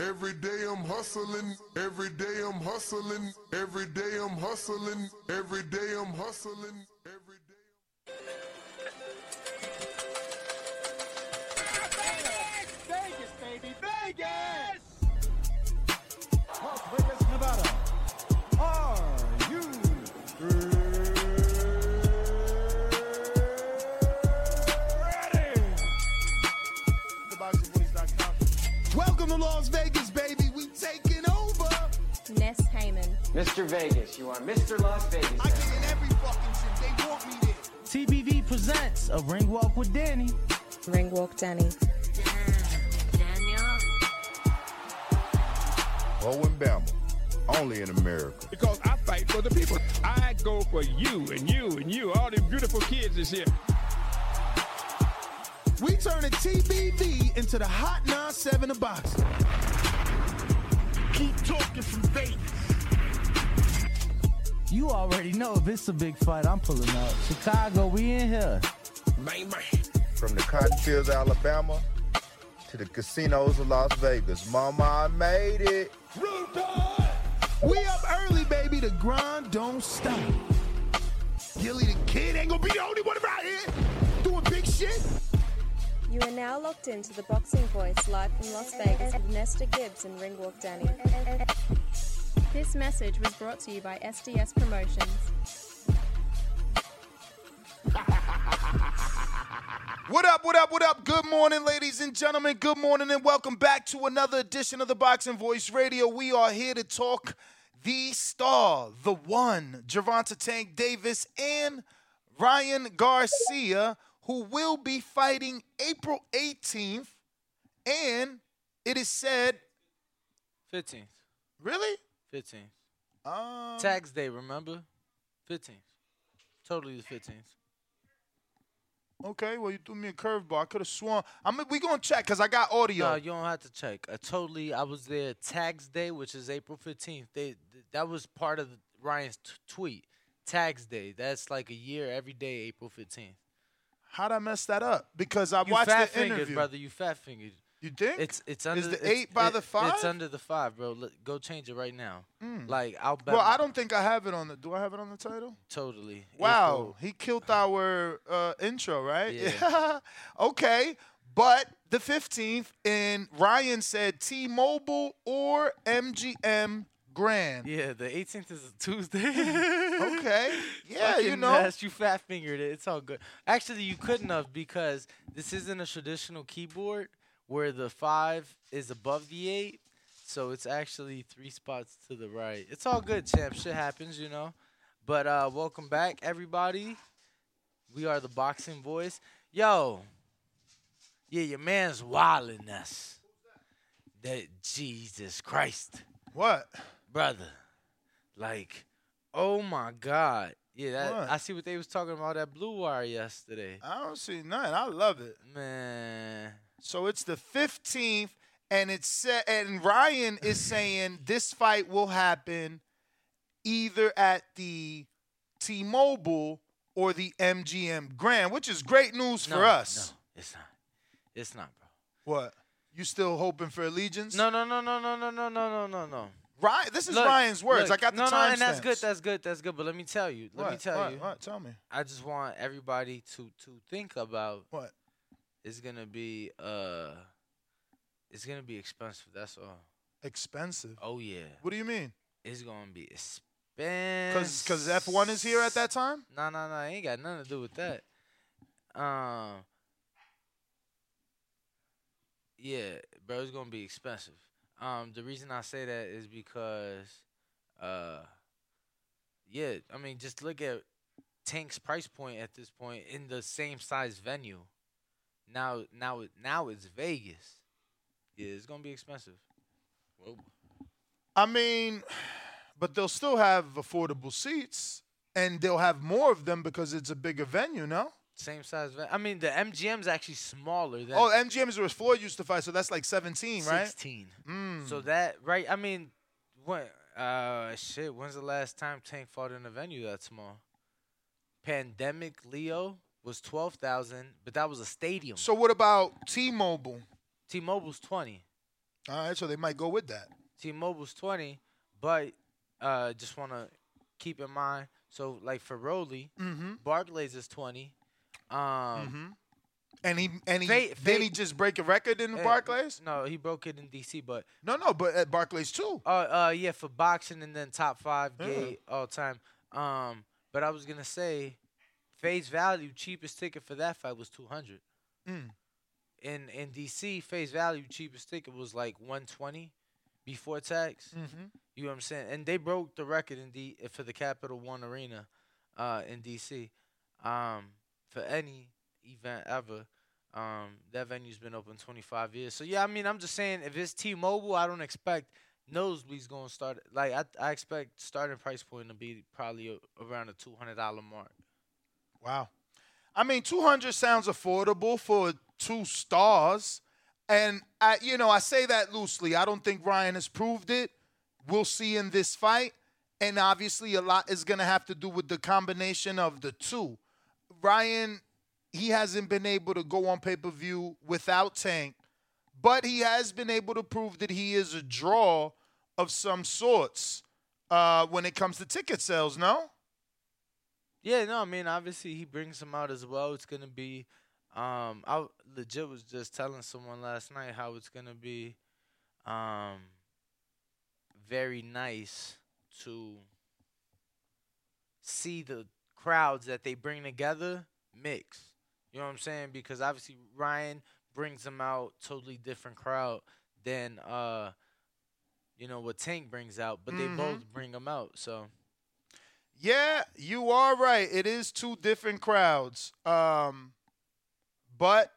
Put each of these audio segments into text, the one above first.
Every day I'm hustling, every day I'm hustling, every day I'm hustling, every day I'm hustling, Las Vegas, baby. We taking over. Ness Heyman. Mr. Vegas, you are Mr. Las Vegas. I get in every fucking shit. They want me there. TBV presents a ring walk with Danny. Ring Walk Danny. Oh, Owen Bama, only in America. Because I fight for the people. I go for you and you and you. All them beautiful kids is here. We turning TBV into the hot 9-7 of boxing. Keep talking from Vegas. You already know if it's a big fight, I'm pulling up. Chicago, we in here. Bang, bang. From the cotton fields of Alabama to the casinos of Las Vegas. Mama, I made it. We up early, baby. The grind don't stop. Gillie the kid ain't gonna be the only one around here doing big shit. You are now locked into the Boxing Voice live from Las Vegas with Nesta Gibbs and Ringwalk Danny. This message was brought to you by SDS Promotions. What up, what up, what up? Good morning, ladies and gentlemen. Good morning, and welcome back to another edition of the Boxing Voice Radio. We are here to talk the star, the one, Gervonta Tank Davis, and Ryan Garcia, who will be fighting April 18th. And it is said, 15th. really? 15th. Um, Tax day, remember? 15th. Totally the 15th. okay, well, you threw me a curveball. I could have sworn. I'm, we going to check because I got audio. No, you don't have to check. Uh, totally, I was there. Tax day, which is April 15th. They th- That was part of Ryan's t- tweet. Tax day. That's like a year every day, April 15th. How'd I mess that up? Because I You watched fat the fingered, interview. brother. You fat fingered. You think? It's it's under Is the it's- eight by it- the five? It's under the five, bro. Look, go change it right now. Mm. Like I'll bet. well, I don't think I have it on the. Do I have it on the title? totally. Wow, April- he killed our uh, intro, right? Yeah. okay, but the 15th, and Ryan said T-Mobile or MGM Grand. Yeah, the 18th is a Tuesday. Okay, yeah, you know. mess, you fat fingered it. It's all good. Actually, you couldn't have because this isn't a traditional keyboard where the five is above the eight. So it's actually three spots to the right. It's all good, champ. Shit happens, you know. But uh, welcome back, everybody. We are the boxing voice. Yo, yeah, your man's wildin' us. That Jesus Christ What? brother. Like, oh my God. Yeah, that, What? I see what they was talking about at Blue Wire yesterday. I don't see nothing. I love it. Man. So it's the 15th, and it's set, and Ryan is saying this fight will happen either at the T-Mobile or the MGM Grand, which is great news No, for us. No, it's not. It's not, bro. What? You still hoping for allegiance? No, no, no, no, no, no, no, no, no, no, no. Ryan, this is Look, Ryan's words. look, I got the no, time no, and that's good. That's good. That's good. But let me tell you. Let me tell What? you. What? Tell me. I just want everybody to to think about What? it's gonna be uh, it's gonna be expensive. That's all. Expensive. Oh yeah, What do you mean? it's gonna be expensive. Because because F1 is here at that time? No, no, no. Ain't got nothing to do with that. Um. Yeah, bro, it's gonna be expensive. Um, the reason I say that is because, uh, yeah, I mean, just look at Tank's price point at this point in the same size venue. Now, now, now it's Vegas. Yeah, it's gonna be expensive. Whoa. I mean, But they'll still have affordable seats, and they'll have more of them because it's a bigger venue. No. Same size. I mean, the MGM's actually smaller than Oh, MGM is where Floyd used to fight, so that's like 17, right? 16. Mm. So that right? I mean, what? Uh, shit. When's the last time Tank fought in a venue that small? Pandemic Leo was twelve thousand, but that was a stadium. So what about T-Mobile? T-Mobile's twenty. All right, so they might go with that. T-Mobile's twenty, but uh, just want to keep in mind. So like for Rolly, Mm-hmm. Barclays is twenty. Um, mm-hmm. And he and he Fa- did Fa- he just break a record in eh, Barclays? No, he broke it in DC, but No, no, but at Barclays too. Uh, uh, yeah, for boxing and then top five Yeah. all time. Um, but I was gonna say, face value cheapest ticket for that fight was two hundred. Mm. In in DC, face value cheapest ticket was like one twenty, before tax. Mm-hmm. You know what I'm saying? And they broke the record in D for the Capital One Arena, uh, in DC, um, for any event ever. Um, that venue's been open 25 years. So yeah, I mean, I'm just saying, if it's T-Mobile, I don't expect nosebleeds going to start. Like I, I expect starting price point to be probably a, around the 200 dollar mark. Wow. I mean, 200 sounds affordable for two stars. And I you know, I say that loosely. I don't think Ryan has proved it. We'll see in this fight. And obviously a lot is going to have to do with the combination of the two. Ryan he hasn't been able to go on pay-per-view without Tank, but he has been able to prove that he is a draw of some sorts uh, when it comes to ticket sales, no? Yeah, no, I mean, obviously he brings them out as well. It's gonna be, um, I legit was just telling someone last night how it's gonna be, um, very nice to see the crowds that they bring together mix. You know what I'm saying? Because obviously Ryan brings them out totally different crowd than uh, you know what Tank brings out, but Mhm. they both bring them out. So. Yeah, you are right. It is two different crowds. Um, but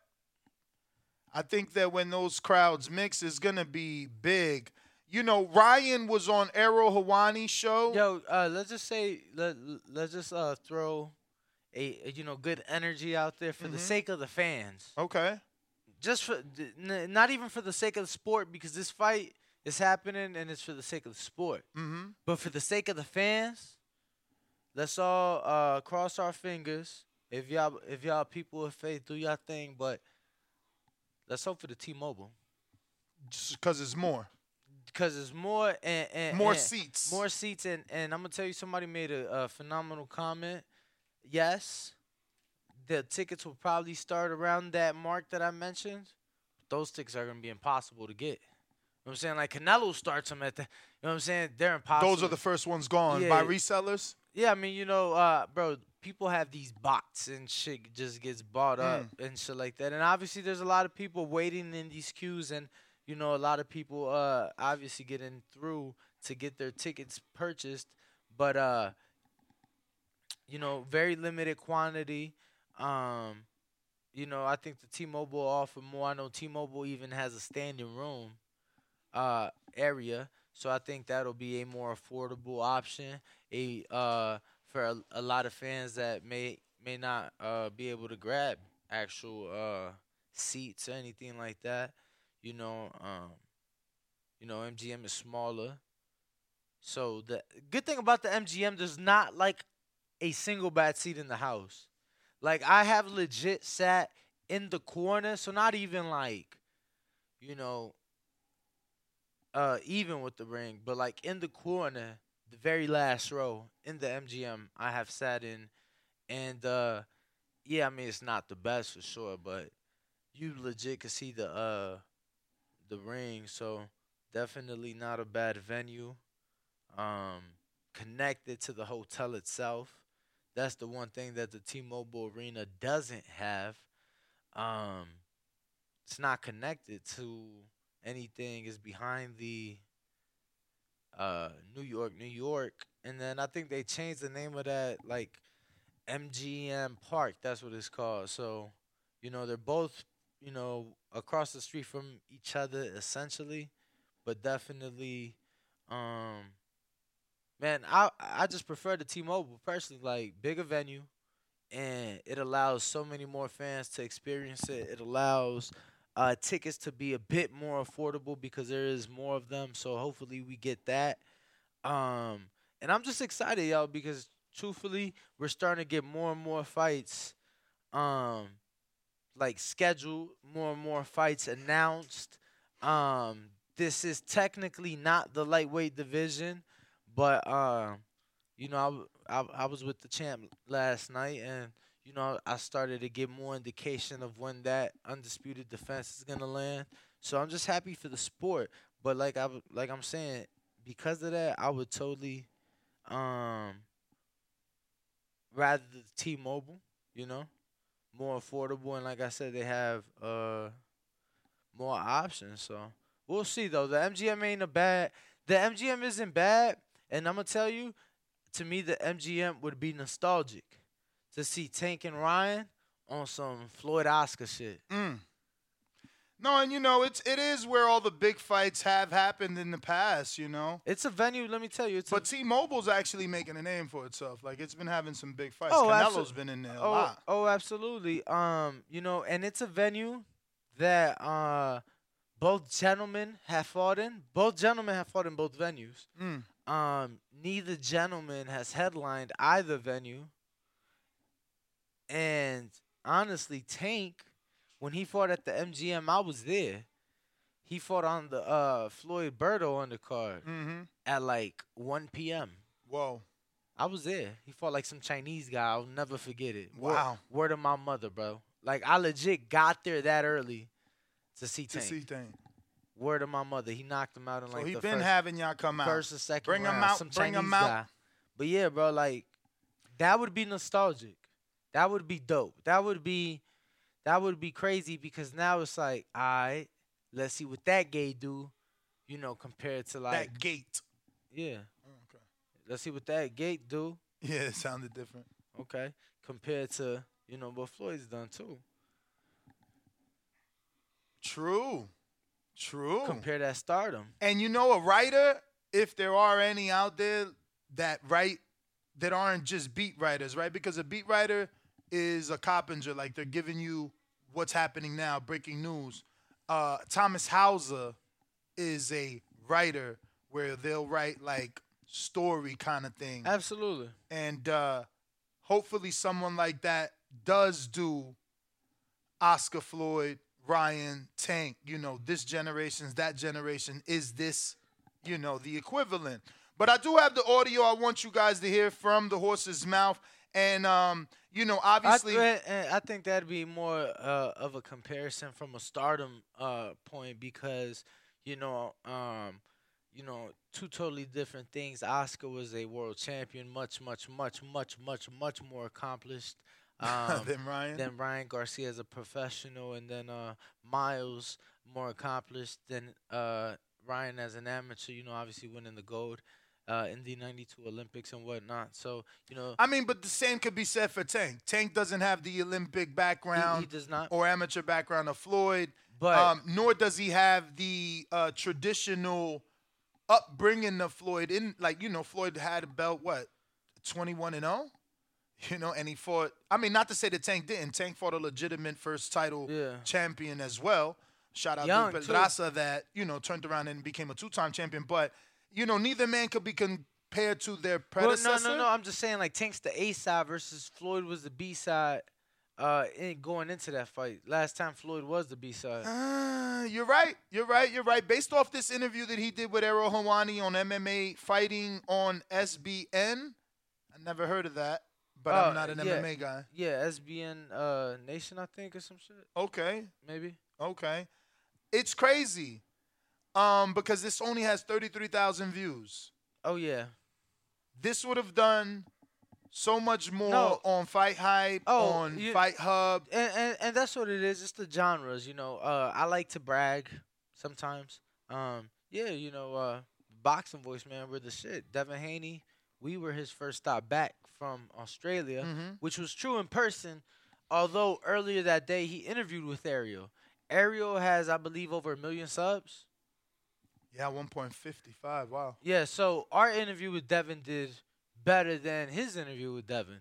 I think that when those crowds mix, it's gonna be big. You know, Ryan was on Ariel Helwani's show. Yo, uh, let's just say let let's just uh throw a, a, you know good energy out there for the Mhm. sake of the fans. Okay. Just for n- not even for the sake of the sport because this fight is happening and it's for the sake of the sport. Mm-hmm. But for the sake of the fans, let's all uh cross our fingers. If y'all if y'all people of faith do y'all thing, but let's hope for the T-Mobile Just because it's more. Because it's more and, and More and- seats. more seats and and I'm gonna tell you somebody made a, a phenomenal comment. Yes, the tickets will probably start around that mark that I mentioned. Those tickets are gonna be impossible to get. You know what I'm saying? Like Canelo starts them at the. You know what I'm saying? They're impossible. Those are the first ones gone Yeah. by resellers. Yeah, I mean, you know, uh, bro, people have these bots and shit just gets bought up Mm. and shit like that. And obviously, there's a lot of people waiting in these queues, and you know, a lot of people uh obviously getting through to get their tickets purchased, but uh, you know, very limited quantity. Um, you know, I think the T-Mobile offer more. I know T-Mobile even has a standing room uh area. So I think that'll be a more affordable option. A uh for a, a lot of fans that may may not uh be able to grab actual uh seats or anything like that. You know, um you know, MGM is smaller. So the good thing about the MGM there's not like a single bad seat in the house. Like I have legit sat in the corner, so not even like you know uh even with the ring, but like in the corner, the very last row in the MGM I have sat in and uh yeah, I mean it's not the best for sure, but you legit can see the uh the ring, so definitely not a bad venue. Um connected to the hotel itself. That's the one thing that the T-Mobile Arena doesn't have. Um it's not connected to anything It's behind the uh New York, New York. And then I think they changed the name of that like MGM Park. That's what it's called. So, you know, they're both, you know, across the street from each other essentially, but definitely um Man, I I just prefer the T-Mobile personally, like bigger venue, and it allows so many more fans to experience it. It allows uh, tickets to be a bit more affordable because there is more of them. So hopefully we get that. Um, and I'm just excited, y'all, because truthfully, we're starting to get more and more fights, um, like scheduled, more and more fights announced. Um, this is technically not the lightweight division, but uh, you know, I I was with the champ last night, and you know, I started to get more indication of when that undisputed defense is gonna land. So I'm just happy for the sport. But like I like I'm saying, because of that, I would totally um rather the T-Mobile, you know, more affordable, and like I said, they have uh more options. So we'll see though. The MGM ain't a bad. The MGM isn't bad, and I'm gonna tell you, to me, the MGM would be nostalgic to see Tank and Ryan on some Floyd Oscar shit. Mm. No, and you know it's it is where all the big fights have happened in the past. You know, It's a venue. Let me tell you, it's but a, T-Mobile's actually making a name for itself. Like it's been having some big fights. Oh, Canelo's been in there a oh, lot. oh, absolutely. Um, you know, and it's a venue that uh both gentlemen have fought in. Both gentlemen have fought in both venues. Mm. Um, neither gentleman has headlined either venue. And honestly, Tank, when he fought at the MGM, I was there. He fought on the uh Floyd Berto undercard Mm-hmm. at like 1 p.m. Whoa. I was there. He fought like some Chinese guy. I'll never forget it. Wow. Word of my mother, bro. Like I legit got there that early to see To see thing. Word of my mother. He knocked him out in So like so he the been first, having y'all come out. first or second bring round. out, Some bring Chinese out. guy. But yeah, bro, like that would be nostalgic. That would be dope. That would be that would be crazy because now it's like, all right, let's see what that gay do, you know, compared to like that gate. yeah. Oh, okay. Let's see what that gate do. Yeah, it sounded different. Okay. Compared to, you know, what Floyd's done too. True. True. Compare that stardom. And you know, a writer, if there are any out there that write that aren't just beat writers, right? Because a beat writer is a carpenter, like they're giving you what's happening now, breaking news. Uh, Thomas Hauser is a writer where they'll write like story kind of thing. Absolutely. And uh, hopefully, someone like that does do Oscar Floyd, Ryan, Tank. You know, this generation's that generation. Is this, you know, the equivalent? But I do have the audio I want you guys to hear from the horse's mouth. And, um, you know, obviously. I, and I think that'd be more uh, of a comparison from a stardom uh, point because, you know, um, you know, two totally different things. Oscar was a world champion, much, much, much, much, much, much more accomplished. Um, Than Ryan? Than Ryan Garcia as a professional, and then uh, Miles more accomplished than uh, Ryan as an amateur. You know, obviously winning the gold uh, in the '92 Olympics and whatnot. So you know, I mean, but the same could be said for Tank. Tank doesn't have the Olympic background He does not. or amateur background of Floyd, But- um, nor does he have the uh, traditional upbringing of Floyd. In like you know, Floyd had about what twenty one and zero, you know, and he fought. I mean, not to say that Tank didn't. Tank fought a legitimate first title Yeah. champion as well. Shout out Young, to too. Pedraza that you know turned around and became a two time champion. But you know, neither man could be compared to their Well, predecessor. no, no, no. I'm just saying, like Tank's the A side versus Floyd was the B side. Uh, in going into that fight, last time Floyd was the B side. Uh, you're right. You're right. You're right. Based off this interview that he did with Ariel Helwani on MMA Fighting on SBN, I never heard of that, but Uh, I'm not an yeah, MMA guy. Yeah, SBN uh, Nation, I think, or some shit. Okay. Maybe. Okay. It's crazy. Um, because this only has 33,000 views. Oh yeah. This would have done so much more No. on Fight Hype, Oh, on you- Fight Hub. And, and and that's what it is. It's the genres, you know. Uh, I like to brag sometimes. Um, yeah, you know, uh, boxing voice man, we're the shit. Devin Haney, we were his first stop back from Australia, Mhm. which was true in person. Although earlier that day he interviewed with Ariel. Ariel has, I believe, over a million subs. Yeah, 1.55. Wow. Yeah, so our interview with Devin did better than his interview with Devin.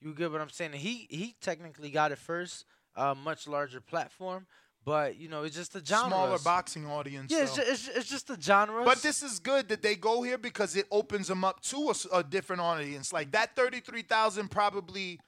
You get what I'm saying? He he technically got it first, a much larger platform, but you know it's just a genre. Smaller boxing audience. Yeah, it's, ju- it's, it's just a genre. But this is good that they go here because it opens them up to a, s- a different audience. Like that 33,000 probably,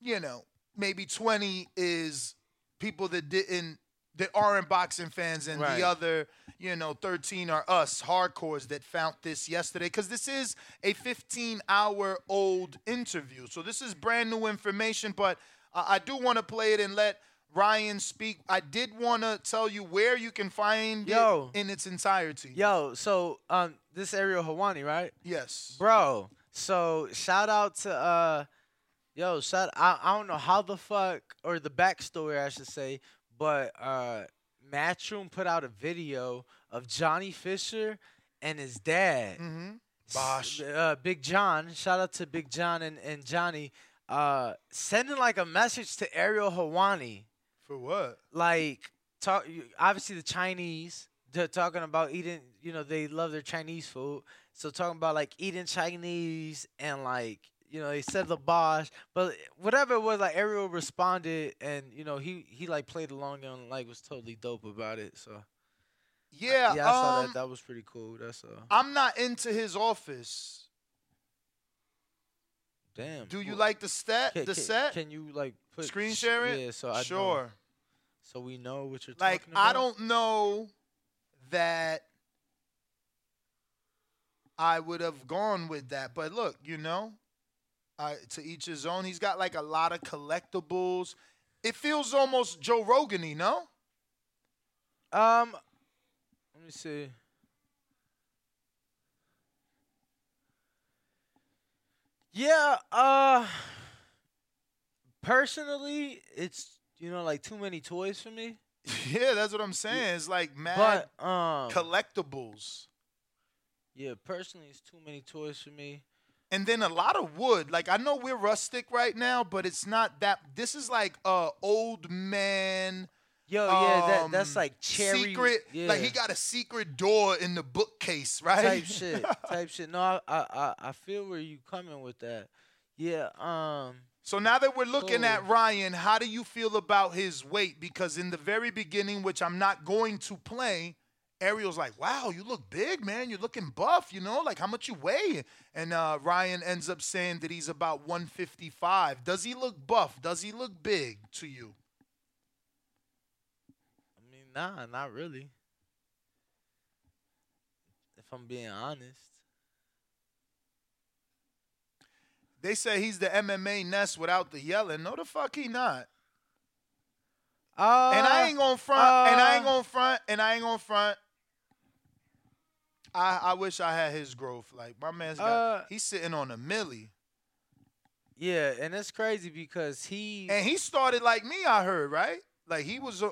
you know, maybe 20 is people that didn't, that aren't boxing fans, and Right. the other, you know, 13 are us hardcores that found this yesterday. Because this is a 15 hour old interview. So this is brand new information, but I I do want to play it and let. Ryan speak. I did want to tell you where you can find Yo. it in its entirety. Yo, so um, this Ariel Helwani, right? Yes. Bro, so shout out to uh, yo, shout. I I don't know how the fuck or the backstory I should say, but uh, Matchroom put out a video of Johnny Fisher and his dad. Mm-hmm. Bosh. Uh, Big John. Shout out to Big John and, and Johnny. Uh, sending like a message to Ariel Helwani. For what? Like talk. Obviously the Chinese. They're talking about eating. You know they love their Chinese food. So talking about like eating Chinese and like you know they said the Bosch, but whatever it was, like Ariel responded and you know he he like played along and like was totally dope about it. So Yeah, yeah, I saw um, that. That was pretty cool. That's uh. I'm not into his office. Damn. Do you Well, like the stat, Can, the can- set? Can you like put Screen sh- share it? Yeah, so I know- sure. so we know what you're talking about. Like I don't know that I would have gone with that, but look, you know, I to each his own. He's got like a lot of collectibles. It feels almost Joe Rogan-y, no? Um, let me see. Yeah. Uh. Personally, it's you know like too many toys for me. Yeah, that's what I'm saying. It's like mad But um, collectibles. yeah, personally, it's too many toys for me. And then a lot of wood. Like I know we're rustic right now, but it's not that. This is like uh old man. Yo, yeah, that um, that's like cherry. secret. Yeah. Like he got a secret door in the bookcase, right? type shit, type shit. No, I, I I feel where you coming with that. Yeah. Um. So now that we're looking at Ryan, how do you feel about his weight? Because in the very beginning, which I'm not going to play, Ariel's like, "Wow, you look big, man. You're looking buff. You know, like how much you weigh?" And uh, Ryan ends up saying that he's about 155. Does he look buff? Does he look big to you? I mean, nah, not really. If I'm being honest. They say he's the MMA Ness without the yelling. No, the fuck he not. Uh, and I ain't gonna front. and I ain't uh, gonna front. And I ain't gonna front. I I wish I had his growth. Like my man's got. Uh, he's sitting on a millie. Yeah, and it's crazy because he And he started like me. I heard right. Like he was. A,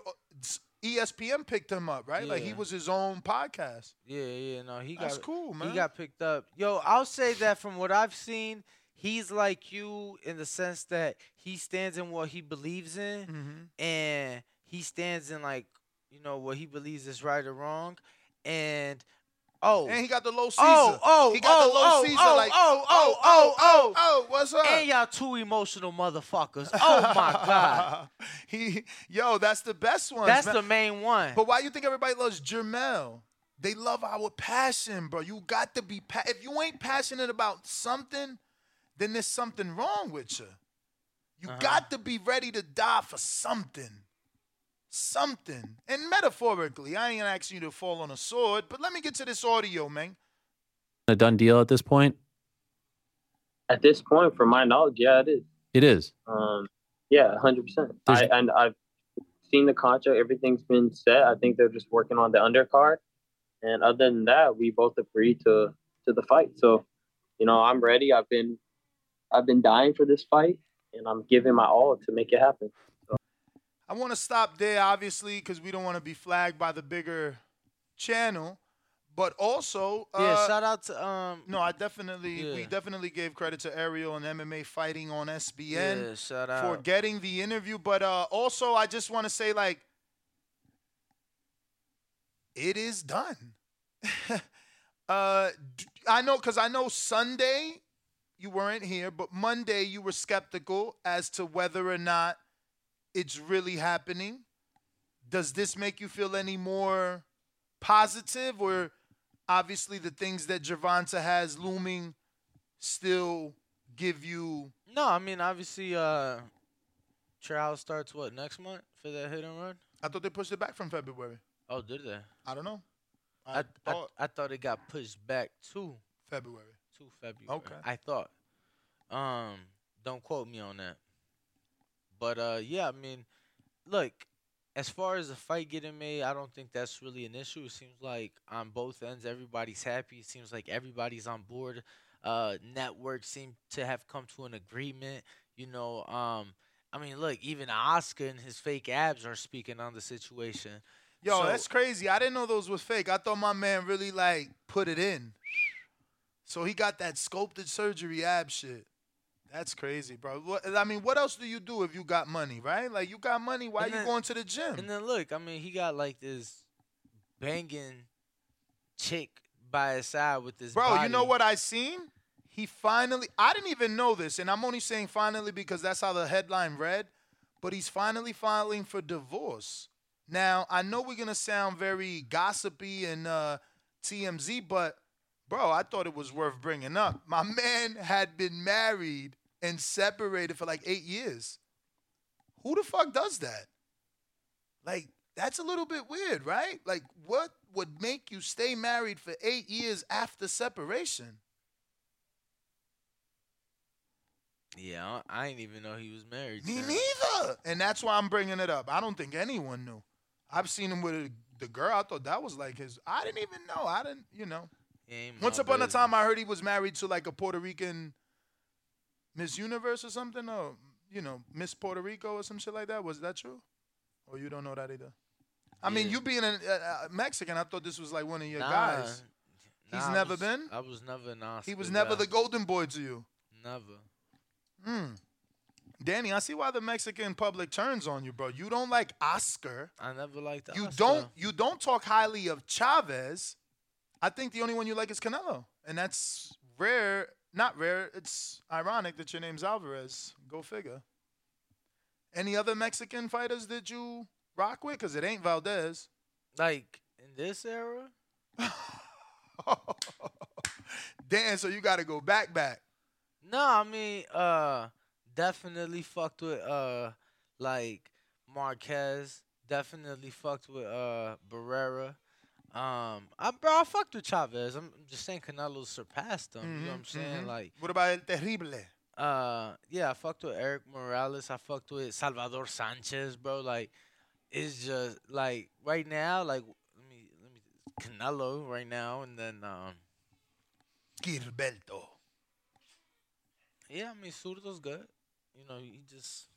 E ESPN picked him up, right? Like he was his own podcast. Yeah, yeah, no, he That's got cool, man. He got picked up. Yo, I'll say that from what I've seen, he's like you in the sense that he stands in what he believes in, Mm-hmm. and he stands in like you know what he believes is right or wrong, and oh, And he got the low Caesar. oh, oh, he got oh, the low oh, Caesar. oh, like oh, oh, oh, oh, oh, what's up? and y'all two emotional motherfuckers. Oh my god, he, yo, that's the best one. that's the main one. But why you think everybody loves Jermel? They love our passion, bro. You got to be pa- if you ain't passionate about something, then there's something wrong with you. You Uh-huh. got to be ready to die for something. Something. And metaphorically, I ain't asking you to fall on a sword, but let me get to this audio, man. a done deal at this point? At this point, from my knowledge, yeah, it is. It is. Um, yeah, hundred percent. I and I've seen the contract. Everything's been set. I think they're just working on the undercard. And other than that, we both agreed to to the fight. So, you know, I'm ready. I've been I've been dying for this fight, and I'm giving my all to make it happen. I want to stop there, obviously, because we don't want to be flagged by the bigger channel. But also, uh, yeah, shout out to um. no, I definitely, we definitely gave credit to Ariel and MMA Fighting on SBN Yeah, shout for getting the interview. But uh, also, I just want to say, like, it is done. uh, I know because I know Sunday you weren't here, but Monday you were skeptical as to whether or not it's really happening. Does this make you feel any more positive, or obviously the things that Gervonta has looming still give you? No, I mean obviously, uh, trial starts what next month for that hit and run. I thought they pushed it back from February. Oh, did they? I don't know. I I, thought I thought it got pushed back to February. to February. Okay. I thought. Um, don't quote me on that. But uh, yeah, I mean, look, as far as the fight getting made, I don't think that's really an issue. It seems like on both ends, everybody's happy. It seems like everybody's on board. Uh, networks seem to have come to an agreement. You know, um, I mean, look, even Oscar and his fake abs are speaking on the situation. Yo, So- that's crazy. I didn't know those was fake. I thought my man really like put it in. So he got that sculpted surgery ab shit. That's crazy, bro. What, I mean, what else do you do if you got money, right? Like you got money, why And you going to the gym? And then look, I mean, he got like this banging chick by his side with this. Bro, you know what I seen? He finally I didn't even know this, and I'm only saying finally because that's how the headline read, but he's finally filing for divorce. Now, I know we're gonna sound very gossipy and uh TMZ, but bro, I thought it was worth bringing up. My man had been married and separated for like eight years. Who the fuck does that? Like, that's a little bit weird, right? Like, what would make you stay married for eight years after separation? Yeah, I didn't even know he was married. Me neither. And that's why I'm bringing it up. I don't think anyone knew. I've seen him with the girl. I thought that was like his. I didn't even know. I didn't, you know. Once upon a time, I heard he was married to like a Puerto Rican Miss Universe or something, or you know, Miss Puerto Rico or some shit like that. Was that true? Or you don't know that either? I mean, you being a, a, Mexican, I thought this was like one of your Nah, guys. nah, He's I never was- been. I was never an Oscar. He was never the golden boy to you. Never. Hmm. Danny, I see why the Mexican public turns on you, bro. You don't like Oscar. I never liked. You Oscar. don't you don't talk highly of Chavez. I think the only one you like is Canelo. And that's rare. Not rare. It's ironic that your name's Alvarez. Go figure. Any other Mexican fighters that you rock with? Because it ain't Valdez. Like in this era, Dan, so you got to go back, back. no. I mean, uh, definitely fucked with uh, like Marquez. Definitely fucked with uh Barrera. Um, I, bro, I fucked with Chavez. I'm just saying Canelo surpassed him. You know what I'm Mhm, saying? mhm. Like, What about El Terrible? uh, yeah, I fucked with Erik Morales. I fucked with Salvador Sanchez, bro. Like, it's just like right now, like let me let me Canelo right now, and then um, Gilberto. yeah, I mean Zurdo's good. You know, he just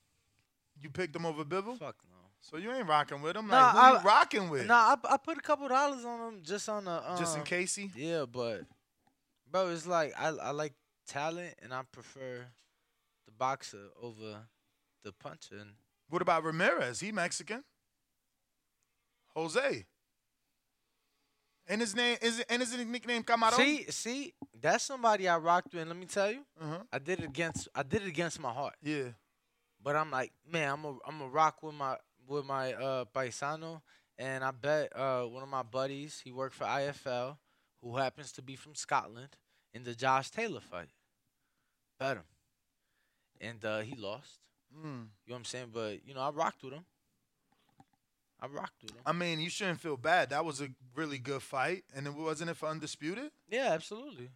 You picked him over Bivol? fuck no. So you ain't rocking with him? Nah, Like, who I- you rocking with? Nah, I, I put a couple dollars on him just on the um, Just in Casey? Yeah, but bro, it's like I I like talent, and I prefer the boxer over the puncher. What about Ramirez? He Mexican. Jose. And his name is and his nickname Camarón. See, see, that's somebody I rocked with. Let me tell you, Uh-huh. I did it against I did it against my heart. Yeah. But I'm like, man, I'm a I'm a rock with my with my uh paisano, and I bet uh one of my buddies, he worked for IFL, who happens to be from Scotland, in the Josh Taylor fight. Bet him, and uh, he lost. Mm. You know what I'm saying? But you know, I rocked with him. I rocked with him. I mean, you shouldn't feel bad. That was a really good fight, and it wasn't it for undisputed. Yeah, absolutely.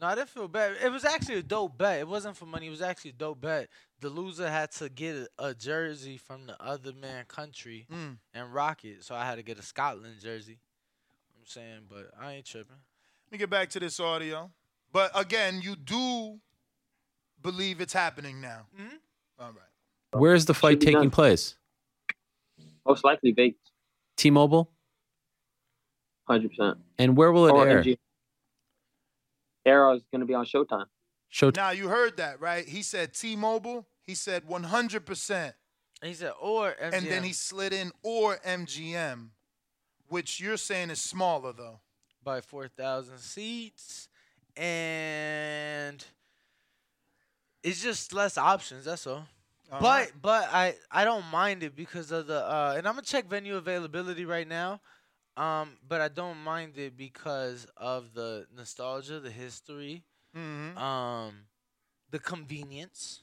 No, I didn't feel bad. It was actually a dope bet. It wasn't for money. It was actually a dope bet. The loser had to get a, a jersey from the other man country Mm. and rock it. So I had to get a Scotland jersey. You know what I'm saying, but I ain't tripping. Let me get back to this audio. But again, you do believe it's happening now. Mm-hmm. All right. Where's the fight taking done. place? Most likely Vegas, T-Mobile, hundred percent. and where will it Or air? MG. Arrow is going to be on Showtime. Show. Now you heard that, right? He said T-Mobile. He said 100%. And he said, or MGM. And then he slid in or MGM, which you're saying is smaller though. by 4,000 seats, and it's just less options. That's all. All but right. but I I don't mind it because of the uh, and I'm gonna check venue availability right now. Um, but I don't mind it because of the nostalgia, the history, Mhm. um, the convenience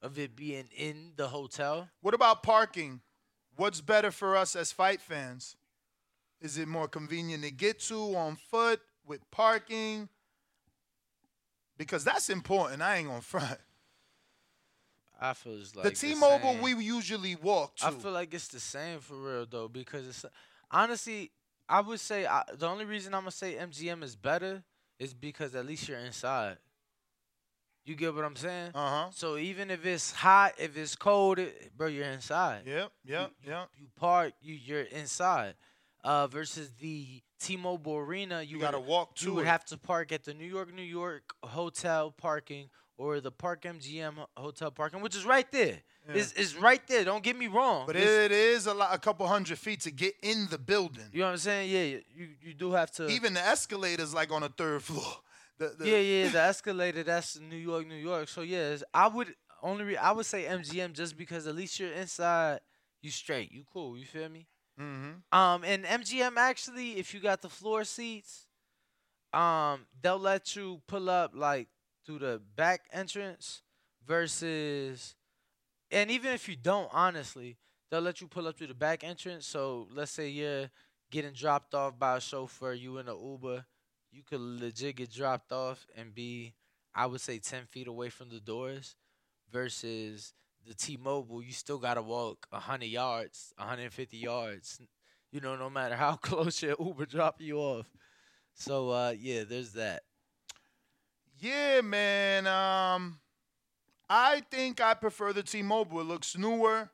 of it being in the hotel. What about parking? What's better for us as fight fans? Is it more convenient to get to on foot with parking? Because that's important. I ain't gonna front. I feel like the T-Mobile same. we usually walk to. I feel like it's the same for real though because it's honestly I would say I, the only reason I'm gonna say MGM is better is because at least you're inside. You get what I'm saying? Uh huh. So even if it's hot, if it's cold, it, bro, you're inside. Yep. Yep. Yep. You park, you you're inside. Uh, versus the T-Mobile Arena, you, You gotta would- walk to You would have to park at the New York, New York hotel parking or the Park MGM hotel parking, which is right there. Yeah. It's, it's right there. Don't get me wrong. But It's- it is a lot, a couple hundred feet to get in the building. You know what I'm saying? Yeah, you you do have to. Even the escalators like on the third floor. The, the, yeah, yeah, the escalator. That's New York, New York. So yeah, I would only re- I would say MGM just because at least you're inside. You straight. You cool. You feel me? Mm-hmm. Um, and MGM actually, if you got the floor seats, um, they'll let you pull up like through the back entrance versus, and even if you don't, honestly, they'll let you pull up through the back entrance. So let's say you're getting dropped off by a chauffeur, you in an Uber, you could legit get dropped off and be, I would say, ten feet away from the doors, versus the T-Mobile, you still gotta walk hundred yards, 150 yards. You know, no matter how close your Uber drop you off. So uh, yeah, there's that. Yeah, man. Um, I think I prefer the T-Mobile. It looks newer.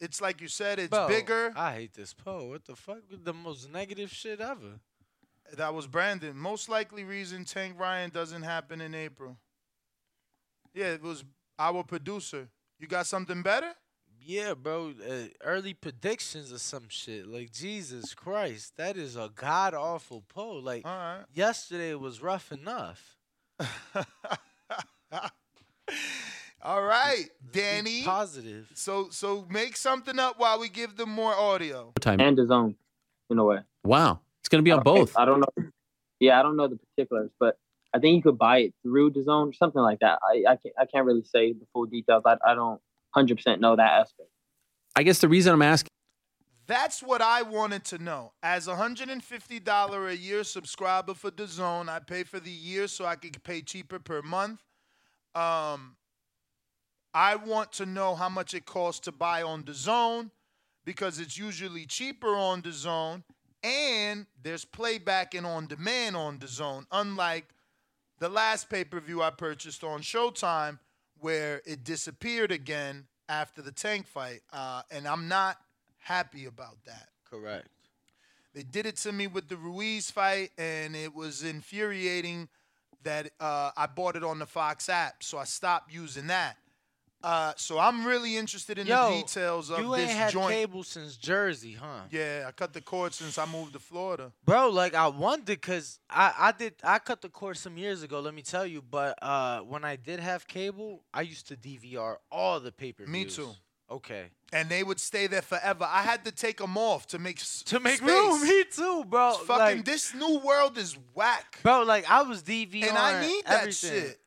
It's like you said. It's Bro, bigger. I hate this poll. What the fuck? The most negative shit ever. That was Brandon. Most likely reason Tank Ryan doesn't happen in April. Yeah, it was our producer. You got something better? Yeah, bro. Uh, early predictions or some shit. Like Jesus Christ, that is a god awful poll. Like right. yesterday was rough enough. All right, Be Danny. positive. So so make something up while we give them more audio. Time. and his own, in a way. Wow. It's going to be on I both. I don't know. Yeah, I don't know the particulars, but I think you could buy it through the zone, something like that. I I can't, I can't really say the full details. I, I don't hundred percent know that aspect. I guess the reason I'm asking That's what I wanted to know. As a $150 a year subscriber for the zone, I pay for the year so I could pay cheaper per month. Um, I want to know how much it costs to buy on the zone because it's usually cheaper on the zone and there's playback and on demand on the zone, unlike the last pay per view I purchased on Showtime where it disappeared again after the tank fight. Uh, and I'm not happy about that. Correct. They did it to me with the Ruiz fight, and it was infuriating that uh, I bought it on the Fox app, so I stopped using that. Uh, so I'm really interested in Yo, the details of you this ain't had joint. cable since Jersey, huh? Yeah, I cut the cord since I moved to Florida. Bro, like I wondered because I, I did I cut the cord some years ago, let me tell you. But uh when I did have cable, I used to DVR all the pay per views. Me too. Okay. And they would stay there forever. I had to take them off to make To make space. room, me too, bro. Fucking like, this new world is whack, bro, like I was DVR and I need that everything. shit.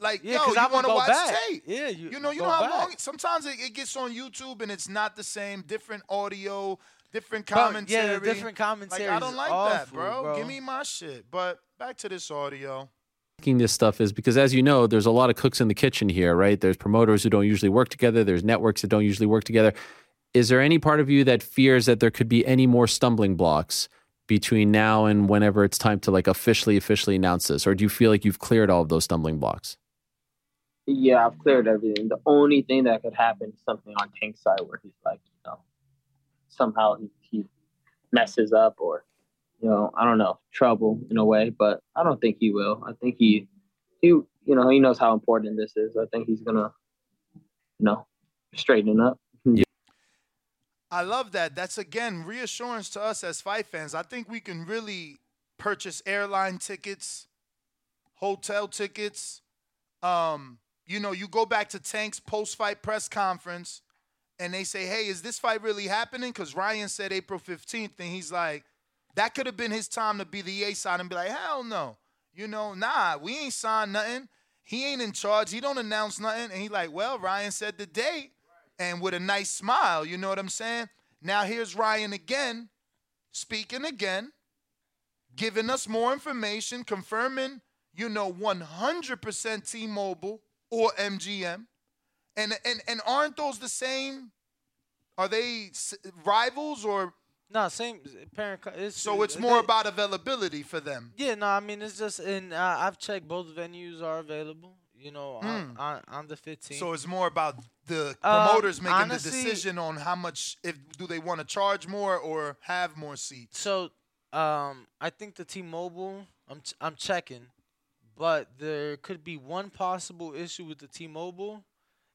Like, Yeah, yo, you I want to watch back. tape? Yeah, you, You know, you know how back. long. Sometimes it, it gets on YouTube and it's not the same. Different audio, different Bro, yeah, different commentary Like I don't like that, bro. bro. Give me my shit. But back to this audio. This stuff is because, as you know, there's a lot of cooks in the kitchen here, right? There's promoters who don't usually work together. There's networks that don't usually work together. Is there any part of you that fears that there could be any more stumbling blocks between now and whenever it's time to like officially, officially announce this, or do you feel like you've cleared all of those stumbling blocks? Yeah, I've cleared everything. The only thing that could happen is something on Tank's side where he's like, you know, somehow he, he messes up or, you know, I don't know, trouble in a way. But I don't think he will. I think he, he, you know, he knows how important this is. I think he's gonna, you know, straighten it up. Yeah. I love that. That's again reassurance to us as fight fans. I think we can really purchase airline tickets, hotel tickets. Um, you know, you go back to Tank's post-fight press conference, and they say, "Hey, is this fight really happening?" Because Ryan said April 15th, and he's like, "That could have been his time to be the A side and be like, hell no, you know, nah, we ain't signed nothing. He ain't in charge. He don't announce nothing." And he like, "Well, Ryan said the date." And with a nice smile, you know what I'm saying? Now here's Ryan again, speaking again, giving us more information, confirming, you know, 100% T-Mobile or MGM. And and and aren't those the same? Are they rivals or No, same parent. It's, so it's more they- about availability for them? Yeah, no, I mean it's just and uh, I've checked both venues are available. You know, on, Hmm. on on the 15th. So it's more about the Um, promoters making honestly- the decision on how much if do they want to charge more or have more seats. So, um, I think the T-Mobile. I'm ch- I'm checking, but there could be one possible issue with the T-Mobile,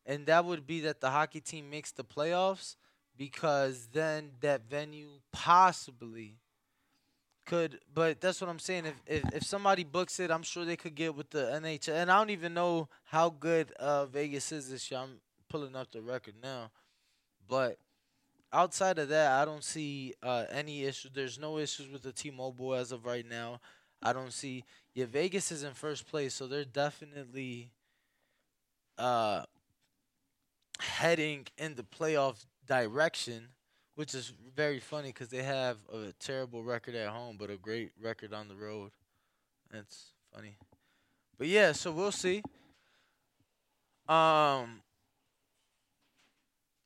and that would be that the hockey team makes the playoffs because then that venue possibly could. But that's what I'm saying. If if if somebody books it, I'm sure they could get with the NHL. And I don't even know how good uh Vegas is this year. I'm pulling up the record now, but outside of that, I don't see uh, any issues. There's no issues with the T-Mobile as of right now. I don't see. Yeah, Vegas is in first place, so they're definitely uh, heading in the playoff direction, which is very funny because they have a terrible record at home, but a great record on the road. That's funny. But yeah, so we'll see. Um,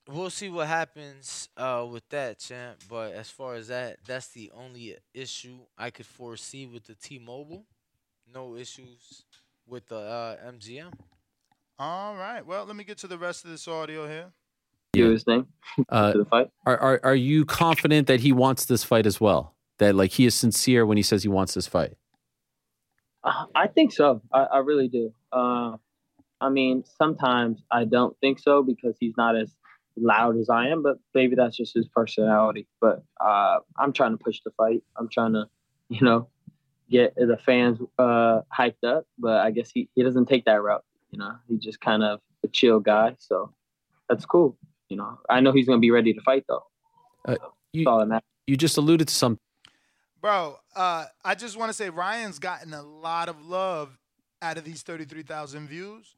we'll see what happens uh, with that, champ. But as far as that, that's the only issue I could foresee with the T-Mobile. No issues with the uh, MGM. All right. Well, let me get to the rest of this audio here. Do his thing. Uh, to the fight. Are, are are you confident that he wants this fight as well? That like he is sincere when he says he wants this fight. Uh, I think so. I, I really do. Uh, I mean, sometimes I don't think so because he's not as loud as I am, but maybe that's just his personality. But uh, I'm trying to push the fight. I'm trying to, you know, get the fans uh, hyped up. But I guess he, he doesn't take that route. You know, he's just kind of a chill guy. So that's cool. You know, I know he's going to be ready to fight though. Uh, you, that you just alluded to something. Bro, uh, I just want to say Ryan's gotten a lot of love out of these 33,000 views.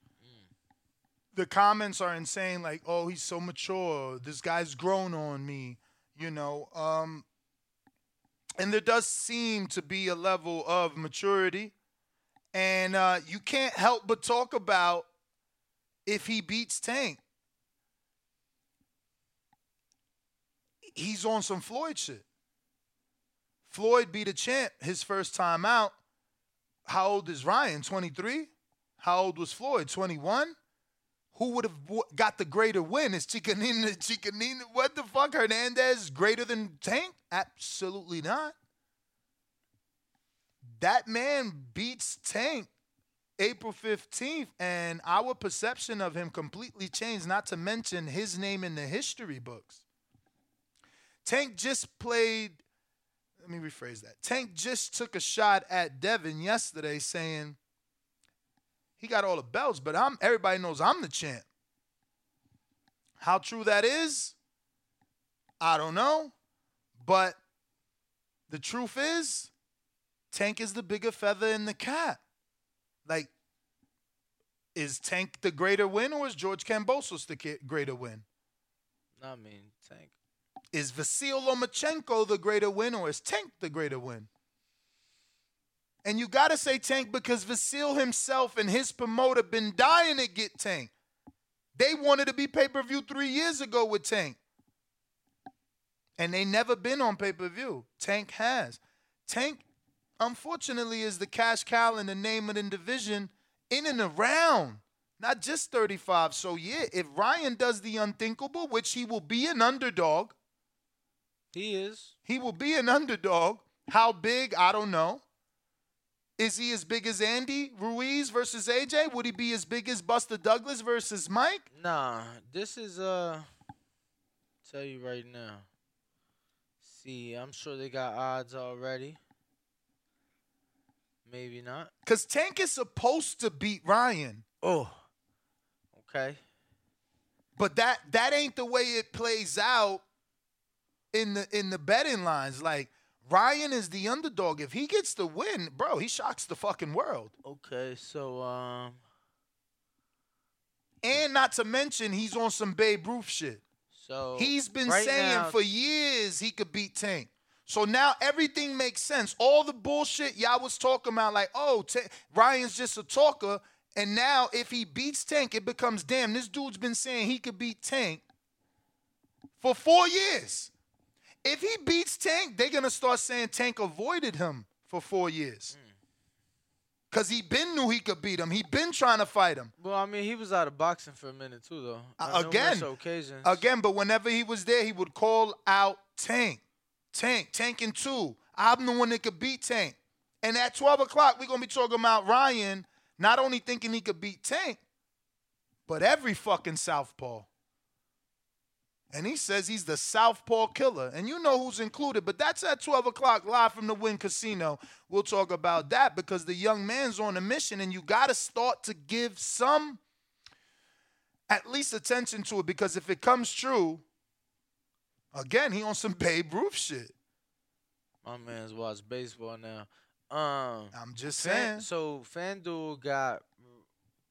The comments are insane, like, oh, he's so mature. This guy's grown on me, you know. Um, and there does seem to be a level of maturity. And uh, you can't help but talk about if he beats Tank. He's on some Floyd shit. Floyd beat a champ his first time out. How old is Ryan? 23? How old was Floyd? 21? Who would have got the greater win? Is Chicanina, Chicanina, what the fuck? Hernandez greater than Tank? Absolutely not. That man beats Tank April 15th, and our perception of him completely changed, not to mention his name in the history books. Tank just played let me rephrase that. Tank just took a shot at Devin yesterday saying he got all the belts, but I'm everybody knows I'm the champ. How true that is, I don't know. But the truth is, Tank is the bigger feather in the cap. Like, is Tank the greater win or is George Kambosos the greater win? I mean, Tank. Is Vasil Lomachenko the greater win or is Tank the greater win? And you got to say Tank because Vasil himself and his promoter been dying to get Tank. They wanted to be pay-per-view 3 years ago with Tank. And they never been on pay-per-view. Tank has. Tank unfortunately is the cash cow in the name of the division in and around. Not just 35. So yeah, if Ryan does the unthinkable, which he will be an underdog, He is. he will be an underdog. How big? I don't know. Is he as big as Andy Ruiz versus AJ? Would he be as big as Buster Douglas versus Mike? Nah, this is uh tell you right now. See, I'm sure they got odds already. Maybe not. Cause Tank is supposed to beat Ryan. Oh. Okay. But that that ain't the way it plays out in the in the betting lines. Like Ryan is the underdog. If he gets the win, bro, he shocks the fucking world. Okay, so um And not to mention he's on some Babe Ruth shit. so He's been right saying now- for years he could beat Tank. So now everything makes sense. All the bullshit y'all was talking about, like, oh, Ta- Ryan's just a talker. And now if he beats Tank, it becomes damn, this dude's been saying he could beat Tank for four years. If he beats Tank, they're gonna start saying Tank avoided him for four years. Cause he been knew he could beat him. He been trying to fight him. Well, I mean, he was out of boxing for a minute too, though. Uh, again, occasions. again, but whenever he was there, he would call out Tank, Tank, Tank and two. I'm the one that could beat Tank. And at 12 o'clock, we're gonna be talking about Ryan not only thinking he could beat Tank, but every fucking southpaw. And he says he's the southpaw killer, and you know who's included. But that's at 12 o'clock live from the Win Casino. We'll talk about that because the young man's on a mission, and you gotta start to give some at least attention to it because if it comes true, again, he on some Babe Ruth shit. My man's watch baseball now. Um, I'm just Fan- saying. so FanDuel got,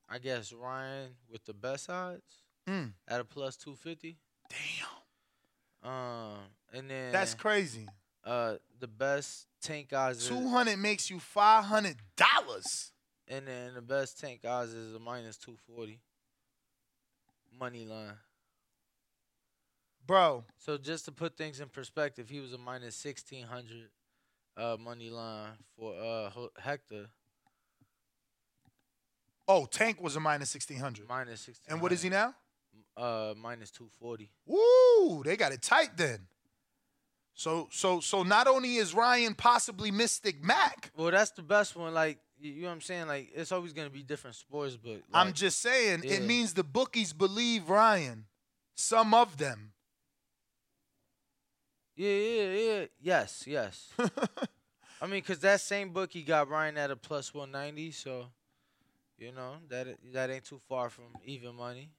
I guess Ryan with the best odds Mm. at a plus two fifty. Damn. Um, and then That's crazy. Uh, the best tank guys. is- 200 makes you $500. And then the best tank guys is a minus two forty. Money line. Bro, So just to put things in perspective, he was a minus sixteen hundred uh money line for uh Hector. oh, Tank was a minus 1600. Minus sixteen. And what is he now? Uh minus two forty. Woo, they got it tight then. So so so not only is Ryan possibly Mystic Mac, Well, that's the best one. Like you know what I'm saying? Like it's always gonna be different sports, but I'm just saying it means the bookies believe Ryan. Some of them. Yeah, yeah, yeah. Yes, yes. I mean, cause that same bookie got Ryan at a plus one ninety, so you know that that ain't too far from even money.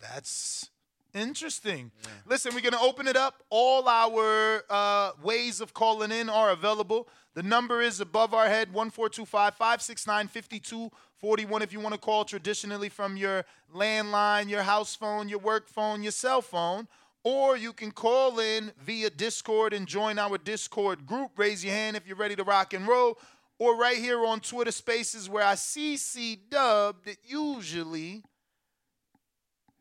That's interesting. Listen, we're going to open it up. All our uh, ways of calling in are available. The number is above our head 1425 569 5241 if you want to call traditionally from your landline, your house phone, your work phone, your cell phone. Or you can call in via Discord and join our Discord group. Raise your hand if you're ready to rock and roll. Or right here on Twitter Spaces where I see C Dub that usually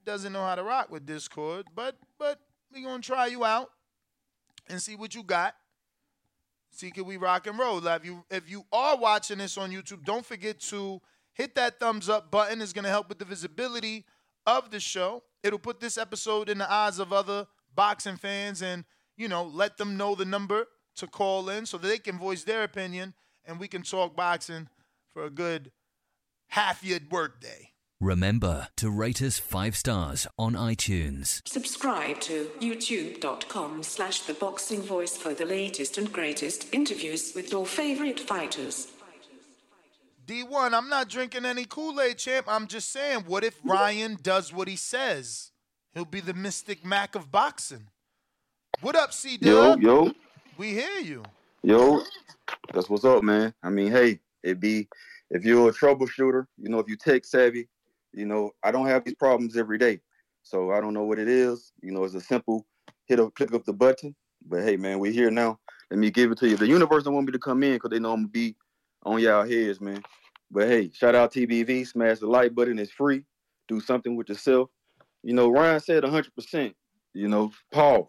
doesn't know how to rock with Discord, but but we gonna try you out and see what you got. See can we rock and roll? If you if you are watching this on YouTube, don't forget to hit that thumbs up button. It's gonna help with the visibility of the show. It'll put this episode in the eyes of other boxing fans and you know let them know the number to call in so that they can voice their opinion and we can talk boxing for a good half year workday. Remember to rate us five stars on iTunes. Subscribe to youtube.com slash the boxing voice for the latest and greatest interviews with your favorite fighters. D1, I'm not drinking any Kool Aid, champ. I'm just saying, what if Ryan does what he says? He'll be the Mystic Mac of boxing. What up, C Yo, yo, We hear you. yo. That's what's up, man. I mean, hey, it be if you're a troubleshooter, you know, if you tech savvy, you know, I don't have these problems every day. So I don't know what it is. You know, it's a simple hit a click of the button. But hey, man, we're here now. Let me give it to you. The universe don't want me to come in because they know I'm gonna be on y'all heads, man. But hey, shout out TBV, smash the like button. It's free. Do something with yourself. You know, Ryan said 100%. You know, pause.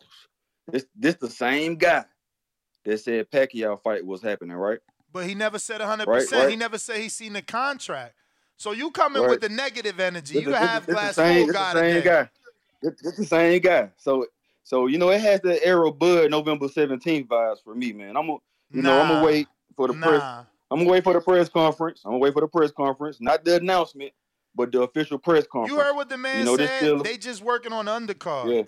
This this the same guy that said Pacquiao fight was happening, right? But he never said 100%. Right, right. He never said he seen the contract. So you coming Right. with the negative energy. This You the- the this- half this the glass same- full guy the same guy. This, this the same guy. So so you know it has the Errol Bud November 17th vibes for me, man. I'm gonna you know I'm gonna wait for the press. Nah. I'm gonna wait for the press conference. I'm gonna wait for the press conference, not the announcement, but the official press conference. You heard what the man You know, said? still- They just working on the undercard. Yeah.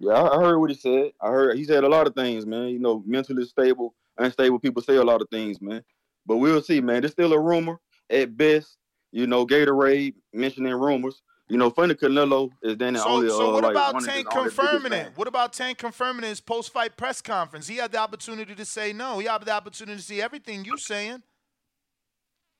Yeah, I I heard what he said. I heard he said a lot of things, man. You know, mentally stable, unstable people say a lot of things, man. but we'll see, man. It's still a rumor at best. You know, Gatorade mentioning rumors. You know, funny Canelo is then the So, only. so uh, what like, about his Tank confirming it? What about Tank confirming his post-fight press conference? He had the opportunity to say no. He had the opportunity to see everything you're saying.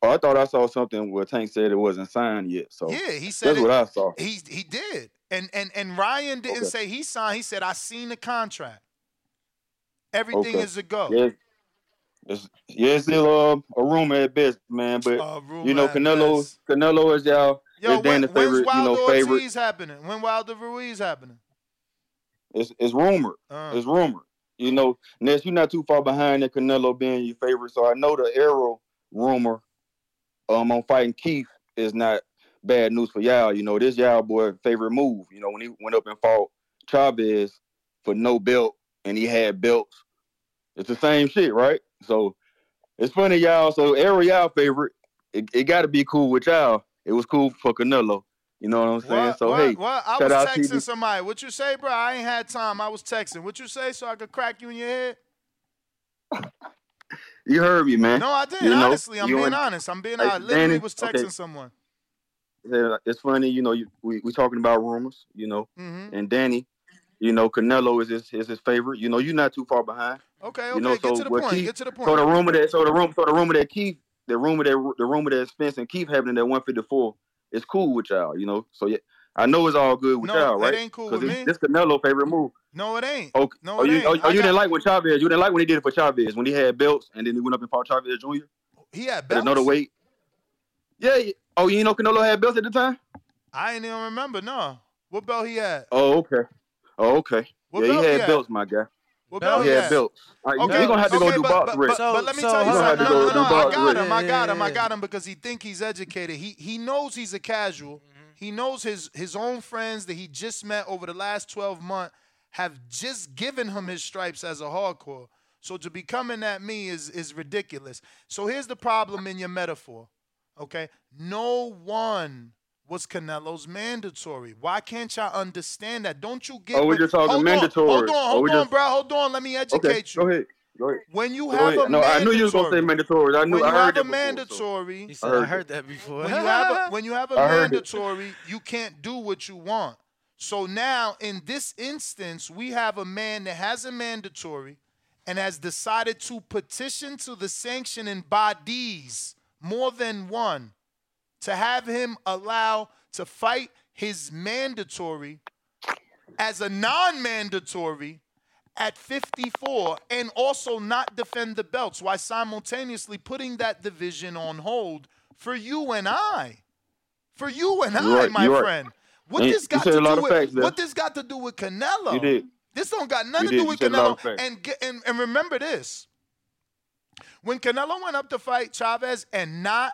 Oh, I thought I saw something where Tank said it wasn't signed yet. So Yeah, he said that's it- what I saw. He he did, and and and Ryan didn't Okay. say he signed. He said I seen the contract. Everything Okay. is a go. Yeah, it's, yeah, it's still uh, a rumor at best, man. But you know, Canelo, Canelo is y'all. Yo, is Dan when, the favorite, you Wilder know, favorite. Ortiz happening? When Wilder Ruiz happening? It's it's rumored. Uh. It's rumored. You know, Ness, you're not too far behind that Canelo being your favorite. So I know the Errol rumor um on fighting Keith is not bad news for y'all. You know, this y'all boy favorite move. You know, when he went up and fought Chavez for no belt and he had belts. It's the same shit, right? So it's funny, y'all. So Errol y'all favorite. It, it got to be cool with y'all. It was cool for Canelo. You know what I'm saying? What, so what, hey, what? I was texting to somebody. What you say, bro? I ain't had time. I was texting. What you say so I could crack you in your head? you heard me, man. No, I didn't. You know, Honestly, I'm being and- honest. I'm being honest. Literally was texting okay. someone. It's funny, you know, you, we we talking about rumors, you know, Mhm. and Danny, you know, Canelo is his is his favorite. You know, you're not too far behind. Okay, okay. You know, get so to the what point. Keith- get to the point. So the rumor that so the room so the rumor that Keith the rumor that the rumor that Spence and Keith happening that 154 is cool with y'all. You know, so yeah, I know it's all good with No, y'all, it ain't cool with it's- me. This Canelo favorite move. no, it ain't. Okay. No, oh, it you, ain't. oh, oh, you got- didn't like when Chavez. You didn't like when he did it for Chavez when he had belts and then he went up and fought Chavez Jr. He had belts. another weight. Yeah. yeah. Oh, you know Canelo had belts at the time. I ain't even remember. No. What belt he had? Oh, okay. Oh, okay. What yeah, belt he he had had? belts, my guy. What he belt he had had? belts. All right, you- Okay, you gonna have to go okay, do but, box but, Rick. but, but let me so tell you something. no, No, no, no, no, I got him. I got him. I got him because he think he's educated. He he knows he's a casual. Mm-hmm. He knows his his own friends that he just met over the last 12 months have just given him his stripes as a hardcore. So to be coming at me is is ridiculous. So here's the problem in your metaphor. Okay? No one was Canelo's mandatory. Why can't y'all understand that? Don't you get Oh, we're just talking hold mandatory. On, hold on, Oh, hold we on, just- bro. Hold on. Let me educate Okay, you. go ahead. Go ahead. When you Go have ahead. a no, I knew you was gonna say mandatory- mandatory. I knew. when I heard have a it before, so- mandatory, He I said, I heard heard, that before. when you have a, when you have a I heard it. mandatory, you can't do what you want. So now, in this instance, we have a man that has a mandatory and has decided to petition to the sanctioning bodies, more than one, to have him allow to fight his mandatory as a non-mandatory at 54 and also not defend the belts while simultaneously putting that division on hold for you and I. For you and You're I, right, my friend. What And this got to do with facts what this got to do with Canelo? You did. This don't got nothing You to did. do with said a lot Canelo. And, and and remember this. When Canelo went up to fight Chavez and not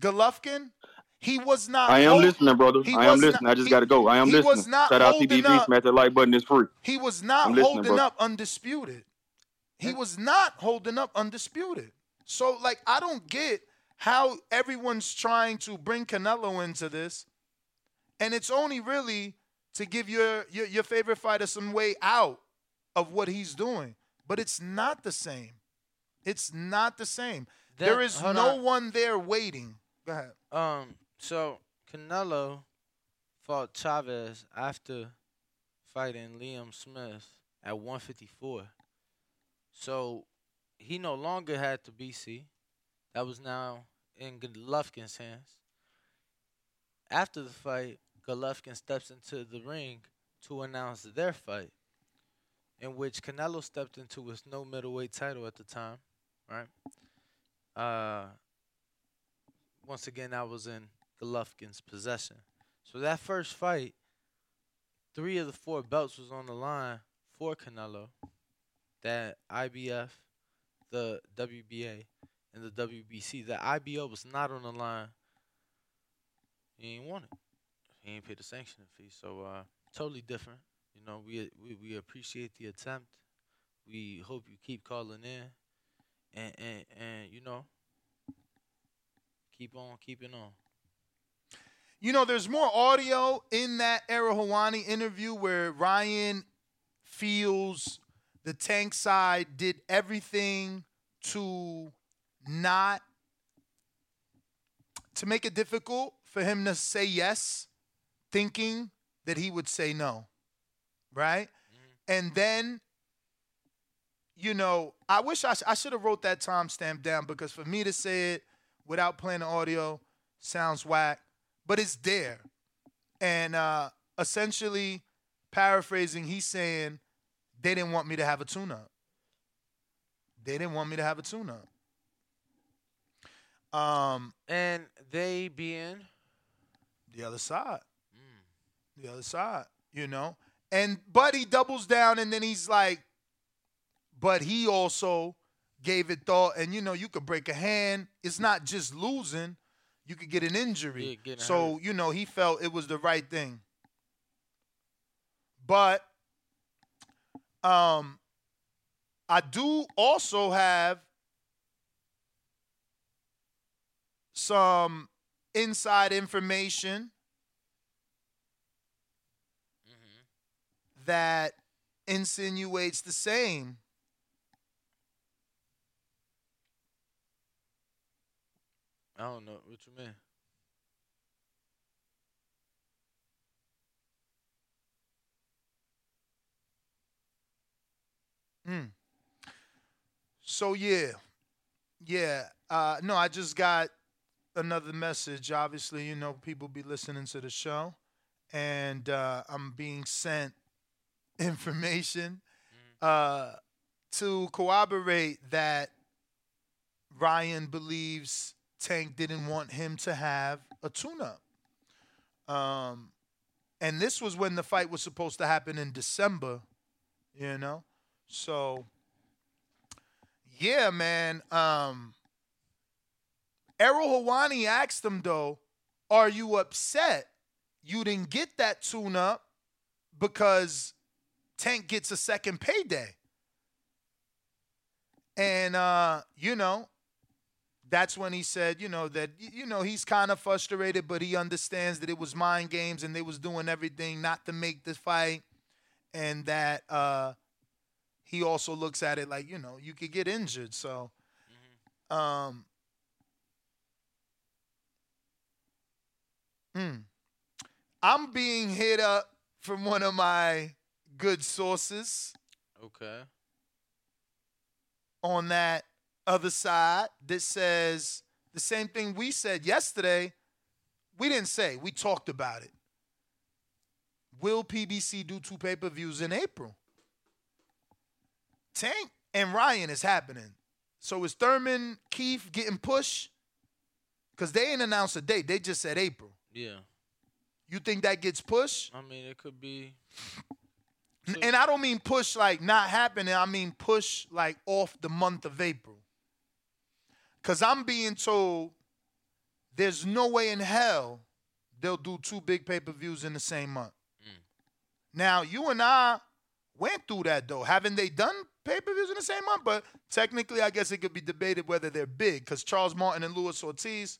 Golovkin, he was not I am hold- listening, brother. he I am was not- listening. I just got to go. I am he was listening. not Shout out holding TBV. up. Smash that like button. It's free. He was not I'm listening, holding brother. up undisputed. He was not holding up undisputed. So, like, I don't get how everyone's trying to bring Canelo into this, and it's only really to give your your, your favorite fighter some way out of what he's doing. But it's not the same. It's not the same. That- there is no on. one there waiting. Go ahead. Um, so Canelo fought Chavez after fighting Liam Smith at 154. So he no longer had the BC. That was now in Golovkin's hands. After the fight, Golovkin steps into the ring to announce their fight, in which Canelo stepped into his no middleweight title at the time, right? Uh, once again, I was in Golovkin's possession. So that first fight, three of the four belts was on the line for Canelo. That IBF, the WBA, and the WBC. The IBO was not on the line. He ain't want it. He ain't paid the sanctioning fee. So uh, totally different. You know, we, we we appreciate the attempt. We hope you keep calling in, and and and you know, keep on keeping on. You know, there's more audio in that Ariel Helwani interview where Ryan feels the tank side did everything to not to make it difficult for him to say yes, thinking that he would say no, right? Mm-hmm. And then, you know, I wish I, sh- I should have wrote that timestamp down because for me to say it without playing the audio sounds whack, but it's there. And uh, essentially, paraphrasing, he's saying they didn't want me to have a tune-up. They didn't want me to have a tune-up. Um, and they being the other side. The other side, you know. And but he doubles down and then he's like, but he also gave it thought. And you know, you could break a hand. It's not just losing. You could get an injury. Yeah, so, you know, he felt it was the right thing. But um I do also have some inside information that insinuates the same. I don't know what you mean. Mm. So yeah, yeah. Uh, no, I just got another message. Obviously, you know, people be listening to the show, and uh, I'm being sent information uh, to corroborate that Ryan believes Tank didn't want him to have a tune-up. Um, and this was when the fight was supposed to happen in December, you know. So, yeah, man. Um, Ariel Helwani asked him though, "Are you upset you didn't get that tune-up because Tank gets a second payday?" And uh, you know, that's when he said, you know, that you know he's kind of frustrated, but he understands that it was mind games and they was doing everything not to make the fight, and that uh, he also looks at it like you know you could get injured, so. Um, mm. I'm being hit up from one of my good sources Okay. on that other side that says the same thing we said yesterday. We didn't say, we talked about it. Will PBC do two pay per views in April? Tank and Ryan is happening. So is Thurman Keith getting pushed? Because they ain't announced a date. They just said April. Yeah. You think that gets pushed? I mean, it could be. And I don't mean push like not happening. I mean push like off the month of April. Cause I'm being told there's no way in hell they'll do two big pay per views in the same month. Mm. Now you and I went through that though. Haven't they done pay per views in the same month? But technically, I guess it could be debated whether they're big. Cause Charles Martin and Luis Ortiz,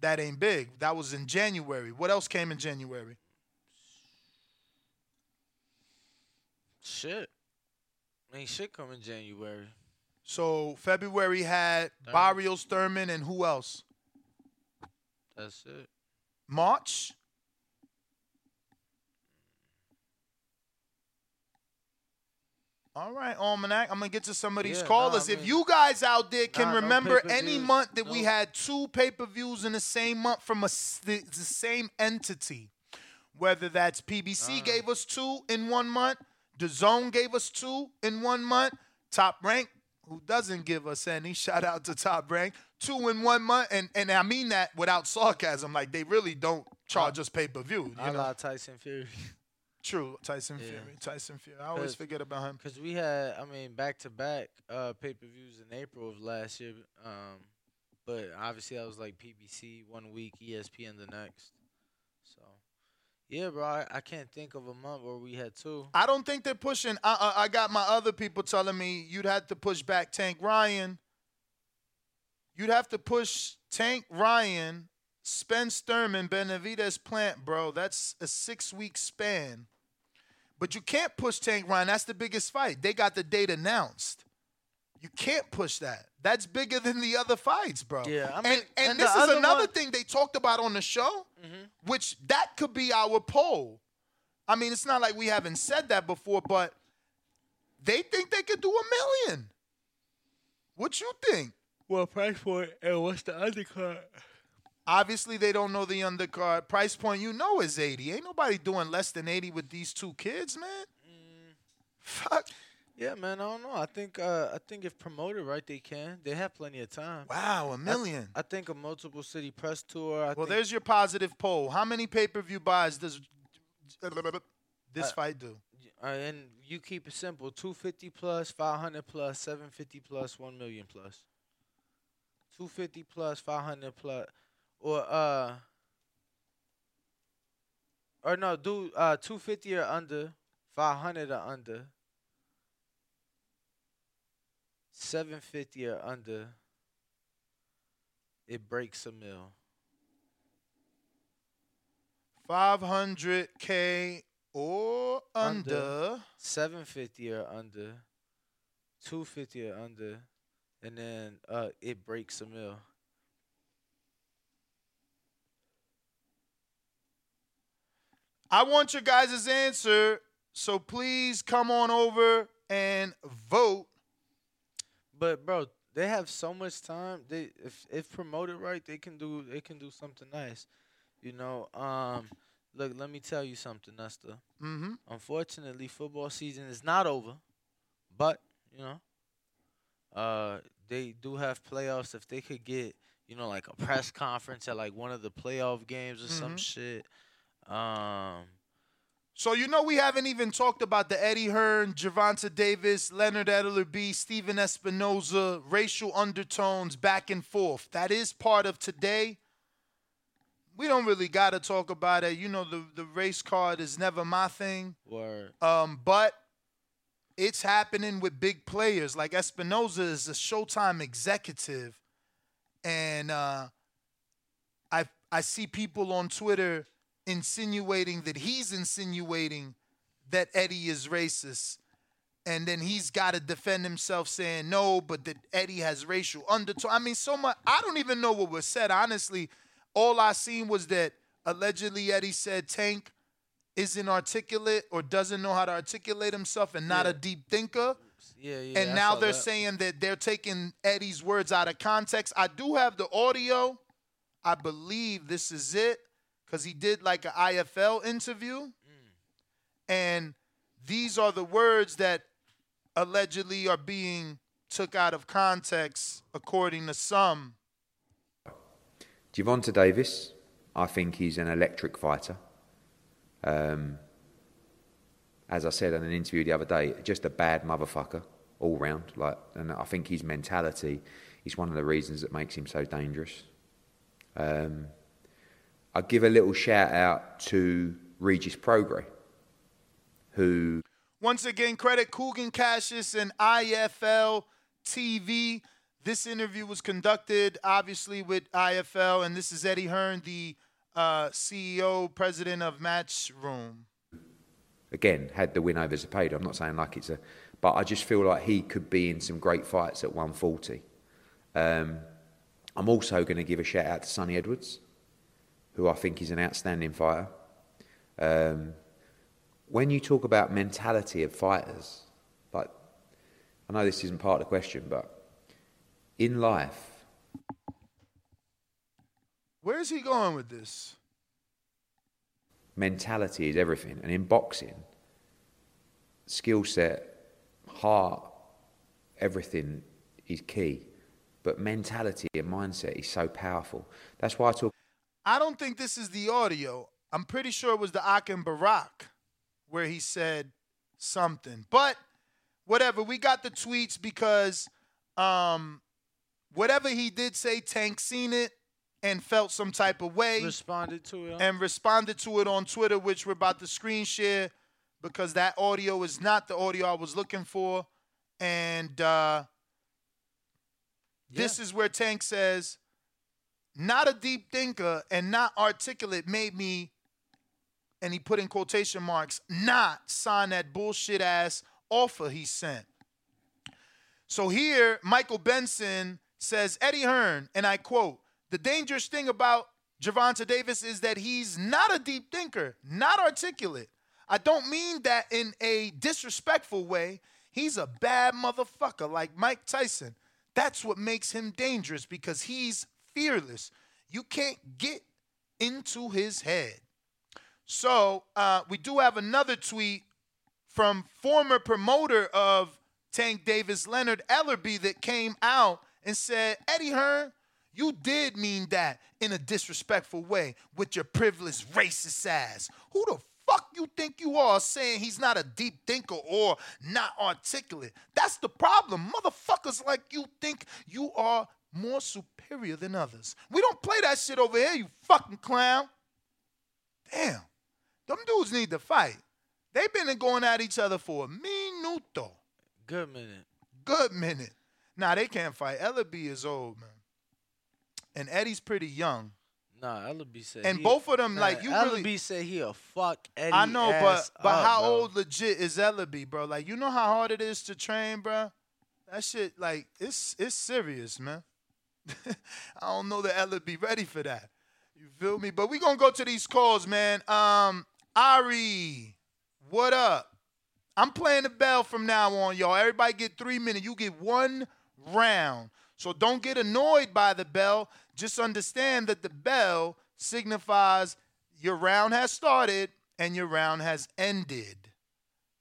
that ain't big. That was in January. What else came in January? Shit. I mean, shit come in January. So February had Barrios, Thurman, and who else? That's it. March. All right, Almanac. I'm gonna get to some of these Yeah, callers. nah, if mean- you guys out there can Nah, no remember any month that we had two pay-per-views in the same month from a the, the same entity, whether that's PBC gave us two in one month, the Zone gave us two in one month, Top Rank, who doesn't give us any, shout out to Top Rank, two in one month, and and I mean that without sarcasm. Like they really don't charge us pay-per-view. I You know? like Tyson Fury. True, Tyson Yeah. Fury. Tyson Fury. I always forget about him. Because we had, I mean, back to back uh, pay per views in April of last year. Um, but obviously, that was like PBC one week, ESPN the next. Yeah, bro, I, I can't think of a month where we had two. I don't think they're pushing. I, I, I got my other people telling me you'd have to push back Tank Ryan. You'd have to push Tank Ryan, Spence Thurman, Benavides Plant, bro. That's a six week span. But you can't push Tank Ryan. That's the biggest fight. They got the date announced. You can't push that. That's bigger than the other fights, bro. Yeah, I mean, and, and, and this is another one- thing they talked about on the show, Mhm. which that could be our poll. I mean, it's not like we haven't said that before, but they think they could do a million. What you think? Well, price point and what's the undercard? Obviously, they don't know the undercard price point. You know, is eighty. Ain't nobody doing less than eighty with these two kids, man. Fuck. Yeah, man. I don't know. I think uh, I think if promoted right, they can. They have plenty of time. Wow, a million. I, think a multiple city press tour. I well, think, there's your positive poll. How many pay per view buys does this Uh, fight do? Uh, and you keep it simple: two fifty plus, five hundred plus, seven fifty plus, one million plus. Two fifty plus, five hundred plus, or uh, or no, do uh two fifty or under, five hundred or under, seven fifty or under. It breaks a mil. 500K or under. 750 or under, 250 or under, and then uh it breaks a mil. I want your guys' answer, so please come on over and vote. But bro, they have so much time. They if if promoted right, they can do they can do something nice. You know, um look, let me tell you something, Nesta. Mhm. Unfortunately, football season is not over. But, you know, uh they do have playoffs if they could get, you know, like a press conference at like one of the playoff games or some Mhm. shit. Um So you know we haven't even talked about the Eddie Hearn, Gervonta Davis, Leonard Ellerbe, Stephen Espinoza, racial undertones back and forth. That is part of today. We don't really gotta talk about it. You know the the race card is never my thing. Word. Um, but it's happening with big players. Like Espinoza is a Showtime executive, and uh, I I see people on Twitter insinuating that he's insinuating that Eddie is racist. And then he's got to defend himself saying no, but that Eddie has racial undertone. I mean, so much. I don't even know what was said. Honestly, all I seen was that allegedly Eddie said Tank isn't articulate or doesn't know how to articulate himself and not a deep thinker. Yeah, yeah. and I now they're that. saying that they're taking Eddie's words out of context. I do have the audio. I believe this is it because he did like an IFL interview. And these are the words that allegedly are being took out of context, according to some. Gervonta Davis, I think he's an electric fighter. Um, as I said in an interview the other day, just a bad motherfucker all round. Like, and I think his mentality is one of the reasons that makes him so dangerous. Um, I give a little shout out to Regis Prograis, who Once again, credit Kugan Cassius and IFL TV. This interview was conducted obviously with IFL, and this is Eddie Hearn, the uh, CEO, president of Matchroom. again had the win over Zepeda. I'm not saying like it's a, but I just feel like he could be in some great fights at 140. Um, I'm also going to give a shout out to Sunny Edwards, who I think is an outstanding fighter. Um, when you talk about mentality of fighters, like I know this isn't part of the question, but in life, Where is he going with this? mentality is everything. And in boxing, skill set, heart, everything is key. But mentality and mindset is so powerful. That's why I talk. I don't think this is the audio. I'm pretty sure it was the Akim Barak where he said something. But whatever, we got the tweets because um, whatever he did say, Tank seen it and felt some type of way. Responded to it. and responded to it on Twitter, which we're about to screen share because that audio is not the audio I was looking for. And uh, this is where Tank says, not a deep thinker and not articulate made me, and he put in quotation marks, not sign that bullshit ass offer he sent. So here, Michael Benson says Eddie Hearn, and I quote, the dangerous thing about Gervonta Davis is that he's not a deep thinker, not articulate. I don't mean that in a disrespectful way. He's a bad motherfucker like Mike Tyson. That's what makes him dangerous because he's fearless. You can't get into his head. So uh, we do have another tweet from former promoter of Tank Davis, Leonard Ellerbe, that came out and said, Eddie Hearn, you did mean that in a disrespectful way with your privileged racist ass. Who the fuck you think you are saying he's not a deep thinker or not articulate? That's the problem. Motherfuckers like you think you are more superior than others. We don't play that shit over here, you fucking clown. Damn. Them dudes need to fight. They've been going at each other for a minuto. Good minute. Good minute. Nah, they can't fight. Ellerbe is old, man. And Eddie's pretty young. Nah, Ellerbe said. And he- both of them, nah, like, you Ellerbe really- said he'll fuck Eddie. I know, but but up, how bro. old legit is Ellerbe, bro? Like, you know how hard it is to train, bro? That shit, like, it's it's serious, man. I don't know that Ellerbe ready for that. You feel me? But we gonna go to these calls, man. Um, Ari, what up? I'm playing the bell from now on, y'all. Everybody get three minutes. You get one round. So don't get annoyed by the bell. Just understand that the bell signifies your round has started and your round has ended.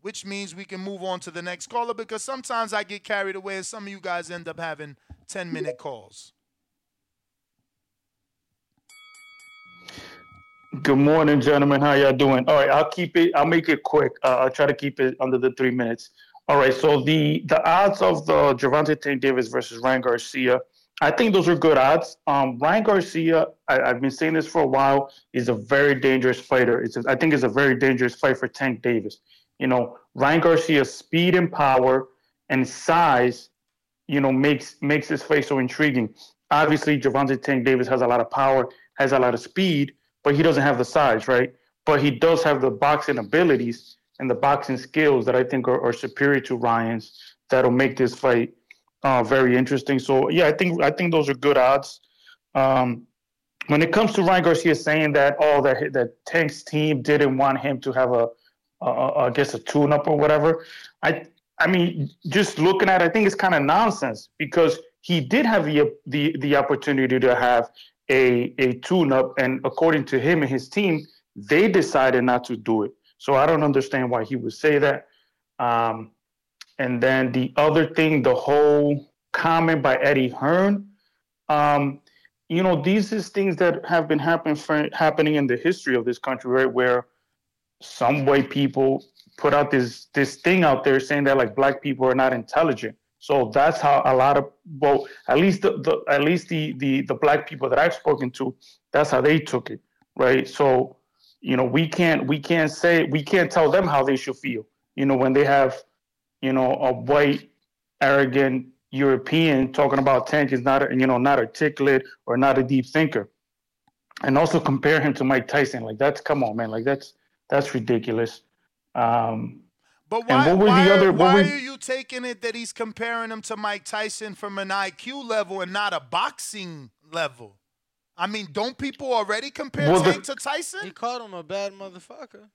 Which means we can move on to the next caller because sometimes I get carried away and some of you guys end up having 10 minute calls. Good morning, gentlemen. How y'all doing? All right, I'll keep it. I'll make it quick. Uh, I'll try to keep it under the three minutes. All right. So the the odds of the Gervonta Tank Davis versus Ryan Garcia, I think those are good odds. Um, Ryan Garcia, I, I've been saying this for a while, is a very dangerous fighter. It's a, I think it's a very dangerous fight for Tank Davis. You know, Ryan Garcia's speed and power and size, you know, makes makes his fight so intriguing. Obviously, Gervonta Tank Davis has a lot of power, has a lot of speed, but he doesn't have the size, right? But he does have the boxing abilities and the boxing skills that I think are, are superior to Ryan's. That'll make this fight uh, very interesting. So yeah, I think I think those are good odds. Um, when it comes to Ryan Garcia saying that oh that that Tank's team didn't want him to have a, a, a I guess a tune-up or whatever, I I mean just looking at it, I think it's kind of nonsense because he did have the the the opportunity to have a a tune-up, and according to him and his team, they decided not to do it. So I don't understand why he would say that. Um, and then the other thing, the whole comment by Eddie Hearn, um, you know, these is things that have been happening happening in the history of this country, right? Where some white people put out this this thing out there saying that like black people are not intelligent. So that's how a lot of well, at least the, the at least the, the the black people that I've spoken to, that's how they took it, right? So you know we can't we can't say we can't tell them how they should feel. You know when they have you know a white arrogant European talking about Tank is not a, you know not articulate or not a deep thinker, and also compare him to Mike Tyson. Like that's come on man, like that's that's ridiculous. Um, But why, what were why, the other? why what were, are you taking it that he's comparing him to Mike Tyson from an IQ level and not a boxing level? I mean, don't people already compare Well, the- Tank to Tyson? He called him a bad motherfucker.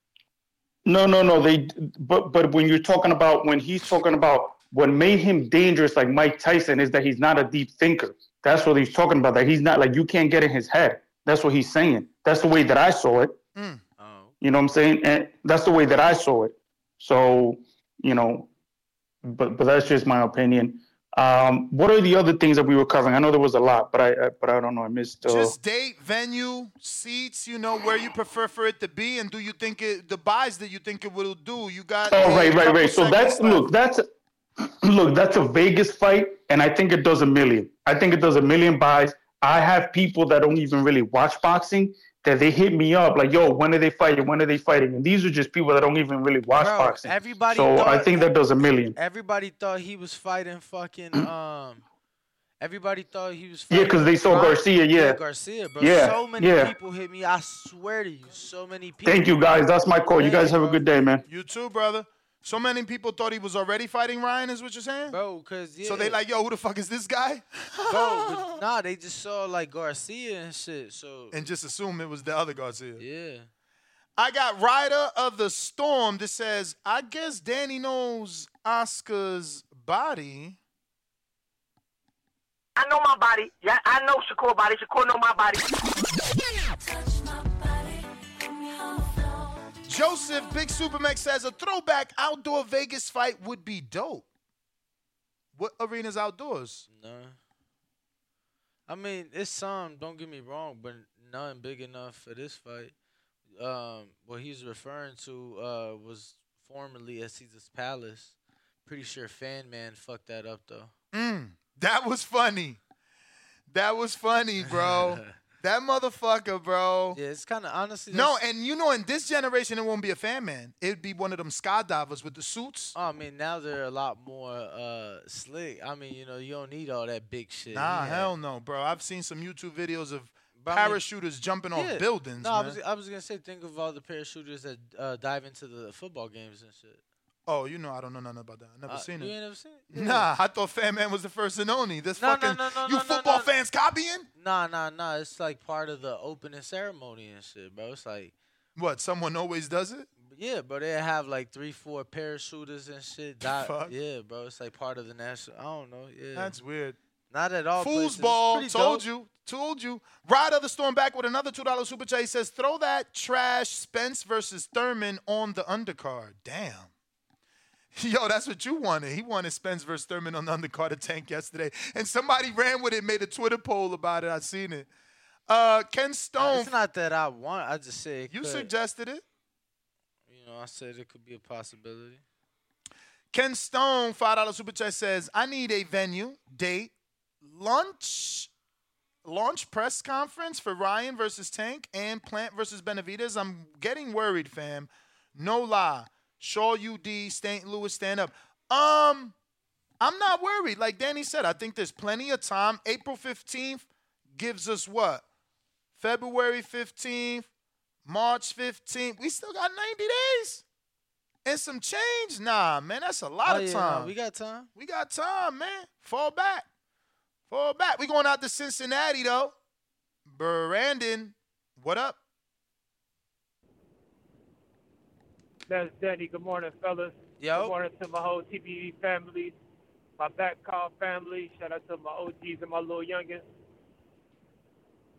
No, no, no. They, but but when you're talking about when he's talking about what made him dangerous, like Mike Tyson, is that he's not a deep thinker. That's what he's talking about. That he's not like you can't get in his head. That's what he's saying. That's the way that I saw it. Mm. You know what I'm saying? And that's the way that I saw it. So you know, but but that's just my opinion. Um, what are the other things that we were covering? I know there was a lot, but I, I but I don't know. I missed. Uh, Just date, venue, seats. You know where you prefer for it to be, and do you think it the buys that you think it will do? You got. Oh, right, right, right. So that's left. look, that's look, that's a Vegas fight, and I think it does a million. I think it does a million buys. I have people that don't even really watch boxing that they hit me up like, "Yo, when are they fighting? When are they fighting?" And these are just people that don't even really watch Bro, boxing. everybody So I think that does a million. Everybody thought he was fighting fucking um. Everybody thought he was. Yeah, because they saw Ron- Garcia, yeah. Garcia, bro. Yeah, So many yeah. people hit me. I swear to you, so many people. Thank you, guys. That's my call. You guys have a good day, man. You too, brother. So many people thought he was already fighting Ryan, is what you're saying? Bro, cause yeah. So they like, yo, who the fuck is this guy? bro, but nah, they just saw like Garcia and shit. So and just assume it was the other Garcia. yeah. I got Rider of the Storm that says, I guess Danny knows Oscar's body. I know my body. Yeah, I know Shakur body. Shakur know my body. Joseph Big Supermax says a throwback outdoor Vegas fight would be dope. What arena's outdoors? No. I mean, it's some. Don't get me wrong, but none big enough for this fight. Um, what he's referring to uh, was formerly at Caesar's Palace. Pretty sure Fan Man fucked that up though. Mm, that was funny. That was funny, bro. that motherfucker, bro. Yeah, it's kind of honestly. No, and you know, in this generation, it won't be a fan man. It'd be one of them skydivers with the suits. Oh, I mean, now they're a lot more uh, slick. I mean, you know, you don't need all that big shit. Nah, had- hell no, bro. I've seen some YouTube videos of But I mean- parachuters jumping off buildings. No, I man. was I was gonna say, think of all the parachuters that uh, dive into the football games and shit. Oh, you know, I don't know nothing about that. I never Uh, seen you it. ain't never seen it? Yeah. Nah, I thought Fan Man was the first and only. This No, fucking no, no, you football fans copying? Nah, nah, nah. It's like part of the opening ceremony and shit, bro. It's like, What? Someone always does it? yeah, bro. They have like three, four parachuters and shit. Di- Fuck. Yeah, bro. It's like part of the national. I don't know. Yeah, That's weird. not at all. Foosball told dope. you, told you. Ride of the Storm back with another two dollar super chat. He says, "Throw that trash Spence versus Thurman on the undercard." Damn. Yo, that's what you wanted. He wanted Spence versus Thurman on the undercard of Tank yesterday, and somebody ran with it, made a Twitter poll about it. I seen it. Uh, Ken Stone, It's not that I want. I just say it you could. suggested it. You know, I said it could be a possibility. Ken Stone, five dollar super chat says, "I need a venue, date, lunch, launch press conference for Ryan versus Tank and Plant versus Benavides. I'm getting worried, fam. No lie. Shaw UD, St. Louis, stand up. Um, I'm not worried. Like Danny said, I think there's plenty of time. April 15th gives us what? February 15th, March 15th. We still got 90 days and some change. Nah, man, that's a lot oh, of yeah, time. we got time. We got time, man. Fall back. Fall back. We going out to Cincinnati though. Brandon, what up? That's Danny. Good morning, fellas. Yo. Good morning to my whole TBV family, my back call family. Shout out to my OGs and my little youngins.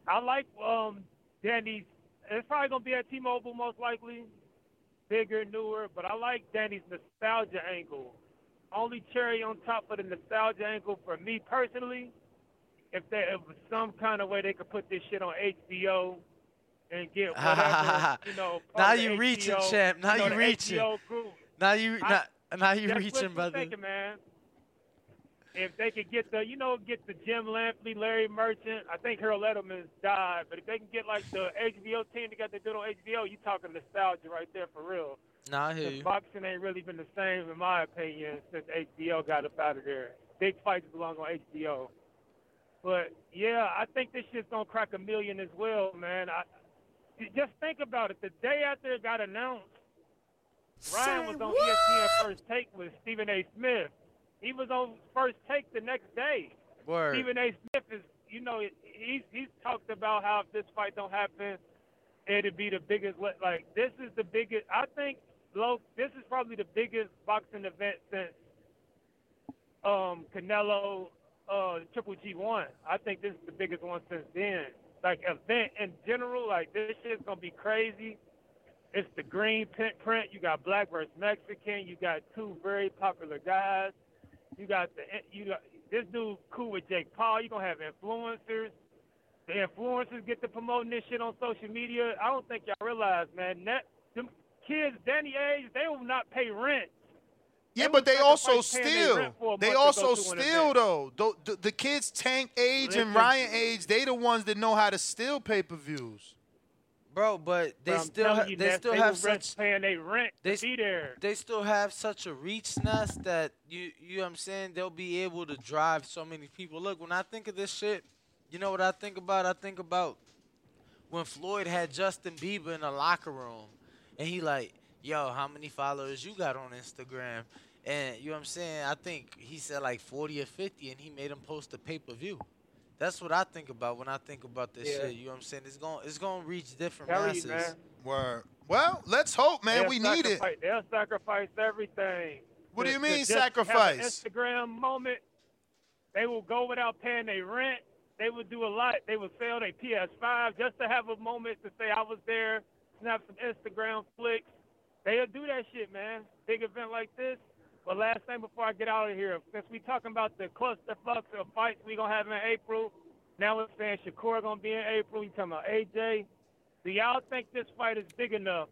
I like um Danny's. It's probably gonna be at T-Mobile most likely, bigger, newer. But I like Danny's nostalgia angle. Only cherry on top of the nostalgia angle for me personally. If there if some kind of way they could put this shit on HBO and get whatever, you know. Now you reaching, champ. Now know, you the reaching. Now you, I- now, now you reaching, brother. Thinking, man. If they could get the, you know, get the Jim Lampley, Larry Merchant. I think Harold Lederman's died, but if they can get like the HBO team together to do it on HBO, you talking nostalgia right there for real. Nah, I hear you. boxing ain't really been the same, in my opinion, since HBO got up out of there. Big fights belong on HBO. But yeah, I think this shit's gonna crack a million as well, man. I just think about it. The day after it got announced, Ryan was on E ESPN First Take with Stephen A. Smith. He was on First Take the next day. Word. Stephen A. Smith is, you know, he's he's talked about how if this fight don't happen, it'd be the biggest. le- Like this is the biggest. I think, Lo, this is probably the biggest boxing event since um Canelo uh Triple G one. I think this is the biggest one since then. Like event in general, like this shit's gonna be crazy. It's the green print print. You got black versus Mexican. You got two very popular guys. You got the you got this dude cool with Jake Paul. You gonna have influencers. The influencers get to promoting this shit on social media. I don't think y'all realize, man. That them kids, Danny age, they will not pay rent. Yeah, but they also sacrifice paying steal. rent for a They also go to an steal though. The, the, the kids Tank age and Ryan age, they the ones that know how to steal pay per views. Bro, but they But I'm still telling ha- they that still they have will risk such paying their rent they to be there. they still have such a reach nest that you you know what I'm saying they'll be able to drive so many people. Look, when I think of this shit, you know what I think about? I think about when Floyd had Justin Bieber in the locker room and he like yo, how many followers you got on Instagram? And you know what I'm saying? I think he said like 40 or 50, and he made him post a pay per view. That's what I think about when I think about this Yeah. shit. You know what I'm saying? It's going it's going to reach different Tell you, masses. man. Word. Well, let's hope, man. They'll we need it. sacrifice- They'll sacrifice everything. What do you mean just have an sacrifice? Instagram moment. They will go without paying their rent. They would do a lot. They would sell their PS5 just to have a moment to say I was there, snap some Instagram flicks. They'll do that shit, man. Big event like this. But last thing before I get out of here, since we talking about the clusterfucks of fights we gonna have in April, now we're saying Shakur gonna be in April. You talking about AJ? Do y'all think this fight is big enough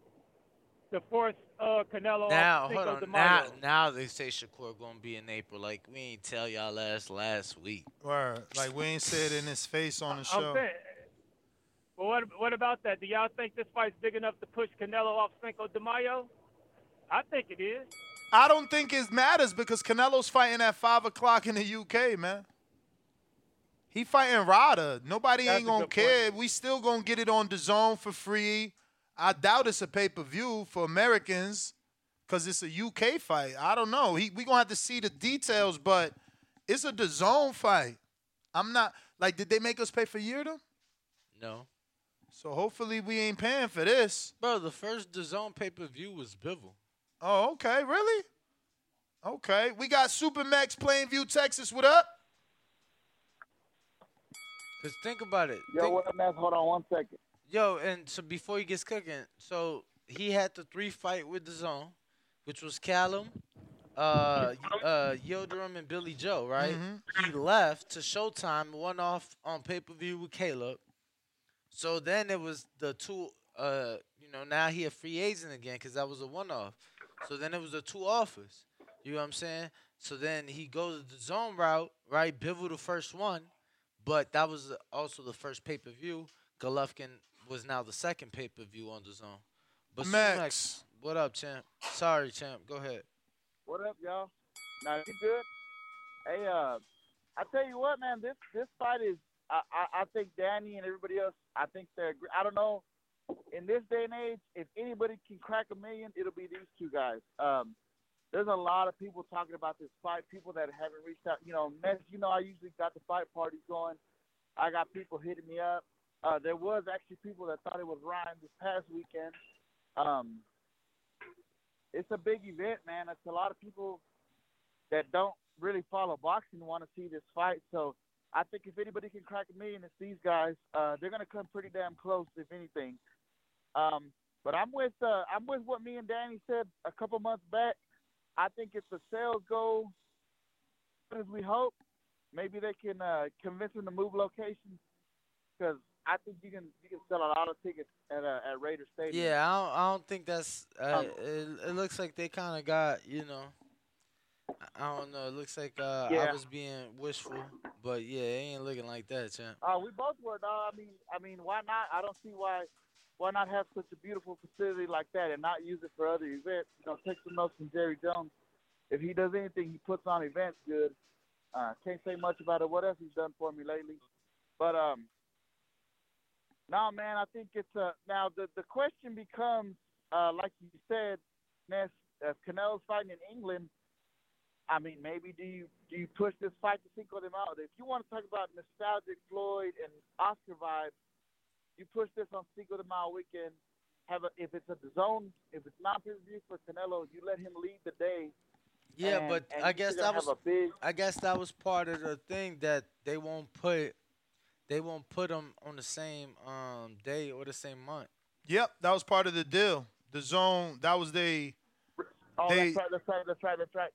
to force uh, Canelo Now, off hold on. Now, now they say Shakur gonna be in April. Like we ain't tell y'all last last week. Word. Like we ain't said in his face on the I'm show. saying, but what what about that? Do y'all think this fight's big enough to push Canelo off Cinco de Mayo? I think it is. I don't think it matters because Canelo's fighting at five o'clock in the UK, man. He fighting Ryder. Nobody That's ain't gonna good care. We still gonna get it on the zone for free. I doubt it's a pay per view for Americans because it's a UK fight. I don't know. He, we gonna have to see the details, but it's a DAZN fight. I'm not like. Did they make us pay for Yurda? No, So hopefully we ain't paying for this. bro. The first DAZN pay per view was Bivol. Oh, okay. Really? Okay. We got Supermax Plainview, Texas. What up? Cause think about it. Yo, Think- what up, man? Hold on one second. Yo, and so before he gets cooking, so he had the three fight with the zone, which was Callum, uh, y- uh, Yildirim, and Billy Joe, right? He left to Showtime, one off on pay per view with Caleb. So then it was the two, uh, you know, now he a free agent again because that was a one off. So then it was the two offers. You know what I'm saying? So then he goes the zone route, right? Bivol the first one, but that was also the first pay per view. Golovkin was now the second pay per view on the zone. But Max. Max, what up, champ? Sorry, champ. Go ahead. What up, y'all? Now you good? Hey, uh, I tell you what, man. This this fight is. I, I I think Danny and everybody else. I think they're. I don't know. In this day and age, if anybody can crack a million, it'll be these two guys. Um, there's a lot of people talking about this fight. People that haven't reached out. You know, Ness. You know, I usually got the fight parties going. I got people hitting me up. Uh, there was actually people that thought it was Ryan this past weekend. Um, it's a big event, man. It's a lot of people that don't really follow boxing want to see this fight. So I think if anybody can crack a million, it's these guys. Uh, they're gonna come pretty damn close, if anything. Um, but I'm with uh, I'm with what me and Danny said a couple months back. I think if the sales go as we hope, maybe they can uh, convince them to move locations because I think you can you can sell a lot of tickets at uh, at Raider Stadium. Yeah, I don't, I don't think that's. Uh, Um, it, it looks like they kind of got, you know. I- don't know. It looks like uh, I was being wishful, but yeah, it ain't looking like that, champ. Uh, we both were, dog. I mean, I mean, why not? I don't see why, why not have such a beautiful facility like that and not use it for other events. You know, take some notes from Jerry Jones. If he does anything, he puts on events good. Uh, can't say much about it. What else he's done for me lately? But um, no, man, I think it's uh now the the question becomes, uh, like you said, Ness, if Canelo's fighting in England. I mean, maybe do you do you push this fight to Cinco de Mayo? If you want to talk about nostalgic Floyd and Oscar vibes, you push this on Cinco de Mayo weekend. Have a, if it's a zone, if it's not pay per view for Canelo, you let him lead the day. Yeah, and- but and I guess that was a big. I guess that was part of the thing that they won't put they won't put them on the same um day or the same month. Yep, that was part of the deal. The zone, that was they. Oh, they that's right. That's right. That's right. That's right.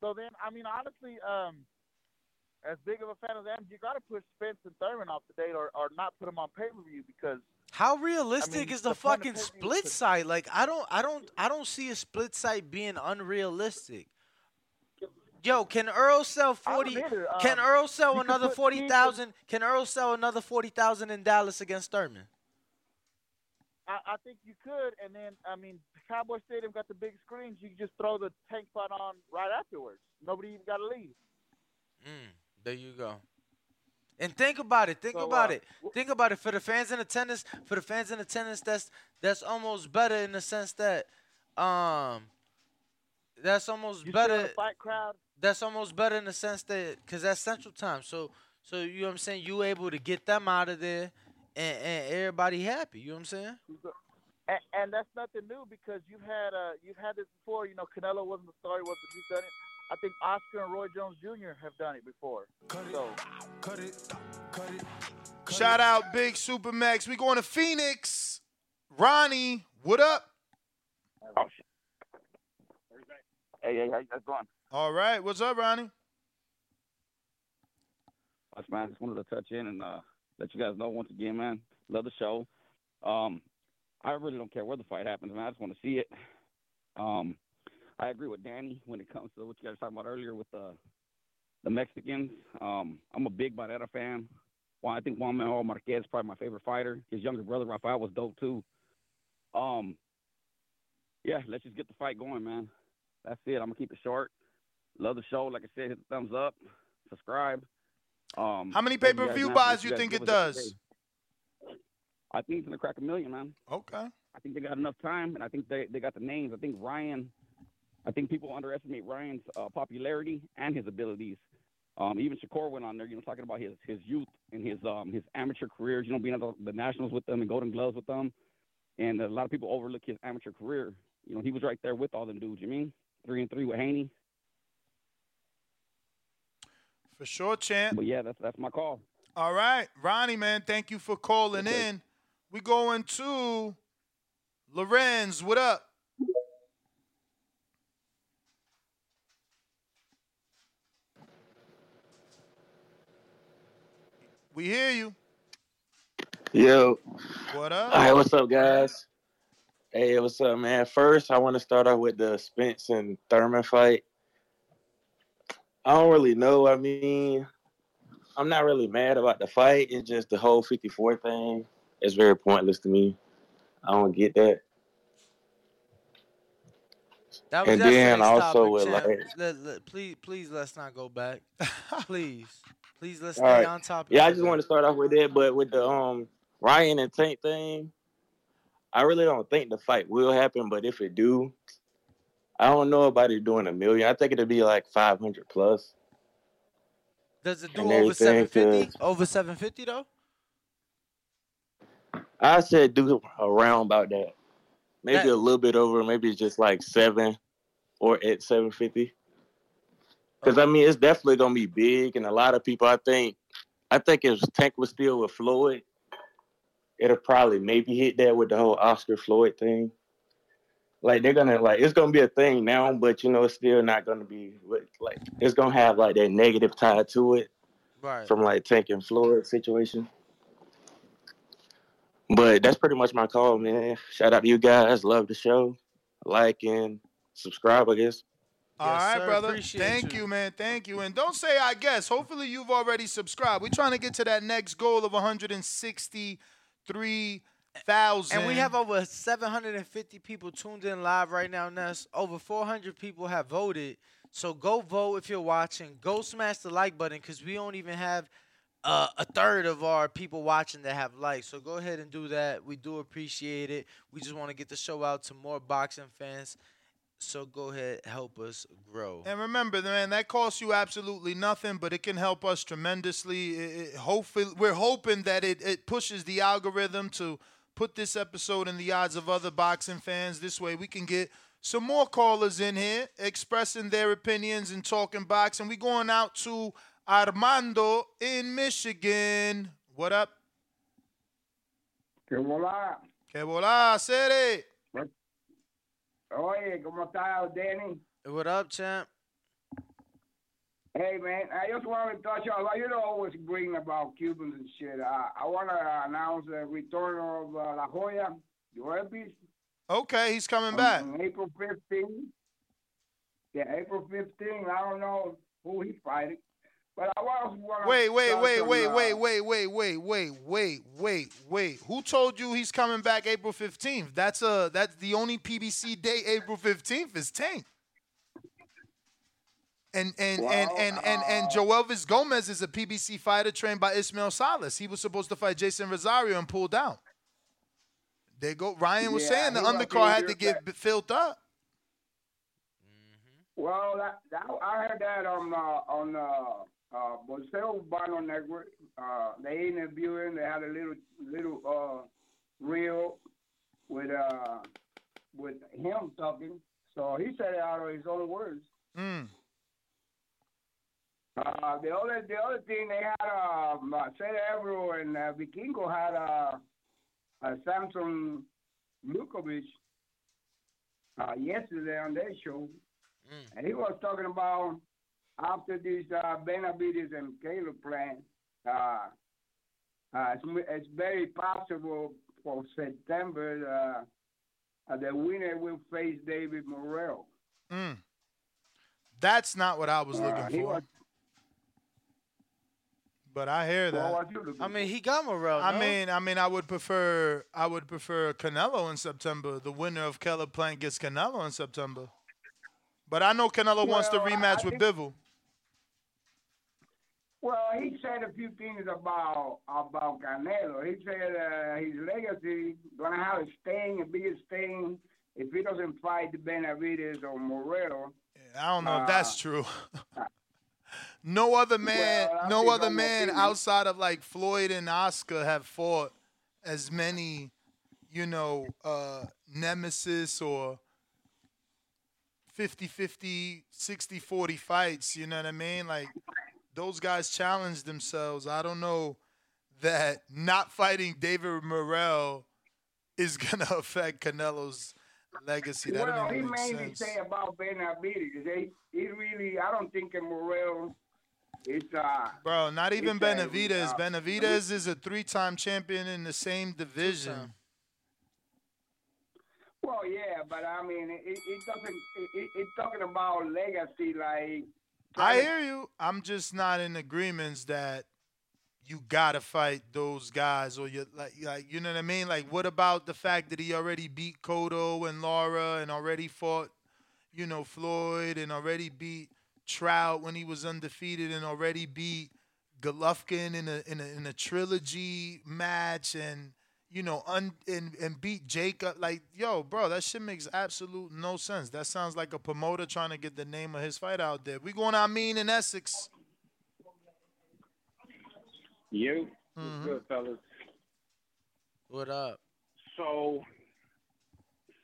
So then, I mean, honestly, um, as big of a fan of them, you got to push Spence and Thurman off the date, or, or not put them on pay per view because How realistic I mean, is the, the fucking split site? Like I don't I don't I don't see a split site being unrealistic. Yo, can Errol sell forty? either. Can Um, Errol sell another forty thousand? Can Errol sell another forty thousand in Dallas against Thurman? I, I think you could. And then, I mean, Cowboy Stadium got the big screens. You can just throw the tank fight on right afterwards. Nobody even got to leave. Mm, there you go. And think about it. Think So, about uh, it. Think about it. For the fans in attendance, for the fans in attendance, that's that's almost better in the sense that, um, that's almost better. fight crowd? That's almost better in the sense that because that's Central Time. So so you know what I'm saying. You able to get them out of there, and, and everybody happy. You know what I'm saying? And, and that's nothing new because you've had uh you've had this before. You know, Canelo wasn't the star, he was, but he's done it. I think Oscar and Roy Jones Jr. have done it before. So Shout out Big Supermax. We going to Phoenix. Ronnie, what up? Oh Hey, hey, how you guys doing? All right, what's up, Ronnie? Much, man. Just wanted to touch in and uh, let you guys know once again, man. Love the show. Um, I really don't care where the fight happens, man. I just want to see it. Um, I agree with Danny when it comes to what you guys were talking about earlier with the the Mexicans. Um, I'm a big Barrera fan. Well, I think Juan Manuel Marquez is probably my favorite fighter. His younger brother Rafael was dope too. Um, yeah, let's just get the fight going, man. That's it. I'm gonna keep it short. Love the show. Like I said, hit the thumbs up, subscribe. Um, How many thank you pay-per-view guys, man, for buys what you think it does? I think he's gonna crack a million, man. Okay. I think they got enough time, and I think they, they got the names. I think Ryan. I think people underestimate Ryan's uh, popularity and his abilities. Um, even Shakur went on there, you know, talking about his his youth and his um his amateur careers. You know, being at the, the nationals with them and Golden Gloves with them, and a lot of people overlook his amateur career. You know, he was right there with all them dudes. You mean three and three with Haney? For sure, champ. But yeah, that's that's my call. All right, Ronnie, man, thank you for calling in. We going to Lorenz. What up? We hear you. Yo. What up? All right, what's up, guys? Hey, what's up, man? First, I want to start off with the Spence and Thurman fight. I don't really know. I mean, I'm not really mad about the fight. It's just the whole 54 thing is very pointless to me. I don't get that. That was And then also with, champ. like- Let- let- please, please, let's not go back. please, please, let's stay right. on topic. Yeah, I just want to start off with that, but with the um Ryan and Tank thing, I really don't think the fight will happen. But if it do, I don't know about it doing a million. I think it'll be like 500 plus. Does it do over 750? 'cause- Over 750 though? I said do around about that. Maybe That- a little bit over, maybe just like seven or at seven fifty. Because I mean, it's definitely gonna be big, and a lot of people. I think, I think if Tank was still with Floyd, it'll probably maybe hit that with the whole Oscar Floyd thing. Like they're gonna like it's gonna be a thing now, but you know it's still not gonna be like it's gonna have like that negative tie to it Right. from like Tank and Floyd situation. But that's pretty much my call, man. Shout out to you guys. Love the show. Like and subscribe, I guess. All right, sir. brother. Appreciate Thank you. man. Thank you. And don't say I guess. Hopefully you've already subscribed. We're trying to get to that next goal of 163,000. And we have over 750 people tuned in live right now, Ness. Over 400 people have voted. So go vote if you're watching. Go smash the like button because we don't even have uh, a third of our people watching that have likes. So go ahead and do that. We do appreciate it. We just want to get the show out to more boxing fans. So go ahead, help us grow. And remember, man, that costs you absolutely nothing, but it can help us tremendously. It, it- hopefully, we're hoping that it, it pushes the algorithm to put this episode in the odds of other boxing fans. This way, we can get some more callers in here expressing their opinions and talking boxing. We going out to Armando in Michigan. What up? Que volá. Que volá, Sere. Oye, ¿cómo estás, Danny? What up, champ? Hey, man, I just want to touch on, like, you know, always bring about Cubans and shit. Uh, I want to announce the return of uh, La Jolla, Joelvis. Okay, he's coming on, back. On April 15th. Yeah, April 15th. I don't know who he's fighting. But I was Wait, wait, wait, wait, wait, wait, wait, wait, wait, wait, wait, wait. Who told you he's coming back April 15th? That's a that's the only PBC day April 15th is Tank. And and Well, and and and and uh, Joelvis Gomez is a PBC fighter trained by Ismael Salas. He was supposed to fight Jeison Rosario and pulled out. They go. Ryan was Yeah, saying the he undercard had to get b- filled up. Well, that, that, I heard that on uh, on uh, uh, Bolseo Urbano Network. Uh, they interviewed him. They had a little little uh, reel with uh, with him talking. So he said it out of his own words. Mm. Uh, the other the other thing they had uh, Cedar Evero and uh, Vikingo had uh, uh, Sampson Lewkowicz uh, yesterday on their show, and he was talking about after this uh, Benavides and Caleb Plant, uh, uh, it's, it's very possible for September uh, uh, the winner will face David Morrell. Mm. That's not what I was Uh, looking for. was- But I hear that. What was you looking I mean, he got Morrell. I no? mean, I mean, I would prefer, I would prefer Canelo in September. The winner of Caleb Plant gets Canelo in September. But I know Canelo wants the rematch I with think- Bivol. Well, he said a few things about about Canelo. He said uh, his legacy gonna have a stain, a bigger stain, if he doesn't fight Benavides or Morrell. I don't know if Uh, that's true. no other man, Well, no other man outside of like Floyd and Oscar have fought as many, you know, uh, nemesis or 50-50, 60-40 fights. You know what I mean? Like those guys challenged themselves. I don't know that not fighting David Morrell is gonna affect Canelo's legacy. That well, he even make mainly sense. say about Benavides. He, he really, I don't think Morrell is. Uh, Bro, not even it's, uh, Benavides. uh, Benavides is a three-time champion in the same division. Well, yeah, but I mean, it, it it doesn't. It, it, it's talking about legacy, like. I hear you. I'm just not in agreements that you gotta fight those guys or you like like you know what I mean? Like what about the fact that he already beat Cotto and Lara and already fought, you know, Floyd and already beat Trout when he was undefeated and already beat Golovkin in a in a in a trilogy match and you know un, and and beat Jacob like yo bro that shit makes absolute no sense. That sounds like a promoter trying to get the name of his fight out there. We going I mean in Essex. You, Mhm. good fellas. What up? So,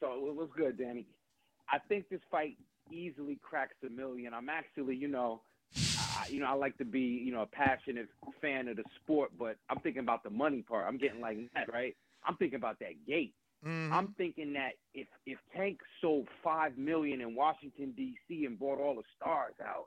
so it was good, Danny. I think this fight easily cracks a million. I'm actually, you know, I, you know, I like to be, you know, a passionate fan of the sport, but I'm thinking about the money part. I'm getting like that, right? I'm thinking about that gate. Mm-hmm. I'm thinking that if if Tank sold five million in Washington D.C. and brought all the stars out,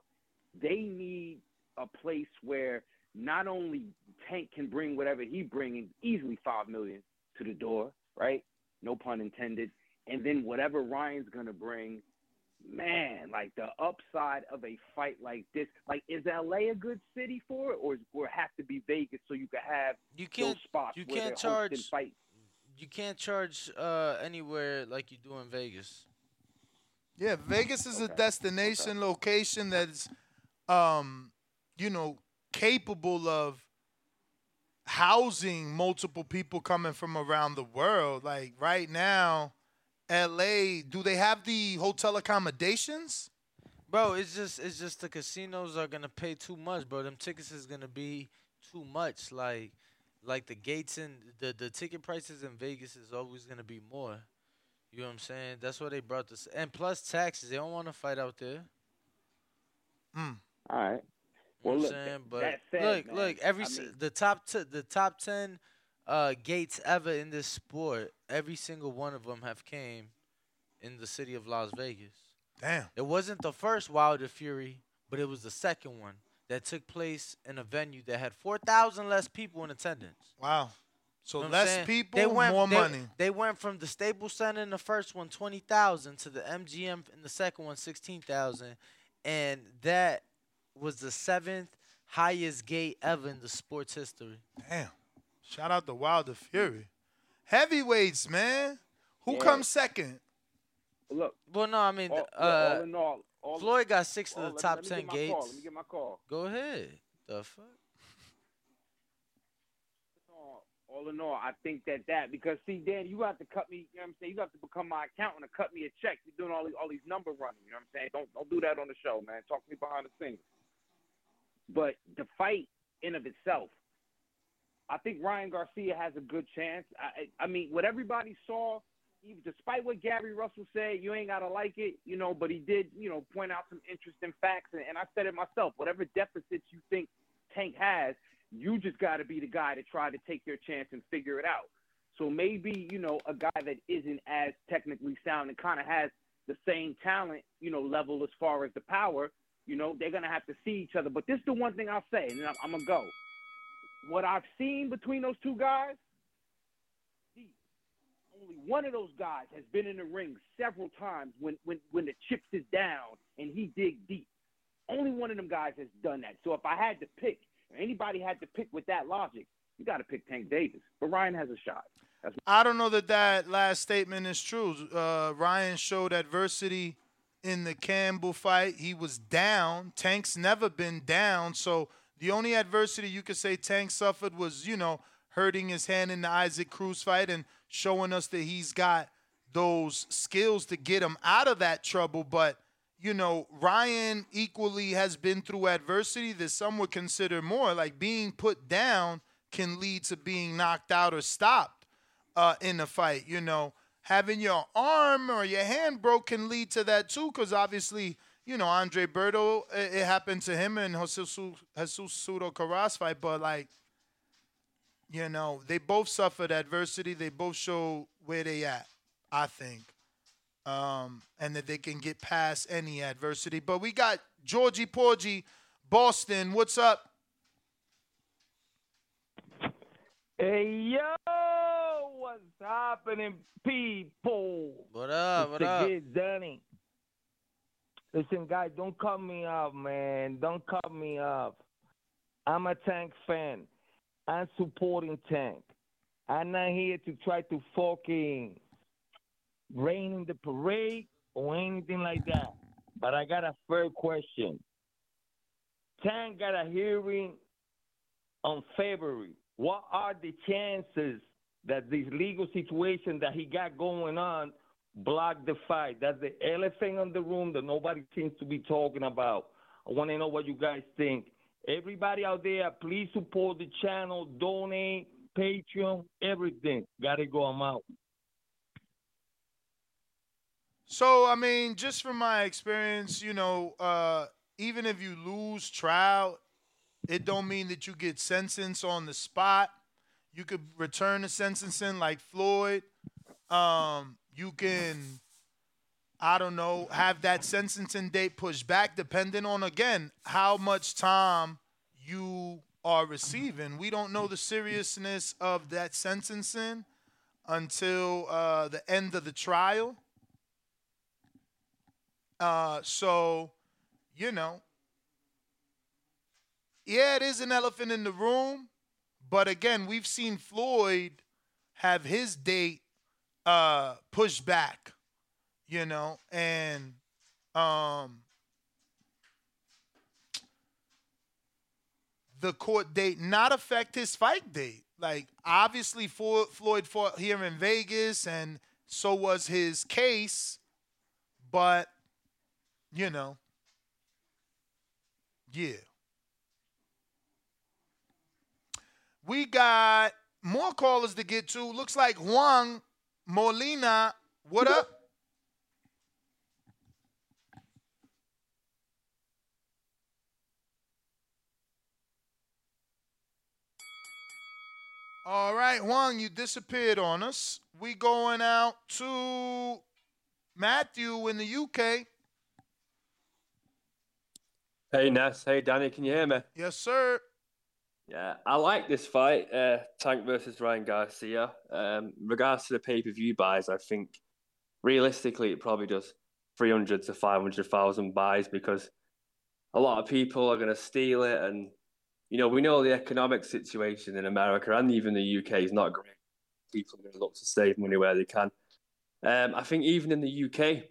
they need a place where not only Tank can bring whatever he bringing easily five million to the door, right? No pun intended. And then whatever Ryan's gonna bring, man, like the upside of a fight like this, like is LA a good city for it, or or have to be Vegas so you can have You can't- those spots you where can't charge- fights? You can't charge uh, anywhere like you do in Vegas. Yeah, Vegas is a destination location that's, um, you know, capable of housing multiple people coming from around the world. Like right now, L.A. Do they have the hotel accommodations? Bro, it's just it's just the casinos are gonna pay too much, bro. Them tickets is gonna be too much. Like like the gates and the the ticket prices in Vegas is always gonna be more. You know what I'm saying? That's why they brought this and plus taxes. They don't want to fight out there. Hmm. All right. You Well, know look, what I'm saying? But said, look, man, look, every I s mean- the top t- the top ten uh, gates ever in this sport, every single one of them have came in the city of Las Vegas. Damn. It wasn't the first Wilder Fury, but it was the second one that took place in a venue that had four thousand less people in attendance. Wow. So You know less people, they went, more they- money. They went from the Staples Center in the first one, 20,000, to the MGM in the second one, 16,000. And that was the seventh highest gate ever in the sports history. Damn. Shout out to Wilder Fury. Heavyweights, man. Who Yeah. comes second? Look. Well, no, I mean, all, uh, all in all, all Floyd got six of let the me- top let me ten gates. Call. Let me get my call. Go ahead. The fuck? All in all, I think that that because see, Dan, you have to cut me. You know what I'm saying? You have to become my accountant and cut me a check. You're doing all these all these number running. You know what I'm saying? Don't don't do that on the show, man. Talk to me behind the scenes. But the fight in of itself, I think Ryan Garcia has a good chance. I I mean, what everybody saw, even despite what Gary Russell said, you ain't gotta like it, you know. But he did, you know, point out some interesting facts, and, and I said it myself. Whatever deficits you think Tank has, you just got to be the guy to try to take your chance and figure it out. So maybe you know a guy that isn't as technically sound and kind of has the same talent, you know, level as far as the power. You know, they're gonna have to see each other. But this is the one thing I'll say, and I'm, I'm gonna go. What I've seen between those two guys, only one of those guys has been in the ring several times when when when the chips is down and he dig deep. Only one of them guys has done that. So if I had to pick, anybody had to pick with that logic, you got to pick Tank Davis. But Ryan has a shot. That's I don't know that that last statement is true. Uh, Ryan showed adversity in the Campbell fight. He was down. Tank's never been down. So the only adversity you could say Tank suffered was, you know, hurting his hand in the Isaac Cruz fight and showing us that he's got those skills to get him out of that trouble. But, you know, Ryan equally has been through adversity that some would consider more. Like being put down can lead to being knocked out or stopped uh, in the fight. You know, having your arm or your hand broke can lead to that too, because obviously, you know, Andre Berto, it, it happened to him in Jesus, Jesus Soto Karass fight, but like, you know, they both suffered adversity. They both show where they at, I think, um, and that they can get past any adversity. But we got Georgie Porgy, Boston. What's up? Hey yo, what's happening, people? What up? It's What the up? kid, Danny. Listen, guys, don't cut me off, man. Don't cut me off. I'm a Tank fan. I'm supporting Tank. I'm not here to try to fucking rain in the parade or anything like that. But I got a fair question. Tank got a hearing on February. What are the chances that this legal situation that he got going on block the fight? That's the elephant in the room that nobody seems to be talking about. I want to know what you guys think. Everybody out there, please support the channel, donate, Patreon, everything. Gotta go. I'm out. So I mean, just from my experience, you know, uh, even if you lose trial, it don't mean that you get sentenced on the spot. You could return the sentencing like Floyd. Um, you can, I don't know, have that sentencing date pushed back depending on again how much time you are receiving. We don't know the seriousness of that sentencing until uh, the end of the trial. Uh, so, you know, yeah, it is an elephant in the room, but again, we've seen Floyd have his date uh, back, you know, and um, the court date not affect his fight date. Like, obviously, Floyd fought here in Vegas, and so was his case, but you know, yeah. We got more callers to get to. Looks like Juan Molina. What up? All right, Juan, you disappeared on us. We going out to Matthew in the UK. Hey Ness, hey Danny, can you hear me? Yes, sir. Yeah, I like this fight, uh, Tank versus Ryan Garcia. Um, regards to the pay per view buys, I think realistically it probably does 300 to 500,000 buys because a lot of people are going to steal it. And, you know, we know the economic situation in America and even the UK is not great. People are going to look to save money where they can. Um, I think even in the UK,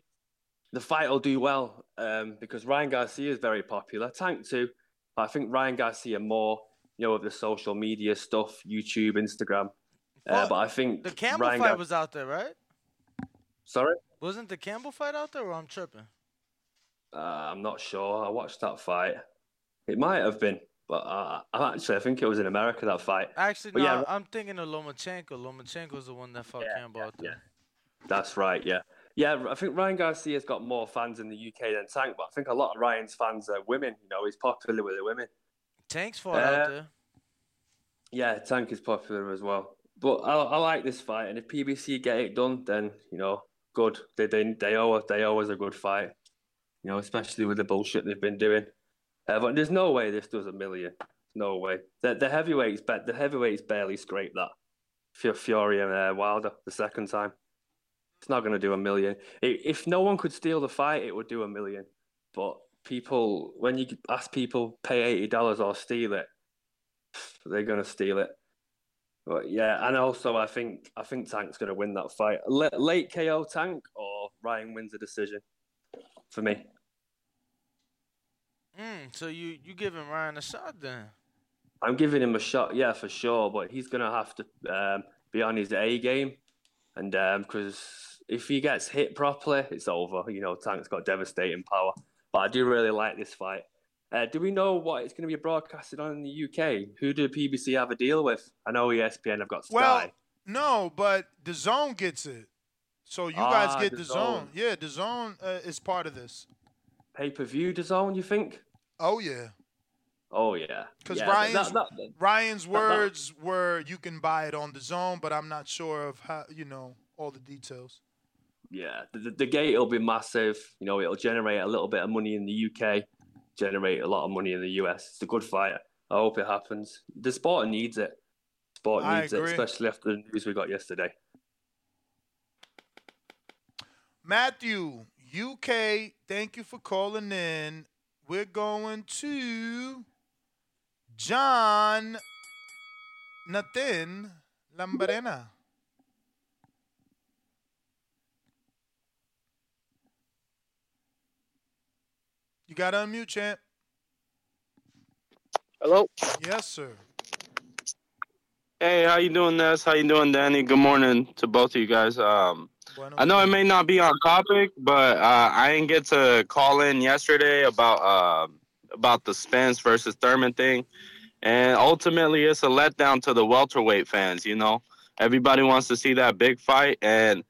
the fight will do well um, because Ryan Garcia is very popular. Tank too, but I think Ryan Garcia more, you know, with the social media stuff, YouTube, Instagram. Uh, but I think The Campbell Ryan fight was out there, right? Sorry, Wasn't the Campbell fight out there, or I'm tripping? uh, I'm not sure. I watched that fight. It might have been, but uh, actually I think it was in America that fight. Actually, But no. yeah, I'm thinking of Lomachenko. Lomachenko's the one that fought Campbell out there. That's right, yeah. Yeah, I think Ryan Garcia's got more fans in the UK than Tank, but I think a lot of Ryan's fans are women. You know, he's popular with the women. Tank's fought Uh, out there. Yeah, Tank is popular as well. But I, I like this fight, and if PBC get it done, then you know, good. They they they owe they owe us a good fight. You know, especially with the bullshit they've been doing. Uh, but there's no way this does a million. No way. The the heavyweights bet the heavyweights barely scraped that. Fury and uh, Wilder the second time. It's not going to do a million. I- If no one could steal the fight, it would do a million. But people, when you ask people pay eighty dollars or steal it, they're going to steal it. But yeah, and also I think I think Tank's going to win that fight. L- late KO Tank or Ryan wins the decision for me. Mm, so you you giving Ryan a shot then? I'm giving him a shot, yeah, for sure. But he's going to have to um, be on his A game, and because if he gets hit properly, it's over. You know, Tank's got devastating power. But I do really like this fight. Uh, do we know what it's going to be broadcasted on in the UK? Who do PBC have a deal with? I know ESPN have got Sky. Well, no, but the zone gets it. So you guys Ah, get the zone. Yeah, the zone uh, is part of this. Pay per view the zone, you think? Oh yeah, Oh yeah. because Yeah, Ryan's that- that- Ryan's that- words were you can buy it on the zone, but I'm not sure of how you know all the details. Yeah, the, the, gate will be massive. You know, it'll generate a little bit of money in the UK, generate a lot of money in the US. It's a good fight. I hope it happens. The sport needs it. Sport needs it, especially after the news we got yesterday. Matthew, UK, thank you for calling in. We're going to John Nathan Lambarena. You got to unmute, champ. Hello. Yes, sir. Hey, how you doing, Ness? How you doing, Danny? Good morning to both of you guys. Um, I know it may not be on topic, but uh, I didn't get to call in yesterday about uh, about the Spence versus Thurman thing, and ultimately it's a letdown to the welterweight fans. You know, everybody wants to see that big fight, and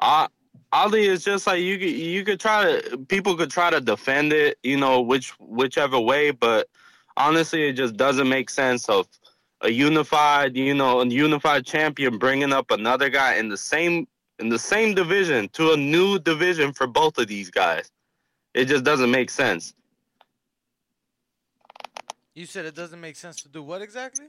I. Ali is just like you could you could try to people could try to defend it, you know, which whichever way, but honestly it just doesn't make sense of a unified, you know, a unified champion bringing up another guy in the same in the same division to a new division for both of these guys. It just doesn't make sense. You said it doesn't make sense to do what exactly?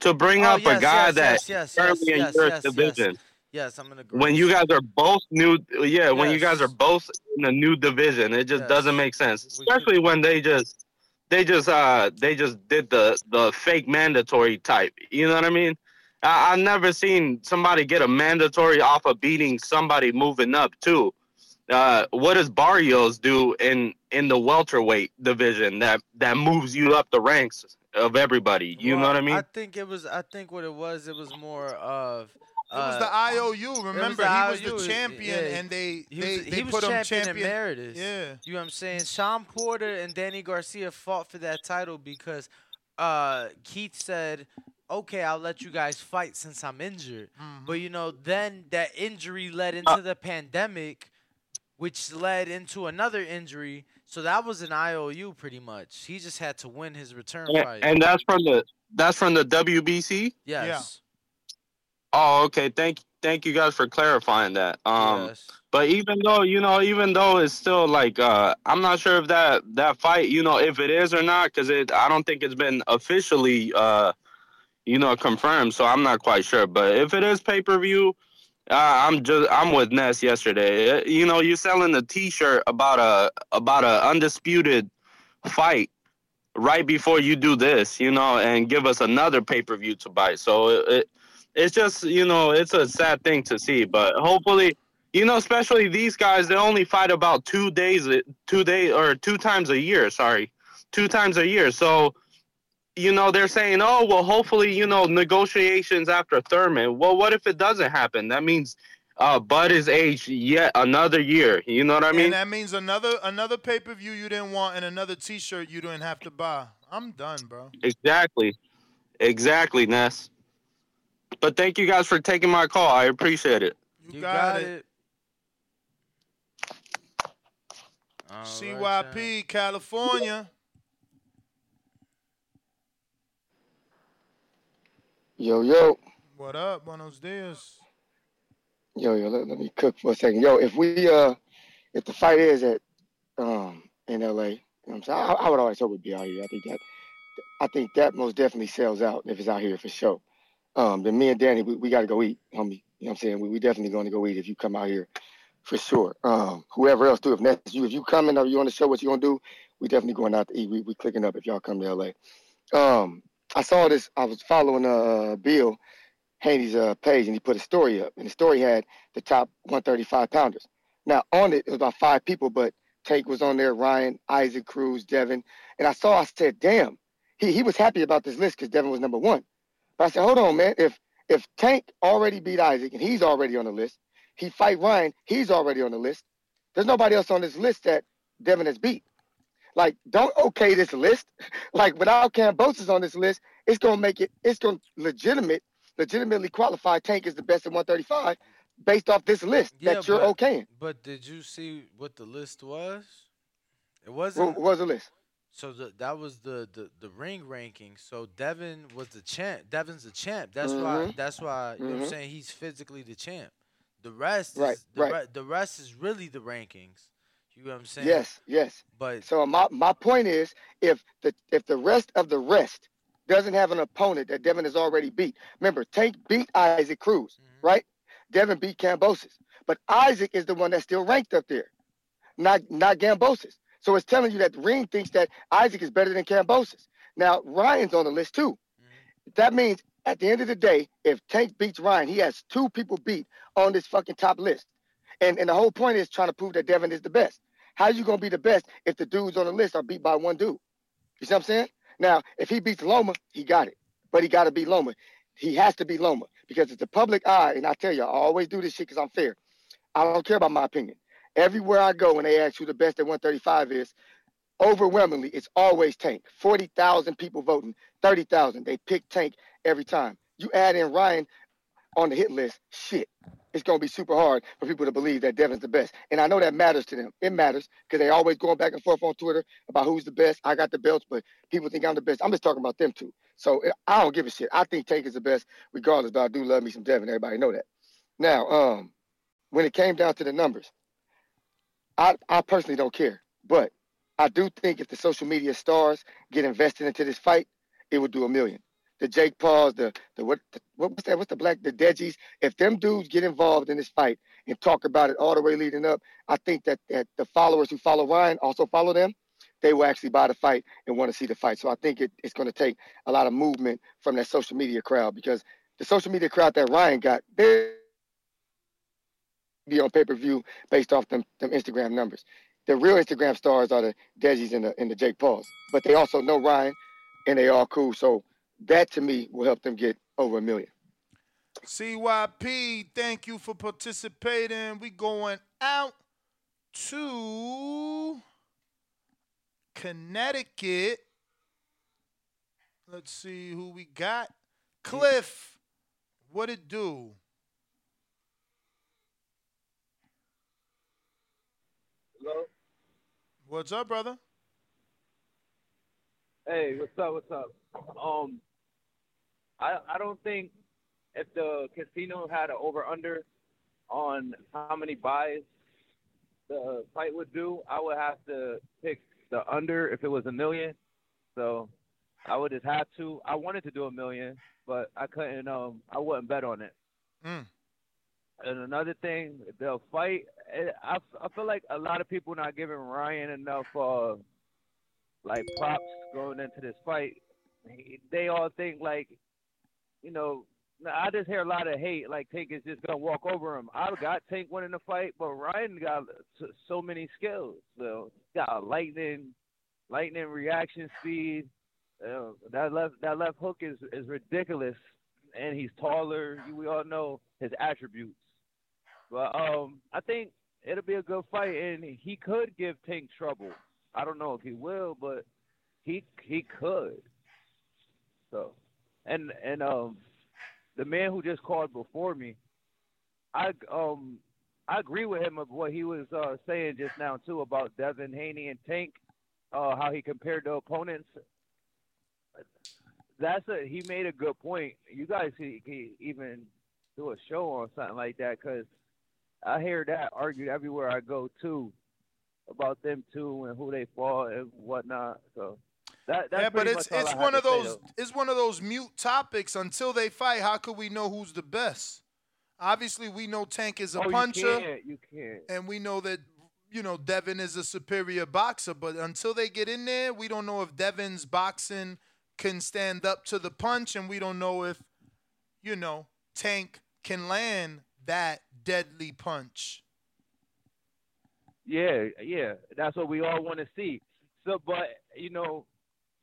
To bring Oh, up yes, a guy yes, that yes, yes, currently yes, in your division. Yes, I'm gonna agree. When you guys are both new, yeah, when you guys are both in a new division, it just Yes. doesn't make sense. Especially when they just, they just, uh, they just did the the fake mandatory type. You know what I mean? I, I've never seen somebody get a mandatory off of beating somebody moving up too. Uh, what does Barrios do in in the welterweight division that that moves you up the ranks of everybody? You know what I mean? I think it was. I think what it was. It was more of. It was uh, the IOU. it was Remember, the he was IOU, the champion, yeah. and they he they, was, they he was put him champion, champion. emeritus. Yeah. you know what I'm saying. Shawn Porter and Danny Garcia fought for that title because uh, Keith said, "Okay, I'll let you guys fight since I'm injured." Mm-hmm. But you know, then that injury led into the pandemic, which led into another injury. So that was an IOU pretty much. He just had to win his return And, fight. and that's from the that's from the WBC. yes. Oh, okay. Thank thank you guys for clarifying that. Um, but even though you know, even though it's still like, uh, I'm not sure if that that fight, you know, if it is or not, because it, I don't think it's been officially, uh, you know, confirmed. So I'm not quite sure. But if it is pay per view, uh, I'm just I'm with Ness yesterday. Uh, You know, you're selling a T-shirt about a about a undisputed fight right before you do this, you know, and give us another pay per view to buy. So it, it it's just you know it's a sad thing to see, but hopefully you know, especially these guys, they only fight about two days, two day or two times a year. Sorry, two times a year. So, you know, they're saying, oh, well, hopefully, you know, negotiations after Thurman. Well, what if it doesn't happen? That means uh, Bud is aged yet another year. You know what I mean? And that means another another pay per view you didn't want and another T shirt you didn't have to buy. I'm done, bro. Exactly, exactly, Ness. But thank you guys for taking my call. I appreciate it. You, got, it. CYP, California. Yo, yo. What up? Buenos dias. Yo, yo, let, let me cook for a second. Yo, if we uh if the fight is at um in LA, you know I'm saying? I, I would always hope it'd be out here. I think that I think that most definitely sells out if it's out here for sure. Um, then me and Danny, we, we gotta go eat, homie. You know what I'm saying? We, we definitely gonna go eat if you come out here for sure. Um, whoever else do, if that's you, if you coming or you on the show, what you gonna do? We definitely going out to eat. We we clicking up if y'all come to LA. Um, I saw this. I was following uh Bill Haney's uh, page, and he put a story up, and the story had the top 135 pounders. Now on it, it was about five people, but Tank was on there, Ryan, Isaac, Cruz, Devin, and I saw. I said, "Damn." He he was happy about this list because Devin was number one. But I said, "Hold on, man. If if Tank already beat Isaac and he's already on the list, he fight Ryan, he's already on the list. There's nobody else on this list that Devin has beat. Like, don't okay this list. like, without Kambosos on this list, it's gonna make it. It's gonna legitimate, legitimately qualify Tank as the best at 135 based off this list Yeah, that you're but, okaying. But did you see what the list was? It wasn't. What was the list? So the, that was the, the the ring ranking. So Devin was the champ. Devin's the champ. That's why. Mhm. That's why. You know what I'm Mhm. saying? He's physically the champ. The rest Right, is the, right. re- the rest is really the rankings. You know what I'm saying? Yes, yes. But so my my point is, if the if the rest of the rest doesn't have an opponent that Devin has already beat, remember Tank beat Isaac Cruz, Mm-hmm. right? Devin beat Kambosos, but Isaac is the one that's still ranked up there, not not Kambosos. So it's telling you that the ring thinks that Isaac is better than Kambosos. Now Ryan's on the list too. Mm-hmm. That means at the end of the day, if Tank beats Ryan, he has two people beat on this fucking top list. And and the whole point is trying to prove that Devin is the best. How you gonna be the best if the dudes on the list are beat by one dude? You see what I'm saying? Now, if he beats Loma, he got it. But he gotta beat Loma. He has to beat Loma because it's the public eye, and I tell you, I always do this shit because I'm fair. I don't care about my opinion. Everywhere I go, when they ask who the best at 135 is, overwhelmingly, it's always Tank. 40,000 people voting, 30,000. They pick Tank every time. You add in Ryan on the hit list, shit, it's going to be super hard for people to believe that Devin's the best. And I know that matters to them. It matters because they always going back and forth on Twitter about who's the best. I got the belts, but people think I'm the best. I'm just talking about them too. So eh, I don't give a shit. I think Tank is the best regardless, but I do love me some Devin. Everybody know that. Now, um, when it came down to the numbers, I, I personally don't care. But I do think if the social media stars get invested into this fight, it would do a million. The Jake Pauls, the the what the, what was that? What's the black the Degies? If them dudes get involved in this fight and talk about it all the way leading up, I think that, that the followers who follow Ryan also follow them. They will actually buy the fight and want to see the fight. So I think it, it's going to take a lot of movement from that social media crowd because the social media crowd that Ryan got, they be on pay per view based off them, them Instagram numbers. The real Instagram stars are the Dejies and the and the Jake Pauls, but they also know Ryan, and they all cool. So that to me will help them get over a million. CYP, thank you for participating. We going out to Connecticut. Let's see who we got. Cliff, what it do? Hello. What's up, brother? Hey, what's up? What's up? Um, I I don't think if the casino had an over under on how many buys the fight would do, I would have to pick the under if it was a million. So I would just have to. I wanted to do a million, but I couldn't. Um, I wouldn't bet on it. Mm. And another thing, the fight. I I feel like a lot of people not giving Ryan enough uh like props going into this fight. He- They all think like, you know, I just hear a lot of hate. Like Tank is just gonna walk over him. I got Tank winning the fight, but Ryan got so, so many skills. So got lightning, lightning reaction speed. Uh, that left that left hook is is ridiculous, and he's taller. We all know his attributes. But um, I think it'll be a good fight, and he could give Tank trouble. I don't know if he will, but he he could. So, and and um, the man who just called before me, I um I agree with him of what he was uh, saying just now too about Devin Haney and Tank, uh, how he compared the opponents. That's a he made a good point. You guys can, even do a show on something like that because I hear that argued everywhere I go too about them too and who they fought and whatnot. So that, that's yeah, but it's it's one of those though. it's one of those mute topics. Until they fight, how could we know who's the best? Obviously, we know Tank is a Oh, you puncher, can't, you can't. and we know that you know Devin is a superior boxer. But until they get in there, we don't know if Devin's boxing can stand up to the punch, and we don't know if you know Tank can land that deadly punch. Yeah, yeah, that's what we all want to see. So, but you know,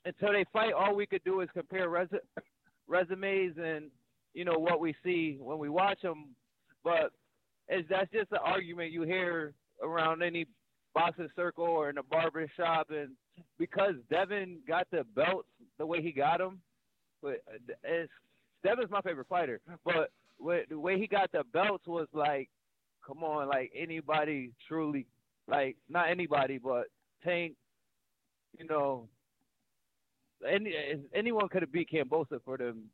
until they fight, all we could do is compare res- resumes and you know what we see when we watch them. But it's, that's just an argument you hear around any boxing circle or in a barber shop, and because Devin got the belts the way he got them, but uh, it's Devin's my favorite fighter, but wh- the way he got the belts was like, come on, like anybody truly, like not anybody, but Tank, you know, any anyone could have beat Kambosos for them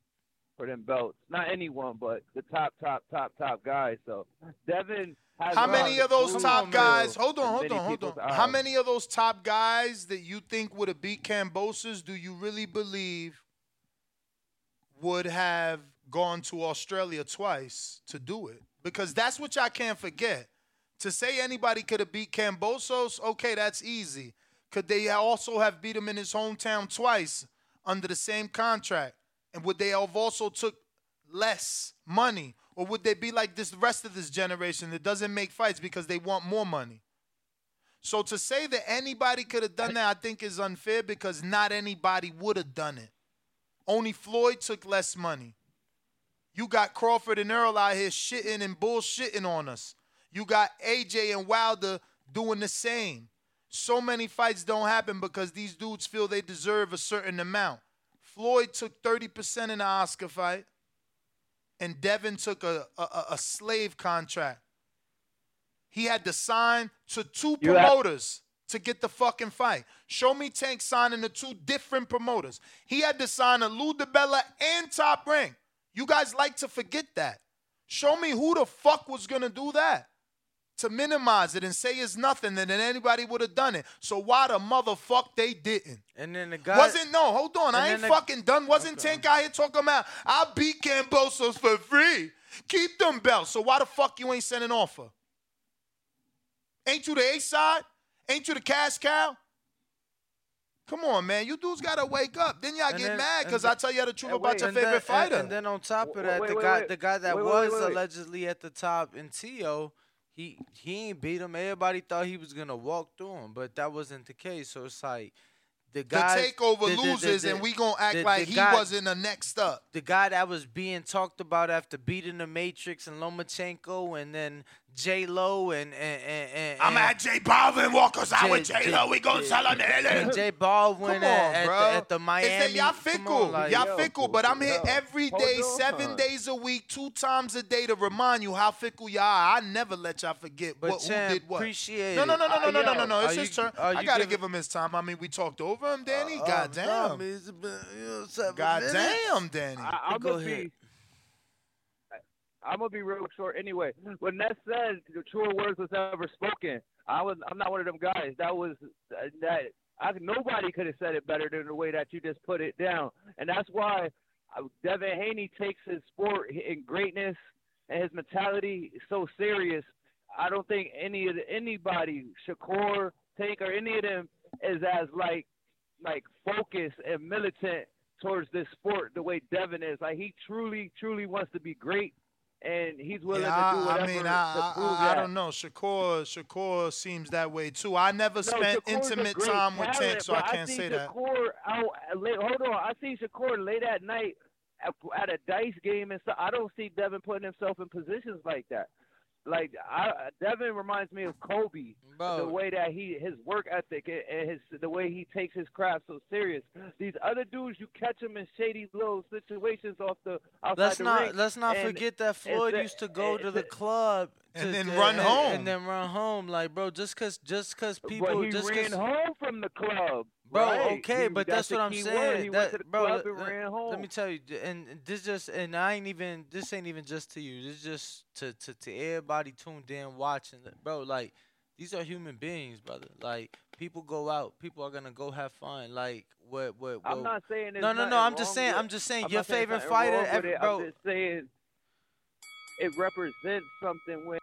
for them belts. Not anyone, but the top, top, top, top guys. So Devin. How many of those top guys? Hold on, hold on, hold on. How many of those top guys that you think would have beat Kambosos do you really believe would have gone to Australia twice to do it? Because that's what y'all can't forget. To say anybody could have beat Kambosos, okay, that's easy. Could they also have beat him in his hometown twice under the same contract? And would they have also took less money? Or would they be like this rest of this generation that doesn't make fights because they want more money? So to say that anybody could have done that, I think is unfair because not anybody would have done it. Only Floyd took less money. You got Crawford and Errol out here shitting and bullshitting on us. You got AJ and Wilder doing the same. So many fights don't happen because these dudes feel they deserve a certain amount. Floyd took 30% in the Oscar fight, and Devin took a, a, a- slave contract. He had to sign to two You have- promoters to get the fucking fight. Show me Tank signing to two different promoters. He had to sign to Lou DiBella and Top Rank. You guys like to forget that. Show me who the fuck was gonna do that. To minimize it and say it's nothing, and then anybody would have done it. So why the motherfuck they didn't? And then the guy Wasn't no, hold on, I ain't the- fucking done. Wasn't Tank out here talking about I beat Kambosos for free. Keep them belts. So why the fuck you ain't sending offer? Ain't you the A side? Ain't you the cash cow? Come on, man. You dudes gotta wake up. Then y'all And get then- mad because I tell you the truth about wait, your favorite then- fighter. And, then on top of that, Wait, the wait, guy, wait. the guy that Wait, wait, was wait, wait. allegedly at the top in Tio, he he ain't beat him. Everybody thought he was gonna walk through him, but that wasn't the case. So it's like the the guy takeover the- the- the- loses, the- and we gonna act the- like the he guy- wasn't the next up. the guy that was being talked about after beating the Matrix and Lomachenko and then J Lo and and and, and I'm at J Balvin Walker's out with J- J Lo. We gonna J- sell him. and J Baldwin Come at, on, at the, at the It's that y'all fickle. on, like, y'all yo. fickle, but I'm here yo. every Hold day, on. seven days a week, two times a day to remind you how fickle y'all are. I never let y'all forget But what, who did what. appreciate no, no, no, no, no, Uh, no, no, no, no. It's are his turn. I gotta give him his time. I mean, we talked over him, Danny. Uh, Goddamn. no, it's been, you know, seven Goddamn, minutes. Danny. I, I'm Go gonna ahead. be. I'm gonna be real short anyway. When that said the truer words was ever spoken, I was I'm not one of them guys. That was that I nobody could have said it better than the way that you just put it down, and that's why uh, Devin Haney takes his sport and greatness and his mentality so serious. I don't think any of the, anybody, Shakur, Tank, or any of them is as like like focused and militant towards this sport the way Devin is. Like he truly, truly wants to be great, and he's willing Yeah, to do I, whatever I mean, I, prove I, I that. don't know. Shakur, Shakur seems that way too. I never No, spent Shakur's intimate time with talent, Tank, so I can't see say that. Shakur out, late, hold on, I see Shakur late at night at, at a dice game and stuff. I don't see Devin putting himself in positions like that. Like I, Devin reminds me of Kobe, the way that he his work ethic and- and his the way he takes his craft so serious. These other dudes, you catch them in shady little situations off the outside Let's the not ring, let's not forget that Floyd a- used to go it's to a- the club And then to- run and, home. and then run home. Like, bro, just cause just cause people but he just ran 'cause- home from the club, Bro, right? okay, but that's that's, what I'm saying. that, went to the bro, let, and ran home. let me tell you, and this just and I ain't even this ain't even just to you. This just to to to everybody tuned in watching, bro. Like these are human beings, brother. Like people go out, people are gonna go have fun. Like what what? I'm what- not saying no no no. I'm just saying. I'm just saying I'm your favorite fighter, ever, bro. I'm just saying it represents something when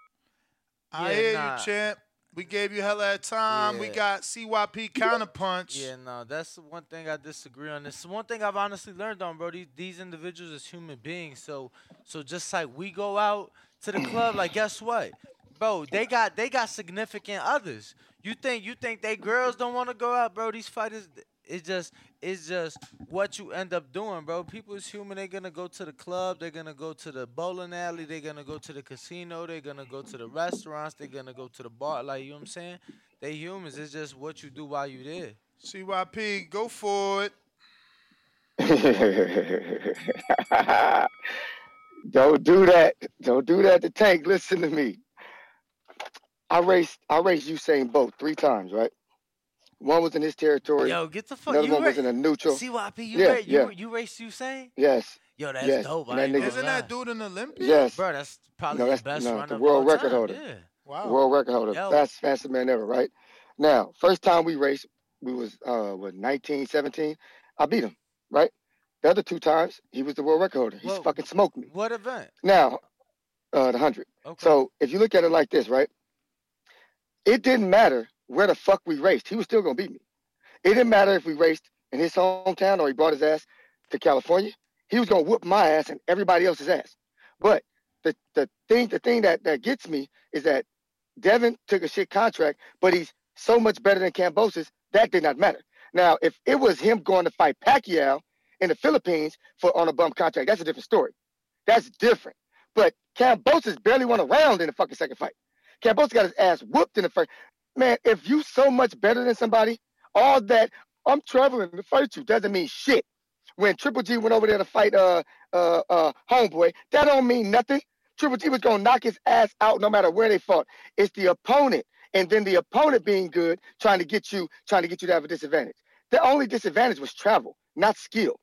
I Yeah, hear nah. you, champ. We gave you hella of time. We got CYP counterpunch. Yeah, no, that's the one thing I disagree on. This one thing I've honestly learned on, bro. These, these individuals is human beings. So, so just like we go out to the club, like guess what, bro? They got they got significant others. You think you think they girls don't want to go out, bro? These fighters, it's just it's just what you end up doing, bro. People is human. They're gonna go to the club. They're gonna go to the bowling alley. They're gonna go to the casino. They're gonna go to the restaurants. They're gonna go to the bar. Like you know what I'm saying? They humans. It's just what you do while you there. CYP, go for it. Don't do that. Don't do that to Tank. Listen to me. I raced I raced Usain Bolt three times, right? One was in his territory. Yo, get the fuck. Another you one was in a neutral. CYP, you yeah, ra- yeah. you, you raced Usain? yes. Yo, that's yes. dope. That nigga- Isn't that dude an Olympian? Yes. Bro, that's probably no, the that's best no, runner the of world all record time. holder. Yeah. Wow. World record holder. Yo. Fast, fastest man ever, right? Now, first time we raced, we was uh what 19, 17. I beat him, right? The other two times, he was the world record holder. He's Whoa. fucking smoked me. What event? Now, uh, the hundred. Okay. So if you look at it like this, right? It didn't matter where the fuck we raced. He was still gonna beat me. It didn't matter if we raced in his hometown or he brought his ass to California. He was gonna whoop my ass and everybody else's ass. But the the thing the thing that that gets me is that Devin took a shit contract, but he's so much better than Kambosos. That did not matter. Now, if it was him going to fight Pacquiao in the Philippines for on a bum contract, that's a different story. That's different. But Kambosos barely won a round in the fucking second fight. Kambosos got his ass whooped in the first. Man, if you so much better than somebody, all that I'm traveling to fight you doesn't mean shit. When Triple G went over there to fight uh uh uh homeboy, that don't mean nothing. Triple G was gonna knock his ass out no matter where they fought. It's the opponent, and then the opponent being good, trying to get you, trying to get you to have a disadvantage. The only disadvantage was travel, not skill.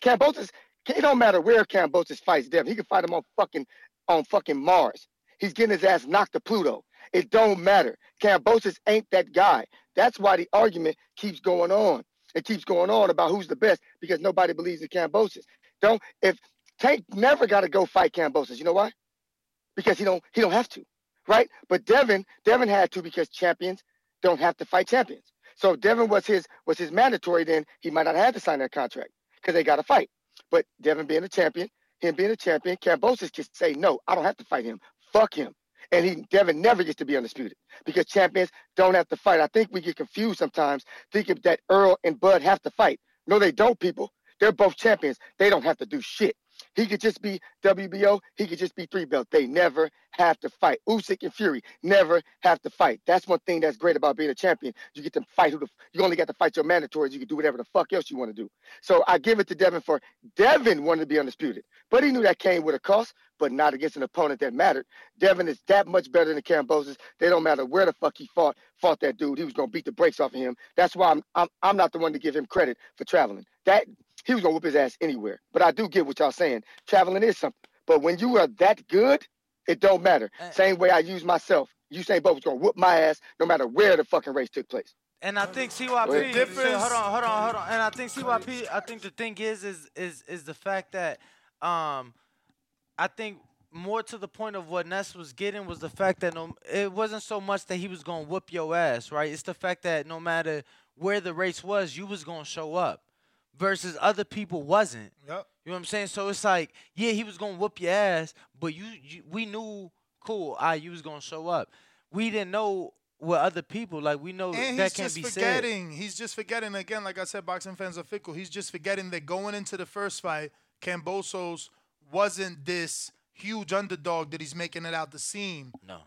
Kambosos, it don't matter where Kambosos fights Devin. He can fight him on fucking on fucking Mars. He's getting his ass knocked to Pluto. It don't matter. Kambosos ain't that guy. That's why the argument keeps going on. It keeps going on about who's the best because nobody believes in Kambosos. Don't if Tank never got to go fight Kambosos. You know why? Because he don't he don't have to, right? But Devin Devin had to because champions don't have to fight champions. So Devin was his was his mandatory, then he might not have to sign that contract because they got to fight. But Devin being a champion, him being a champion, Kambosos can say no, I don't have to fight him. Fuck him. And he Devin never gets to be undisputed because champions don't have to fight. I think we get confused sometimes thinking that Errol and Bud have to fight. No, they don't, people. They're both champions. They don't have to do shit. He could just be WBO. He could just be three belt. They never have to fight. Usyk and Fury never have to fight. That's one thing that's great about being a champion. You get to fight who the you only got to fight your mandatories. You can do whatever the fuck else you want to do. So I give it to Devin for Devin wanted to be undisputed, but he knew that came with a cost, but not against an opponent that mattered. Devin is that much better than Kambosos. They don't matter where the fuck he fought. Fought that dude. He was gonna beat the brakes off of him. That's why I'm I'm I'm not the one to give him credit for traveling. That he was gonna whoop his ass anywhere. But I do get what y'all saying. Traveling is something. But when you are that good, it don't matter. Same way I use myself. Usain Bolt was gonna whoop my ass no matter where the fucking race took place. And I think CYP. ahead. Difference. Hold on, hold on, hold on. And I think CYP. I think the thing is, is, is, is the fact that, um, I think more to the point of what Ness was getting was the fact that no, it wasn't so much that he was gonna whoop your ass, right? It's the fact that no matter where the race was, you was gonna show up. versus other people wasn't. Yep. You know what I'm saying? So it's like, yeah, he was gonna whoop your ass, but you, you we knew, cool, I you was gonna show up. We didn't know what other people like. We know And that can't be said. forgetting. He's just forgetting again. Like I said, boxing fans are fickle. He's just forgetting that going into the first fight, Kambosos wasn't this huge underdog that he's making it out to seem. No.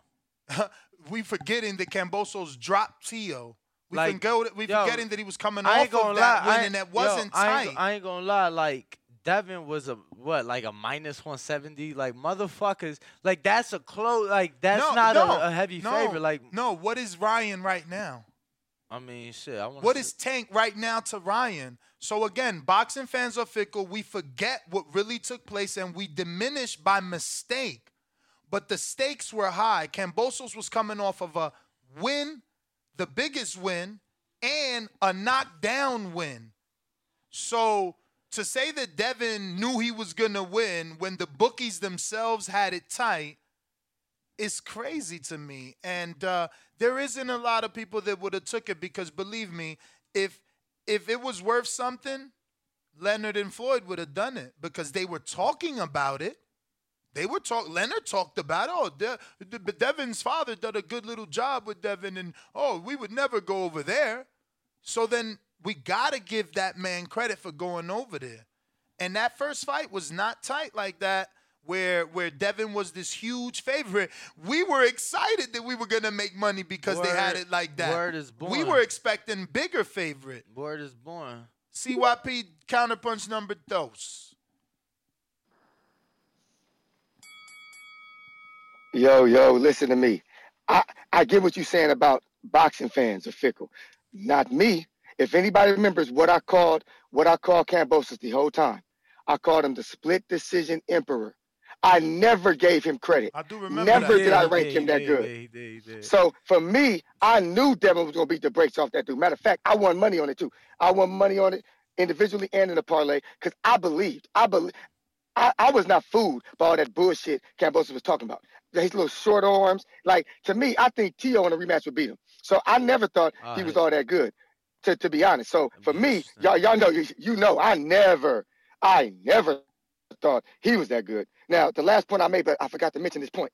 we forgetting that Kambosos dropped Tio. We Like, forgo- we yo, forgetting that he was coming I off of that lie, win and that wasn't yo, I tight. ain't, I ain't gonna lie, like Devin was a what, like a minus one seventy, like motherfuckers, like that's a close, like that's no, not no, a, a heavy no, favorite. Like no, what is Ryan right now? I mean, shit, I want. What is Tank right now to Ryan? So again, boxing fans are fickle. We forget what really took place and we diminish by mistake. But the stakes were high. Kambosos was coming off of a win, the biggest win, and a knockdown win. So to say that Devin knew he was gonna win when the bookies themselves had it tight is crazy to me. And uh, there isn't a lot of people that would have took it because believe me, if if it was worth something, Leonard and Floyd would have done it because they were talking about it. They were talk. Leonard talked about oh, De- De- Devin's father did a good little job with Devin, and oh, we would never go over there. So then we gotta give that man credit for going over there. And that first fight was not tight like that, where where Devin was this huge favorite. We were excited that we were gonna make money because they had it like that. word is born. We were expecting bigger favorite. Word is born. CYP counterpunch number dos. Yo, yo, listen to me. I, I get what you're saying about boxing fans are fickle. Not me. If anybody remembers what I called what I called Kambosos the whole time, I called him the split decision emperor. I never gave him credit. I do remember Never that. did I rank yeah, him that yeah, good. yeah. So for me, I knew Devin was gonna beat the brakes off that dude. Matter of fact, I won money on it too. I won money on it individually and in the parlay because I believed. I believe. I, I was not fooled by all that bullshit Kambosos was talking about. His little short arms. Like to me, I think Tio in a rematch would beat him. So I never thought he was all that good. To to be honest. So for me, y'all y'all know you, you know I never I never thought he was that good. Now the last point I made, but I forgot to mention this point.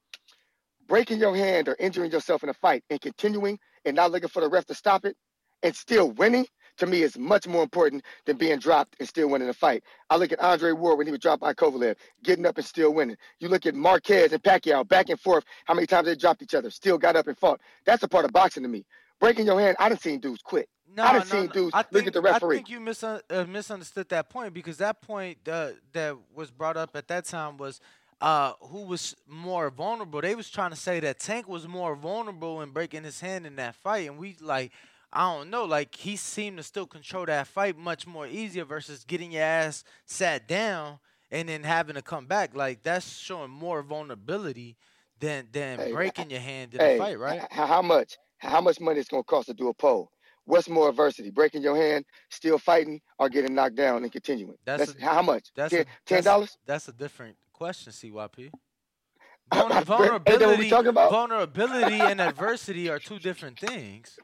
Breaking your hand or injuring yourself in a fight and continuing and not looking for the ref to stop it and still winning to me is much more important than being dropped and still winning a fight. I look at Andre Ward when he was dropped by Kovalev, getting up and still winning. You look at Marquez and Pacquiao back and forth, how many times they dropped each other, still got up and fought. That's a part of boxing to me. Breaking your hand, I done seen dudes quit. No, I done no, seen no. dudes I look think, at the referee. I think you misun- uh, misunderstood that point because that point uh, that was brought up at that time was uh, who was more vulnerable. They was trying to say that Tank was more vulnerable in breaking his hand in that fight, and we like. I don't know, like he seemed to still control that fight much more easier versus getting your ass sat down and then having to come back. Like that's showing more vulnerability than than Hey, breaking your hand in hey, a fight, right? how much? How much money it's gonna cost to do a poll? What's more adversity? Breaking your hand, still fighting, or getting knocked down and continuing? That's That's, a- how much? That's Ten that's- dollars? That's a different question, CYP. Ain't that what we vulnerability, talking about? vulnerability and adversity are two different things.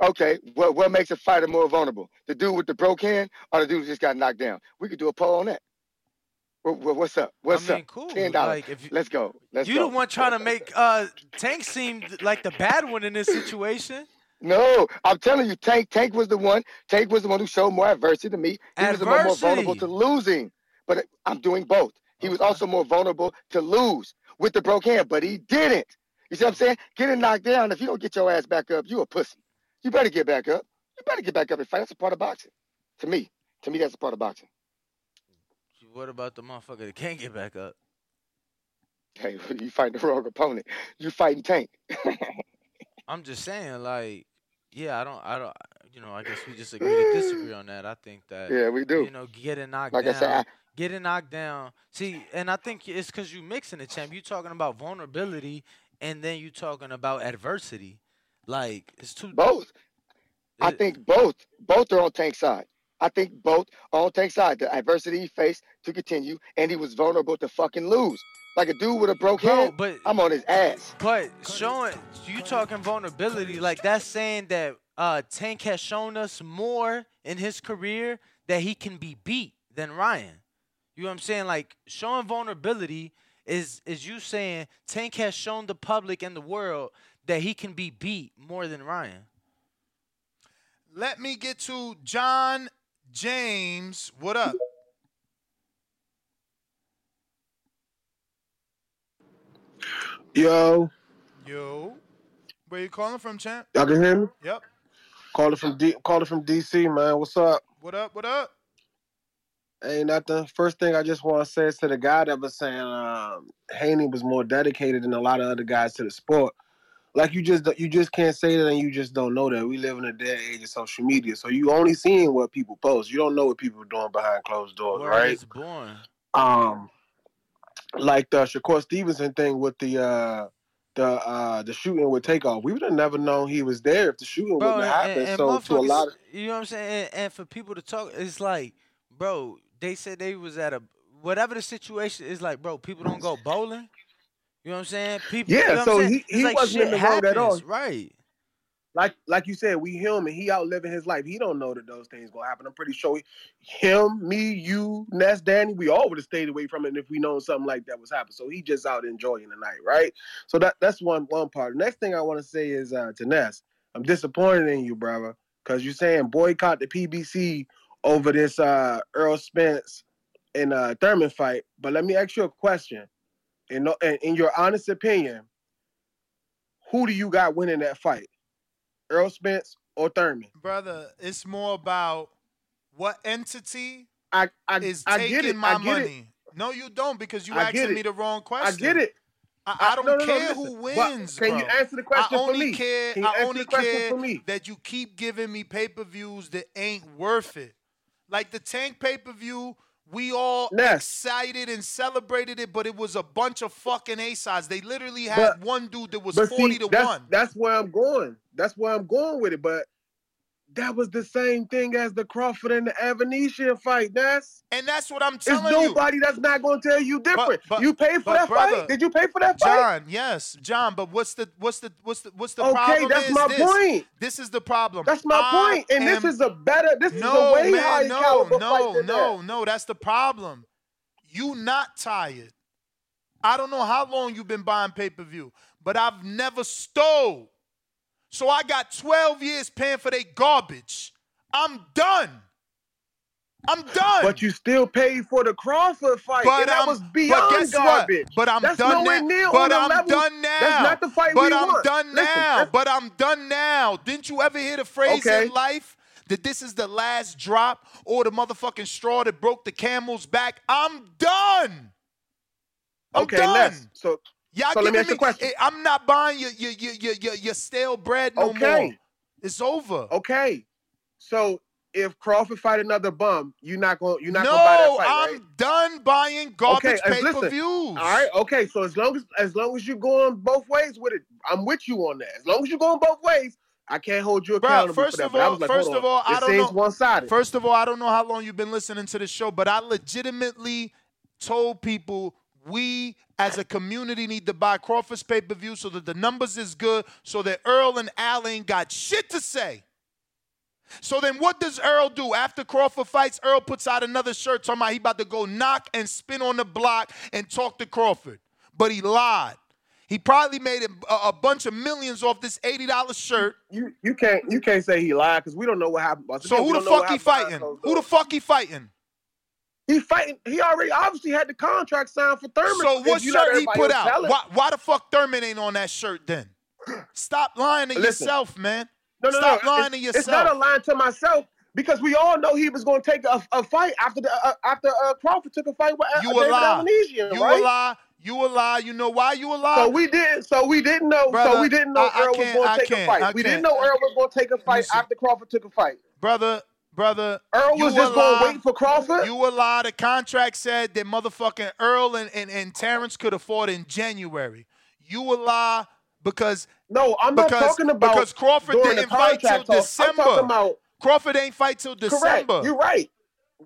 Okay, what what makes a fighter more vulnerable? The dude with the broke hand or the dude who just got knocked down? We could do a poll on that. What, what- what's up? What's I mean, up? cool. Ten dollars. Like, you- Let's go. Let's you go. the one trying to make uh Tank seem like the bad one in this situation. No, I'm telling you, Tank Tank was the one. Tank was the one who showed more adversity to me. He was the more vulnerable to losing. But I'm doing both. He was also more vulnerable to lose with the broke hand, but he didn't. You see what I'm saying? Getting knocked down, if you don't get your ass back up, you a pussy. You better get back up. You better get back up and fight. That's a part of boxing. To me. To me, that's a part of boxing. What about the motherfucker that can't get back up? Hey, you fighting the wrong opponent. You fighting Tank. I'm just saying, like, yeah, I don't, I don't, you know, I guess we just agree to disagree on that. I think that, Yeah, we do. You know, getting knocked Like I down, said, I- getting knocked down. See, and I think it's because you're mixing it, champ. You're talking about vulnerability, and then you're talking about adversity. Like it's two. Both. I think both. Both are on tank side. I think both on Tank's side. The adversity he faced to continue, and he was vulnerable to fucking lose. Like a dude with a broke Bro, hand, but- I'm on his ass. But showing you talking vulnerability, like that's saying that uh Tank has shown us more in his career that he can be beat than Ryan. You know what I'm saying? Like showing vulnerability is is you saying Tank has shown the public and the world that he can be beat more than Ryan. Let me get to John James. What up? Yo, Yo. Where you calling from, champ? y'all can hear me? Yep. Calling from D, calling from DC, man. What's up? What up? What up? Ain't nothing. First thing I just want to say is to the guy that was saying um, Haney was more dedicated than a lot of other guys to the sport. Like you just you just can't say that, and you just don't know that. We live in a dead age of social media, so you only seeing what people post. You don't know what people are doing behind closed doors, Word right? is born. um like the Shakur Stevenson thing with the uh the uh the shooting with takeoff. We would have never known he was there if the shooting Bro, wouldn't and, have and, happened. and so to a lot of you know what I'm saying? And, and for people to talk, it's like, bro, they said they was at a whatever the situation is. Like, bro, people don't go bowling. You know what I'm saying? People. Yeah, you know so he, he like wasn't in the wrong at all. happens, right? Like like you said, we human. He out living his life. He don't know that those things gonna happen. I'm pretty sure he, him, me, you, Ness, Danny, we all would have stayed away from it if we known something like that was happening. So he just out enjoying the night, right? So that that's one one part. Next thing I want to say is uh, to Ness, I'm disappointed in you, brother, because you're saying boycott the PBC over this uh, Errol Spence and uh, Thurman fight. But let me ask you a question. In, in in your honest opinion, who do you got winning that fight? Errol Spence or Thurman? Brother, it's more about what entity I I, is I taking my money. it. No, you don't because you I asking me the wrong question. I get it. I, I don't no, no, no, care listen, who but wins. can you answer the question I for only me? care. I only care that you keep giving me pay per views that ain't worth it. Like the Tank pay per view, we all excited and celebrated it, but it was a bunch of fucking A sides. They literally had But- one dude that was forty see, to that's, one. That's where I'm going. That's where I'm going with it. But that was the same thing as the Crawford and the Avanesyan fight. That's and that's what I'm telling you. nobody that's not going to tell you different. but- you paid for that brother, fight? Did you pay for that fight? John, yes, John. But what's the what's the what's the what's the Okay, problem? Okay, that's is my this. point. This is the problem. That's my I point. And this is a better. This is no, a way man, higher no, caliber no, fight than no, that. no. That's the problem. You not tired. I don't know how long you've been buying pay per view, but I've never stole. So I got 12 years paying for their garbage. I'm done. I'm done. But you still paid for the Crawford fight, But and that I'm- was but beyond guess what? But I'm That's done nowhere now. near But I'm level. done now. That's not the fight but we I'm want. done Listen, now. but I'm done now. Didn't you ever hear the phrase Okay. in life that this is the last drop or the motherfucking straw that broke the camel's back? I'm done. I'm okay, done. Les. So, Y'all so let me ask you a question. eh, I'm not buying your your your your, your, stale bread no Okay. more. It's over. Okay, so if Crawford fight another bum, you're not going. You're not no, to buy that fight, I'm right? done buying garbage as- pay per views. All right, okay. So as long as as long as you're going both ways with it, I'm with you on that. As long as you're going both ways, I can't hold you accountable first for that. of all, like, first of all, I it don't know. one-sided. First of all, I don't know how long you've been listening to the show, but I legitimately told people we as a community need to buy Crawford's pay per view so that the numbers is good, so that Errol and Al ain't got shit to say. So then what does Errol do? After Crawford fights, Errol puts out another shirt talking about he about to go knock and spin on the block and talk to Crawford. But he lied. He probably made a, a bunch of millions off this $80 shirt. You you can't you can't say he lied because we don't know what happened. So who the fuck he fighting? Who the fuck he fighting? He fighting. He already obviously had the contract signed for Thurman. So what shirt he put out? Why, why the fuck Thurman ain't on that shirt then? Stop lying to Listen. yourself, man. No, no, Stop no. lying it's, to yourself. It's not a line to myself because we all know he was going to take a, a fight after the uh, after uh, Crawford took a fight with uh, You a David lie. You right? a lie. You a lie. You know why you a lie? So we didn't. So we didn't know. so we didn't know I- I Errol was going to take a fight. I we didn't know Errol was going to take a fight after Crawford took a fight. brother, brother. Errol was just going to wait for Crawford. You a lie. The contract said that motherfucking Errol and, and, and Terence could afford in January. You a lie because no, I'm not talking about because Crawford didn't fight till talk. I'm December. talking about- Crawford ain't fight till December. Correct. You're right.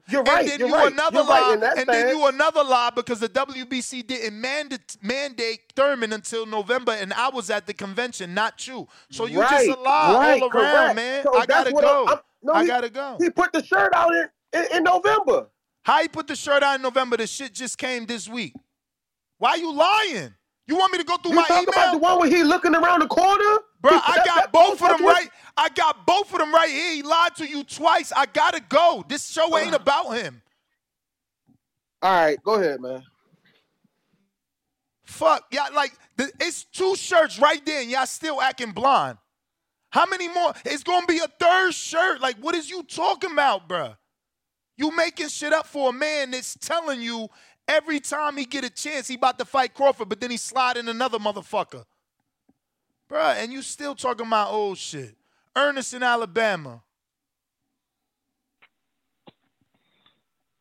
You're right. And then You're you right. another You're lie, right and then you another lie because the WBC didn't mandate mandate Thurman until November, and I was at the convention, not you. So you right, just a lie all around, correct. man. So I gotta go. I'm- no, I he- gotta go. He put the shirt out in. in, in November. How he put the shirt on in November? The shit just came this week. Why you lying? You want me to go through You my talking email? about the one where he looking around the corner? Bro, I got that- both of them right. I got both of them right here. He lied to you twice. I gotta go. This show ain't about him. All right, go ahead, man. Fuck, yeah, like the, it's two shirts right there, and y'all still acting blind. How many more? It's gonna be a third shirt. Like, what is you talking about, bruh? You making shit up for a man that's telling you every time he get a chance he about to fight Crawford, but then he slide in another motherfucker. Bruh, and you still talking about old shit. Ernest in Alabama.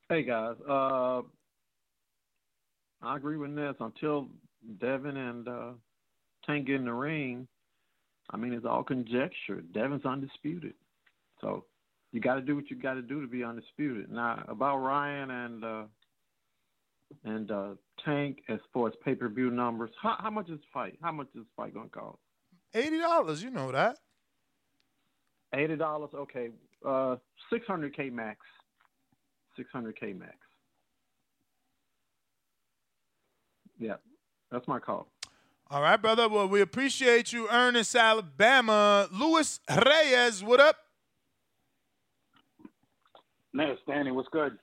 Hey guys, uh, I agree with Ness. Until Devin and uh, Tank get in the ring, I mean it's all conjecture. Devin's undisputed, so you got to do what you got to do to be undisputed. Now about Ryan and uh, and uh, Tank as far as pay per view numbers, how, how much is fight? How much is fight gonna cost? Eighty dollars, you know that. Eighty dollars, okay. Uh, six hundred k max. Six hundred k max. Yeah, that's my call. All right, brother. Well, we appreciate you, Ernest, Alabama. Luis Reyes, what up? Ness, Danny, what's good?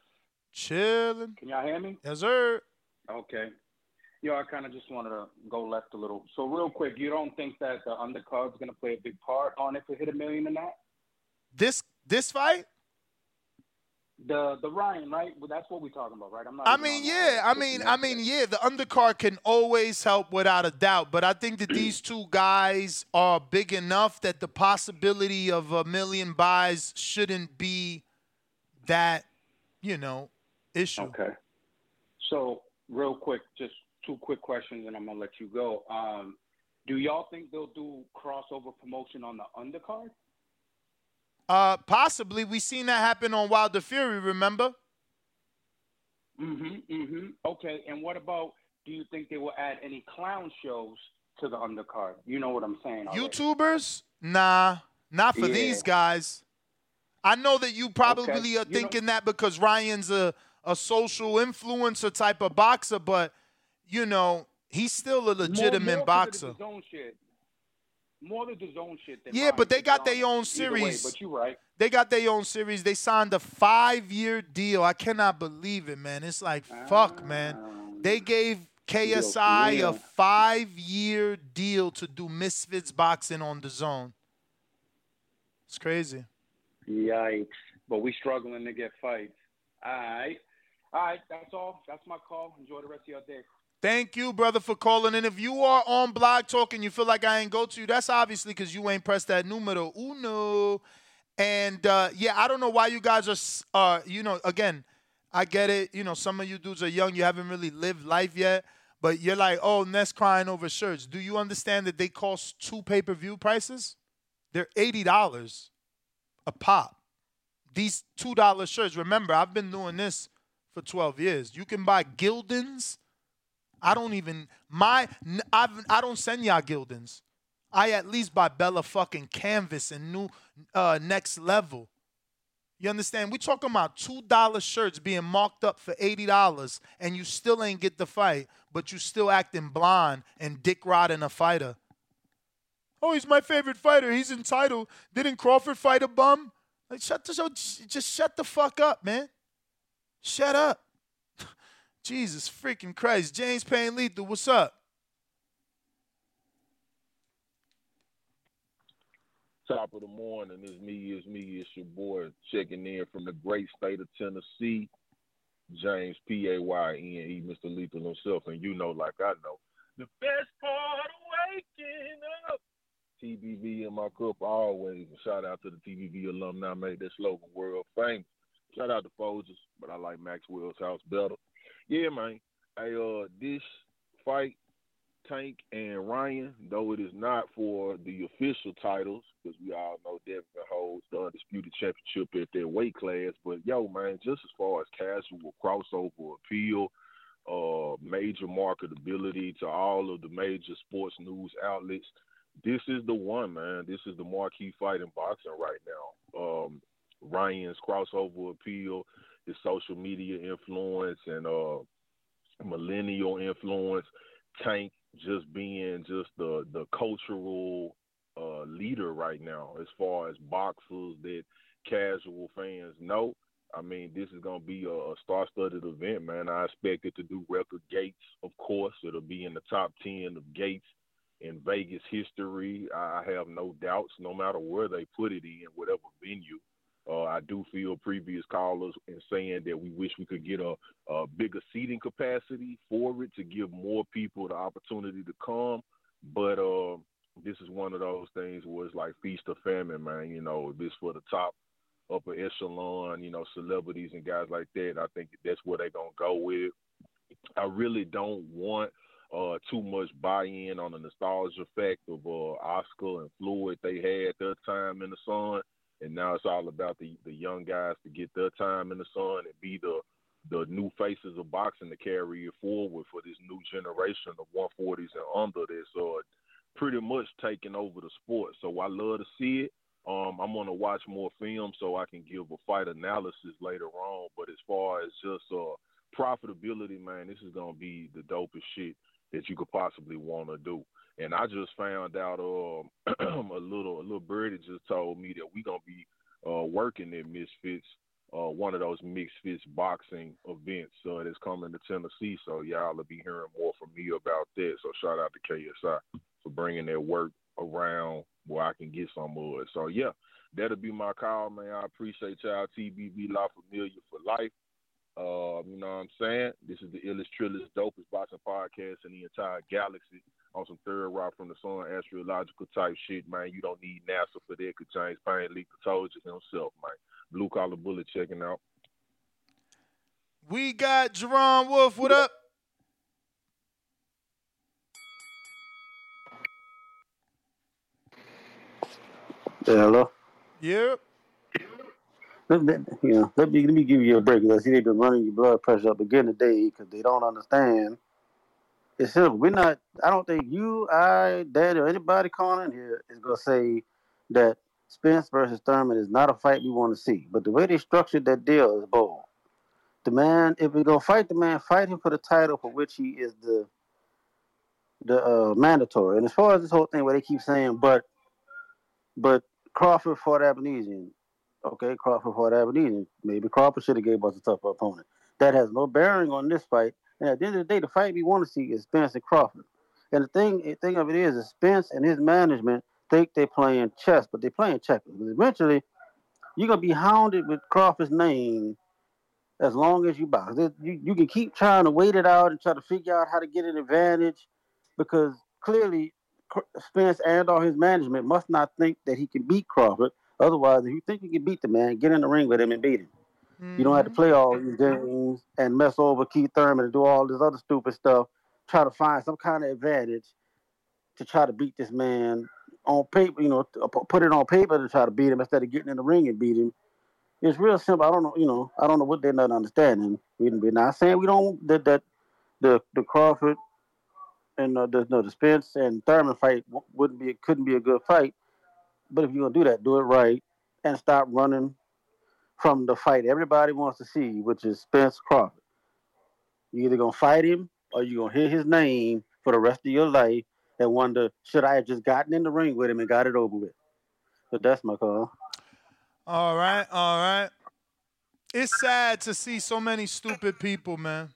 Chilling. Can y'all hear me? Yes, sir. Okay. Yo, I kind of just wanted to go left a little. So real quick, you don't think that the undercard is going to play a big part on if we hit a million or not? This this fight? The the Ryan, right? Well, that's what we're talking about, right? I'm not. I mean, yeah. I mean, I mean, yeah. The undercard can always help without a doubt, but I think that these two guys are big enough that the possibility of a million buys shouldn't be that, you know, issue. Okay. So real quick, just two quick questions, and I'm gonna let you go. Um, do y'all think they'll do crossover promotion on the undercard? Uh, possibly. We seen that happen on Wilder Fury. Remember? Mm-hmm. Mm-hmm. Okay. And what about? Do you think they will add any clown shows to the undercard? You know what I'm saying? already. YouTubers? Nah, not for Yeah. these guys. I know that you probably Okay. are You know- thinking that because Ryan's a, a social influencer type of boxer, but you know, he's still a legitimate more, more boxer. Of the zone shit. More the zone shit than Yeah, but they got their own Either way, series. but you're right. They got their own series. They signed a five year deal. I cannot believe it, man. It's like fuck, man. Ah. They gave KSI yeah. a five year deal to do Misfits boxing on the zone. It's crazy. Yikes. But we struggling to get fights. All right. All right. That's all. That's my call. Enjoy the rest of your day. Thank you, brother, for calling. And if you are on Blog Talk and you feel like I ain't go to you, that's obviously because you ain't pressed that numero uno. And uh, yeah, I don't know why you guys are, uh, you know, again, I get it. You know, some of you dudes are young. You haven't really lived life yet. But you're like, oh, Ness crying over shirts. Do you understand that they cost two pay per view prices? They're $80 a pop. These $2 shirts, remember, I've been doing this for 12 years. You can buy Gildans. I don't even my I've, I don't send y'all Gildans. I at least buy Bella fucking Canvas and new uh, next level. You understand? We talking about two dollar shirts being marked up for eighty dollars, and you still ain't get the fight, but you still acting blind and dick riding a fighter. Oh, he's my favorite fighter. He's entitled. Didn't Crawford fight a bum? Like, shut the just shut the fuck up, man. Shut up. Jesus freaking Christ. James Payne Lethal, what's up? Top of the morning, it's me, it's me, it's your boy checking in from the great state of Tennessee. James P A Y N E, Mr. Lethal himself, and you know, like I know, the best part of waking up. TBV in my cup always. Shout out to the TBV alumni made that slogan world famous. Shout out to Folgers, but I like Maxwell's house better. Yeah, man. Hey, uh, this fight, Tank and Ryan, though it is not for the official titles, because we all know Devin holds the undisputed championship at their weight class. But yo, man, just as far as casual crossover appeal, uh, major marketability to all of the major sports news outlets, this is the one, man. This is the marquee fight in boxing right now. Um, Ryan's crossover appeal, his social media influence, and uh, millennial influence. Tank just being just the the cultural uh, leader right now as far as boxers that casual fans know. I mean, this is gonna be a, a star-studded event, man. I expect it to do record gates, of course. It'll be in the top ten of gates in Vegas history. I have no doubts, no matter where they put it in, whatever venue. Uh, I do feel previous callers in saying that we wish we could get a, a bigger seating capacity for it to give more people the opportunity to come. But uh, this is one of those things where it's like feast or famine, man. You know, this for the top upper echelon, you know, celebrities and guys like that. I think that's where they're gonna go with. I really don't want uh, too much buy-in on the nostalgia effect of uh, Oscar and Floyd. They had their time in the sun, and now it's all about the the young guys to get their time in the sun and be the the new faces of boxing to carry it forward for this new generation of 140s and under that's uh, pretty much taking over the sport. So I love to see it. Um, I'm gonna watch more film so I can give a fight analysis later on. But as far as just uh, profitability, man, this is gonna be the dopest shit that you could possibly want to do. And I just found out um, a little a little birdie just told me that we gonna be uh, working at Misfits, uh, one of those Misfits boxing events uh, that's coming to Tennessee. So y'all will be hearing more from me about that. So shout out to KSI for bringing their work around where I can get some it. So yeah, that'll be my call, man. I appreciate y'all. TBV La Familia for life. Uh, you know what I'm saying? This is the illest, trillest, dopest boxing podcast in the entire galaxy on some third rock from the sun, astrological type shit, man. You don't need NASA for that because James Payne leaked told you himself, man. Blue collar bullet checking out. We got Jerron Wolf. What up? Yeah, hello. Yep. Let, let, you know, let me let me give you a break. I see they've been running your blood pressure up again today because they don't understand. It's simple. We're not. I don't think you, I, Dad, or anybody calling in here is gonna say that Spence versus Thurman is not a fight we want to see. But the way they structured that deal is bold. The man, if we gonna fight the man, fight him for the title for which he is the the uh, mandatory. And as far as this whole thing where they keep saying, but but Crawford fought Avanesyan. Okay, Crawford fought Avanesyan. Maybe Crawford should have gave us a tougher opponent. That has no bearing on this fight. And at the end of the day, the fight we want to see is Spence and Crawford. And the thing, the thing of it is, is Spence and his management think they're playing chess, but they're playing checkers. Eventually, you're gonna be hounded with Crawford's name as long as you box. You, you can keep trying to wait it out and try to figure out how to get an advantage because clearly Spence and all his management must not think that he can beat Crawford. Otherwise, if you think you can beat the man, get in the ring with him and beat him. You don't have to play all these games and mess over Keith Thurman and do all this other stupid stuff. Try to find some kind of advantage to try to beat this man on paper. You know, put it on paper to try to beat him instead of getting in the ring and beat him. It's real simple. I don't know. You know, I don't know what they're not understanding. We're not saying we don't that that the the Crawford and uh, the no the Spence and Thurman fight wouldn't be couldn't be a good fight. But if you're gonna do that, do it right and stop running from the fight everybody wants to see, which is Spence Crawford. You either gonna fight him or you gonna hear his name for the rest of your life and wonder should I have just gotten in the ring with him and got it over with. But that's my call. All right, all right. It's sad to see so many stupid people, man.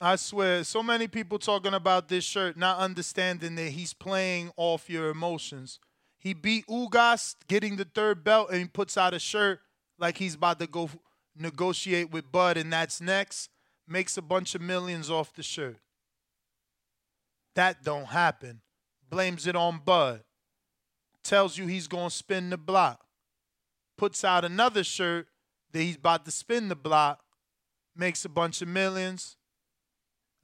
I swear, so many people talking about this shirt, not understanding that he's playing off your emotions. He beat Ugas, getting the third belt, and he puts out a shirt like he's about to go negotiate with Bud, and that's next. Makes a bunch of millions off the shirt. That don't happen. Blames it on Bud. Tells you he's gonna spin the block. Puts out another shirt that he's about to spin the block. Makes a bunch of millions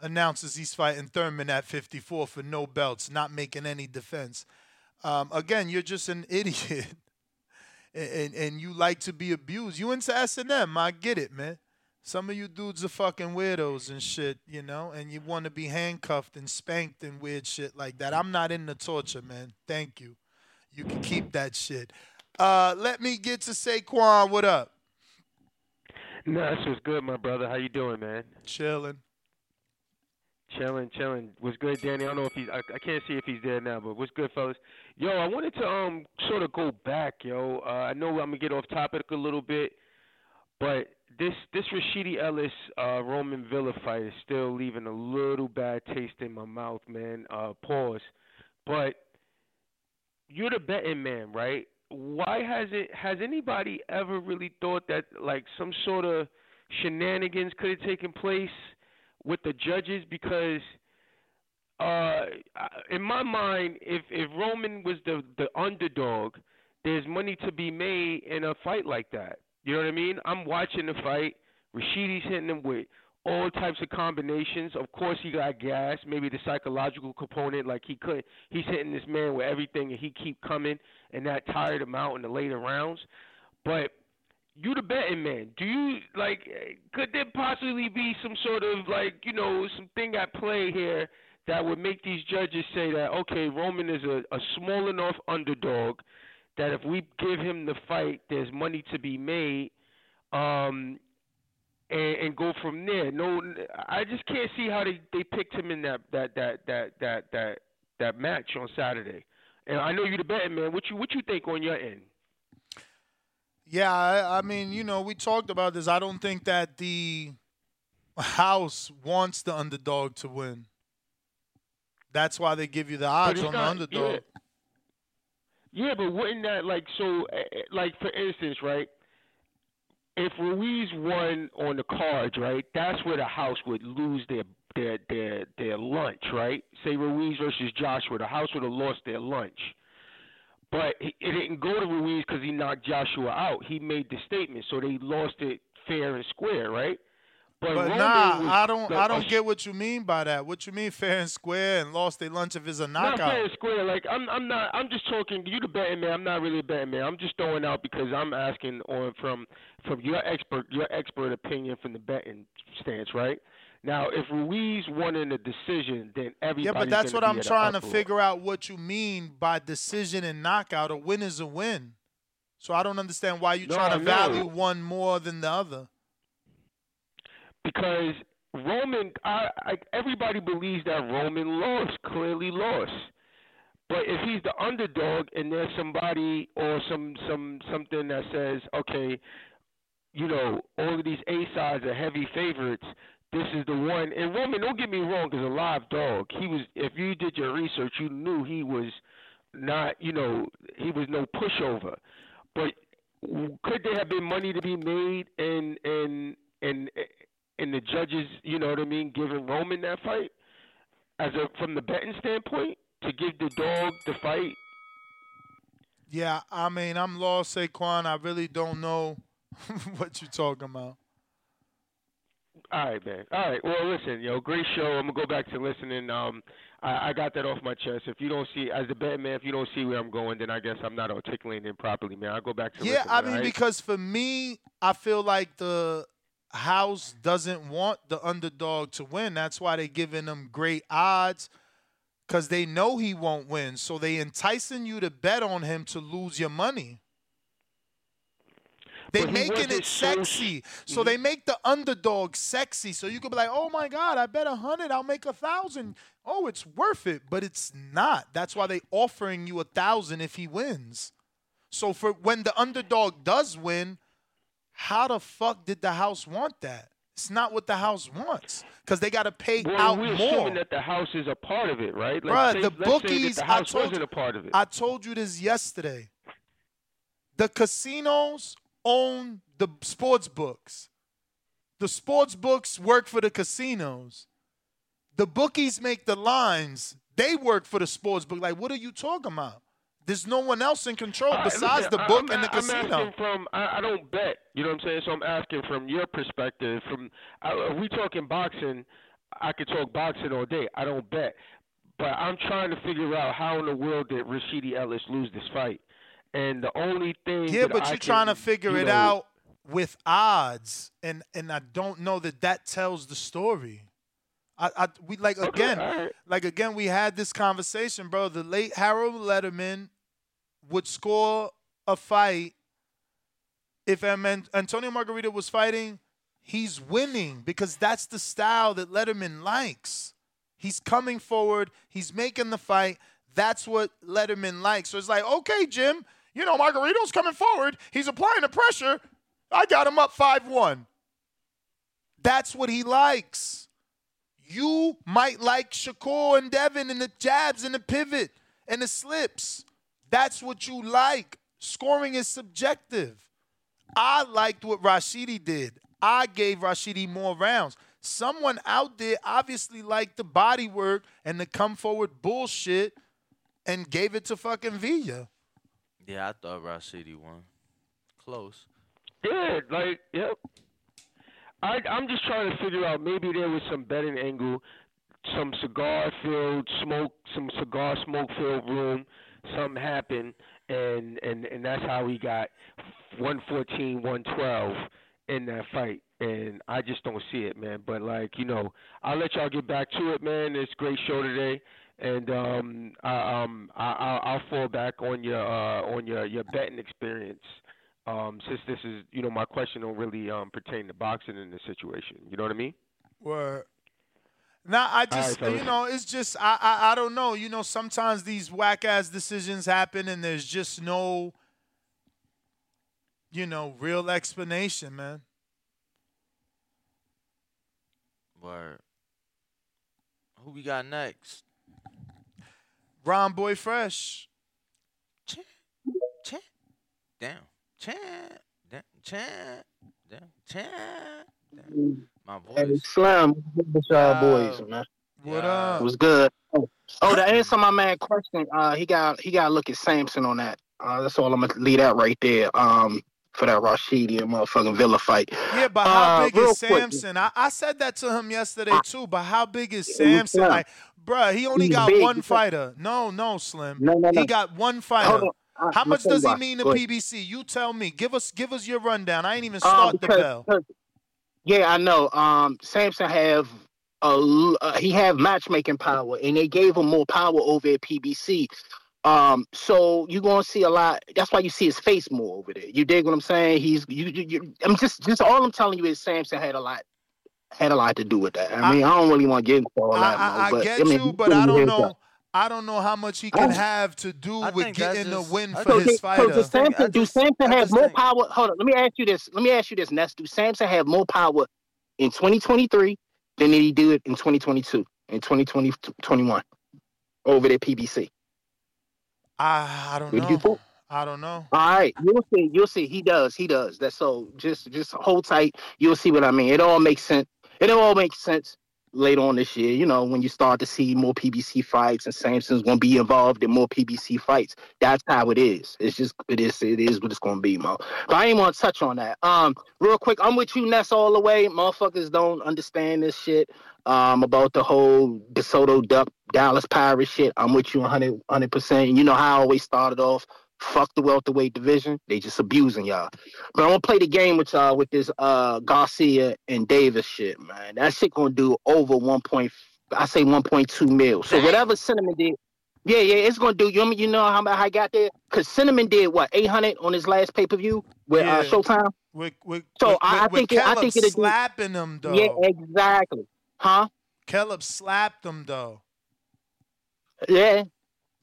announces he's fighting Thurman at 54 for no belts, not making any defense. Um, again, you're just an idiot, and, and you like to be abused. You into S and M, I get it, man. Some of you dudes are fucking weirdos and shit, you know, and you want to be handcuffed and spanked and weird shit like that. I'm not into torture, man. Thank you. You can keep that shit. Uh, let me get to Saquon. What up? Nah, this was good, my brother. How you doing, man? Chilling. Chilling, chilling. Was good, Danny. I don't know if he's. I, I can't see if he's there now, but what's good, fellas? Yo, I wanted to um sort of go back, yo. Uh, I know I'm gonna get off topic a little bit, but this this Rashidi Ellis uh, Roman Villa fight is still leaving a little bad taste in my mouth, man. Uh, pause. But you're the betting man, right? Why has it has anybody ever really thought that like some sort of shenanigans could have taken place with the judges? Because uh, in my mind, if if Roman was the the underdog, there's money to be made in a fight like that. You know what I mean? I'm watching the fight. Rashidi's hitting him with all types of combinations. Of course, he got gas. Maybe the psychological component, like he could, he's hitting this man with everything, and he keep coming, and that tired him out in the later rounds. But you the betting man. Do you like? Could there possibly be some sort of like you know something at play here that would make these judges say that okay, Roman is a, a small enough underdog that if we give him the fight, there's money to be made, um, and, and go from there. No, I just can't see how they, they picked him in that that that that that that that match on Saturday. And I know you're the betting man. What you what you think on your end? Yeah, I, I mean, you know, we talked about this. I don't think that the house wants the underdog to win. That's why they give you the odds on not, the underdog. Yeah. Yeah, but wouldn't that like so? Eh, eh, like for instance, right? If Ruiz won on the cards, right? That's where the house would lose their their their their lunch, right? Say Ruiz versus Joshua, the house would have lost their lunch. But it didn't go to Ruiz because he knocked Joshua out. He made the statement, so they lost it fair and square, right? But, Roman nah, was I don't. the- I a don't oh, get what you mean by that. What you mean, fair and square, and lost their lunch if it's a knockout? Not fair and square. Like I'm, I'm not. I'm just talking. You the betting man. I'm not really a betting man. I'm just throwing out because I'm asking on from from your expert your expert opinion from the betting stance, right? Now, if Ruiz won in a decision, then everybody. Yeah, but that's what I'm trying to figure out. What you mean by decision and knockout? A win is a win. So I don't understand why you're No, trying to value one more than the other. because Roman, I, I, everybody believes that Roman lost, clearly lost. But if he's the underdog and there's somebody or some some something that says, okay, you know, all of these A sides are heavy favorites. This is the one. And Roman, don't get me wrong, is a live dog. He was. If you did your research, you knew he was not. You know, he was no pushover. But could there have been money to be made and and and and the judges, you know what I mean, giving Roman that fight as a from the betting standpoint to give the dog the fight? Yeah, I mean, I'm lost, Saquon. I really don't know what you're talking about. All right, man. All right. Well, listen, yo, great show. I'm gonna go back to listening. Um, I, I got that off my chest. If you don't see, as a betting man, if you don't see where I'm going, then I guess I'm not articulating it properly, man. I'll go back to Yeah. I mean, right? because for me, I feel like the house doesn't want the underdog to win. That's why they're giving them great odds because they know he won't win. So they enticing you to bet on him to lose your money. They But he making it so sexy. So they make the underdog sexy. So you could be like, oh my God, I bet a hundred, I'll make a thousand. Oh, it's worth it. But it's not. That's why they offering you a thousand if he wins. So for when the underdog does win, how the fuck did the house want that? It's not what the house wants because they got to pay well, out we're more. assuming that the house is a part of it, right? Like, Bruh, say- the let's bookies. the I told wasn't you, a part of it. I told you this yesterday. The casinos own the sports books. The sports books work for the casinos. The bookies make the lines. They work for the sports book. Like, what are you talking about? There's no one else in control Uh, besides listen, the book I'm, and the I'm casino. asking from I, I don't bet. You know what I'm saying? So I'm asking from your perspective. From if we talking boxing, I could talk boxing all day. I don't bet, but I'm trying to figure out how in the world did Rashidi Ellis lose this fight. And the only thing Yeah, that but I you're can, trying to figure you it know, out with odds, and and I don't know that that tells the story. I, I we like again, like again, we had this conversation, bro. The late Harold Lederman would score a fight, if Antonio Margarito was fighting, he's winning because that's the style that Lederman likes. He's coming forward, he's making the fight. That's what Lederman likes. So it's like, okay, Jim, you know, Margarito's coming forward. He's applying the pressure. I got him up 5 1. That's what he likes. You might like Shakur and Devin and the jabs and the pivot and the slips. That's what you like. Scoring is subjective. I liked what Rashidi did. I gave Rashidi more rounds. Someone out there obviously liked the body work and the come forward bullshit and gave it to fucking Villa. Yeah, I thought Rashidi won. Close. Yeah, like yep. I I'm just trying to figure out maybe there was some betting angle, some cigar filled smoke, some cigar smoke filled room, something happened, and and and that's how he got 114, 112 in that fight. And I just don't see it, man. But like you know, I'll let y'all get back to it, man. It's a great show today. And um, I, um, I, I'll, I'll fall back on your uh, on your, your betting experience um, since this is, you know, my question don't really um, pertain to boxing in this situation. You know what I mean? Word. Now I just fellas. you know it's just I, I I don't know you know sometimes these whack ass decisions happen and there's just no you know real explanation man. Word. Who we got next? Ron Boy Fresh. Down. Chan. Down. Chan. Down. Chan. Down. My Hey. Slim, what's y'all boys, man? What up? Was good. Oh, oh, to answer my man question, uh, he got he got to look at Sampson on that. Uh, that's all I'm gonna leave that right there. Um, for that Rashidi and motherfucking Villa fight. Yeah, but how Uh, big is Sampson? I, I said that to him yesterday too. But how big is Sampson? Like, bruh, he only He's got big one fighter. No, no, Slim. No, no, no. He got one fighter. On. Uh, How much does he mean to PBC? You tell me. Give us give us your rundown. I ain't even Um, start the because- bell. because- yeah, I know. Um, Sampson have a, uh, he have matchmaking power, and they gave him more power over at PBC. Um, so you're gonna see a lot. That's why you see his face more over there. You dig what I'm saying? He's you. you, you I'm just just all I'm telling you is Sampson had a lot had a lot to do with that. I mean, I, don't really want to get into all that, I, Mo, I but get I mean, you, but I don't know. that. I don't know how much he can have to do with think that's getting a just- win for So, his did- so fighter. does Sampson, do Sampson have more power? Hold on, let me ask you this. Let me ask you this, Ness. Do Sampson have more power in 2023 than did he do it in 2022 and 2020, 21 over there PBC? I, I don't you know. think? I don't know. All right, you'll see. You'll see. He does. He does. That's so. Just, just hold tight. You'll see what I mean. It all makes sense. It all makes sense later on this year. You know, when you start to see more PBC fights and Sampson's gonna be involved in more PBC fights. That's how it is. It's just it is. It is what it's gonna be, Mo. But I ain't want to touch on that. Um, real quick, I'm with you, Ness, all the way. Motherfuckers don't understand this shit. Um, about the whole DeSoto Duck Dallas Pirates shit. I'm with you 100 percent. You know how I always started off. Fuck the welterweight division. They just abusing y'all. But I'm gonna play the game with y'all with this uh Garcia and Davis shit, man. That shit gonna do over one point. I say 1.2 mil. So whatever Cinnamon did, yeah, yeah, it's gonna do. You know, you know how I got there? Cause Cinnamon did what 800 on his last pay per view with uh, Showtime. With, with, So with, I, think it, I think it'll do. slapping him though. Yeah, exactly. Huh? Caleb slapped him though. Yeah.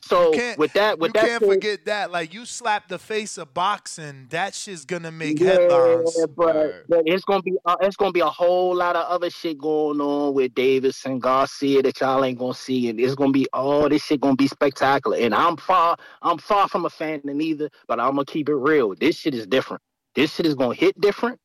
So with that, with you that, can't said- forget that. Like you slap the face of boxing, that shit's gonna make Yeah, headlines. but, but it's gonna be uh, it's gonna be a whole lot of other shit going on with Davis and Garcia that y'all ain't gonna see, and it's gonna be all this shit gonna be spectacular. And I'm far I'm far from a fan of neither, but I'm gonna keep it real. This shit is different. This shit is gonna hit different.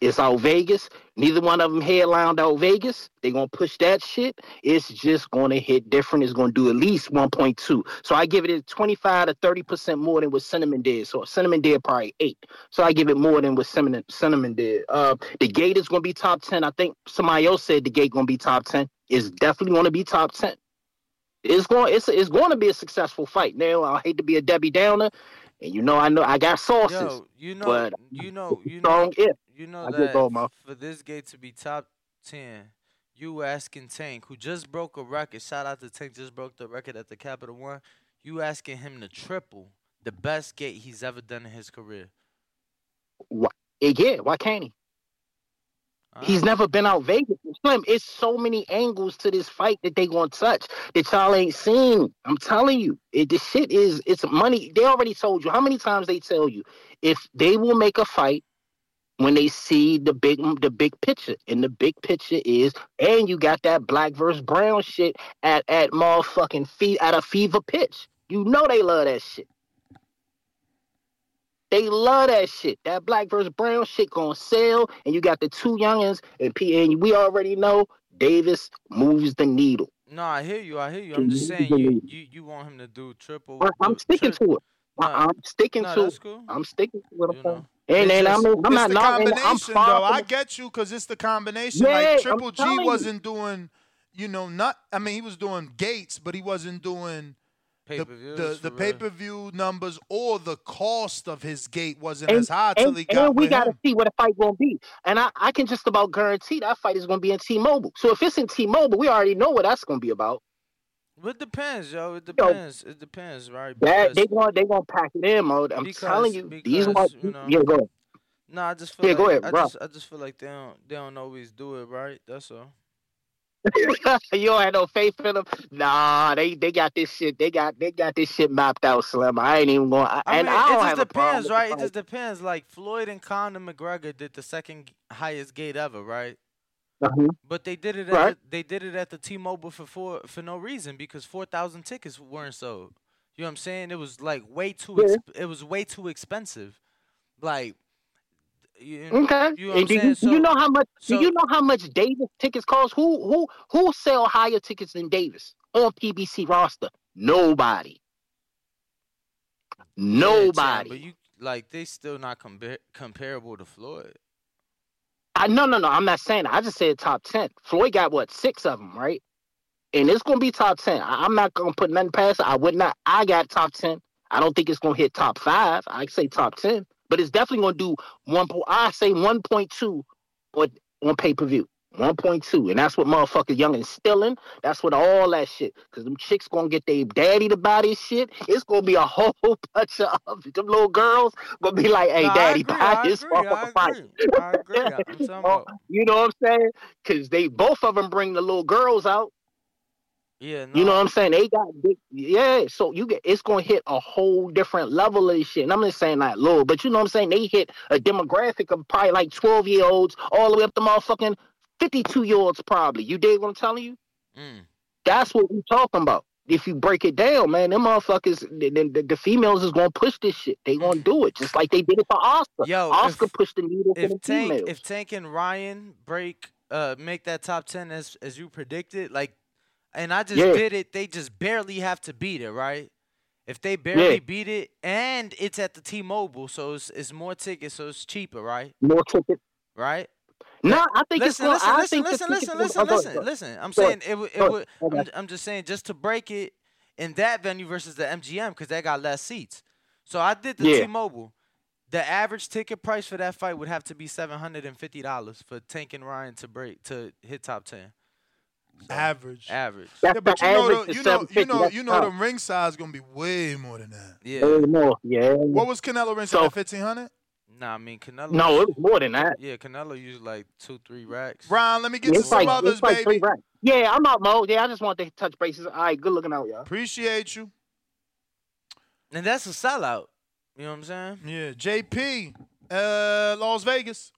It's out Vegas. Neither one of them headlined out Vegas. They gonna push that shit. It's just gonna hit different. It's gonna do at least 1.2. So I give it a 25 to 30 percent more than what Cinnamon did. So Cinnamon did probably eight. So I give it more than what Cinnamon Cinnamon did. Uh, the gate is gonna be top 10. I think somebody else said the gate gonna be top 10. It's definitely gonna be top 10. It's going. It's it's going to be a successful fight. Now I hate to be a Debbie Downer, and you know I know I got sauces. Yo, you know, but you know, you know, strong if. You know I that Mo. for this gate to be top ten, you asking Tank, who just broke a record. Shout out to Tank, just broke the record at the Capital One. You asking him to triple the best gate he's ever done in his career. Why, yeah, why can't he? He's never been out Vegas. Slim, it's so many angles to this fight that they gonna touch that y'all ain't seen. I'm telling you, it, the shit is it's money. They already told you how many times they tell you if they will make a fight when they see the big mm, the big picture, and the big picture is, and you got that black versus brown shit at at motherfucking feet at a fever pitch. You know they love that shit. They love that shit. That black versus brown shit gonna sell, and you got the two youngins, and P. And we already know Davis moves the needle. No, I hear you. I hear you. I'm just saying you you, you want him to do triple. I- I'm sticking tri- to it. I- I'm sticking no, to that's it. cool. I'm sticking to what I'm saying. It's And then I'm, I'm it's not the knocking. I'm combination, though. I get you because it's the combination. Yeah, like I'm Triple G wasn't doing, you know, not. I mean, he was doing gates, but he wasn't doing the Pay-per-views the, for the real. pay per view numbers or the cost of his gate wasn't And, as high till and, he got and we gotta see what the fight gonna be. And I, I can just about guarantee that fight is gonna be in T-Mobile. So if it's in T-Mobile, we already know what that's gonna be about. It depends, yo. It depends. It depends, right? That Because- they gonna they gonna pack it in, mode. I'm because- telling you, these because, ones. you know, yeah, go ahead. No, I just feel Yeah, like go ahead, I bro. just I just feel like they don't they don't always do it right. That's all. you don't have no faith in them. Nah, they they got this shit. They got they got this shit mapped out, Slim. I ain't even going. I and mean, I it don't just have a problem depends, right? It just depends. Like Floyd and Conor McGregor did the second highest gate ever, right? Uh-huh. But they did it. At Right. the, they did it at the T-Mobile for for for no reason because four thousand tickets weren't sold. You know what I'm saying? It was like way too. Yeah. It was way too expensive. Like. You, Okay. You know what I'm do you, saying? you So- know how much? so- do you know how much Davis tickets cost? Who who who sell higher tickets than Davis on PBC roster? Nobody. Yeah, Chan, Nobody. but you like they still not compar- comparable to Floyd. I no no no. I'm not saying that. I just said top ten. Floyd got what six of them, right? And it's gonna be top ten. I, I'm not gonna put nothing past it. I would not. I got top ten. I don't think it's gonna hit top five. I say top ten, but it's definitely gonna do one. I say one point two on on pay per view. 1.2, and that's what motherfucker Young and stealing. That's what all that shit. Cause them chicks gonna get their daddy to buy this shit. It's gonna be a whole bunch of them little girls gonna be like, "Hey, No, daddy, agree, buy I this I motherfucker fight." agree. I agree. I'm talking about You know what I'm saying? Because they both of them bring the little girls out. yeah. No, You know what I'm saying? They got big, yeah. So you get it's gonna hit a whole different level of this shit. And I'm just saying that little, but you know what I'm saying? They hit a demographic of probably like 12 year olds all the way up to motherfucking 52 year olds probably. You dig what I'm telling you? Mm. That's what we're talking about. If you break it down, man, them motherfuckers, the, the, the females is gonna push this shit. They gonna do it just like they did it for Oscar. Yo, Oscar if- pushed the needle for if the Tank females. if Tank and Ryan break uh make that top ten as as you predicted, like and I just Yeah. did it, they just barely have to beat it, right? If they barely Yeah. beat it and it's at the T Mobile, so it's, it's more tickets, so it's cheaper, right? More tickets. Right? No, I think it's listen, gonna. listen, I listen, think the listen, listen, listen, go ahead, listen, listen. I'm Go saying it would, it would. I'm, I'm just saying just to break it in that venue versus the MGM because they got less seats. So I did the Yeah. T-Mobile. The average ticket price for that fight would have to be seven hundred and fifty dollars for Tank and Ryan to break to hit top ten. Average. Average. Yeah, but you know, the, you know, you know, you know, the ring size is gonna be way more than that. Yeah. Way more, yeah. What was Canelo ring So- size? Fifteen hundred. Nah, I mean Canelo. No, it was more than that. Yeah, Canelo used like two, three racks. Ron, let me get Yeah, to it's some like, others, it's like three baby. racks. Yeah, I'm out, Mo. Yeah, I just want to touch bases. All right, good looking out, y'all. Appreciate you. And that's a sellout. You know what I'm saying? Yeah, JP, uh, Las Vegas.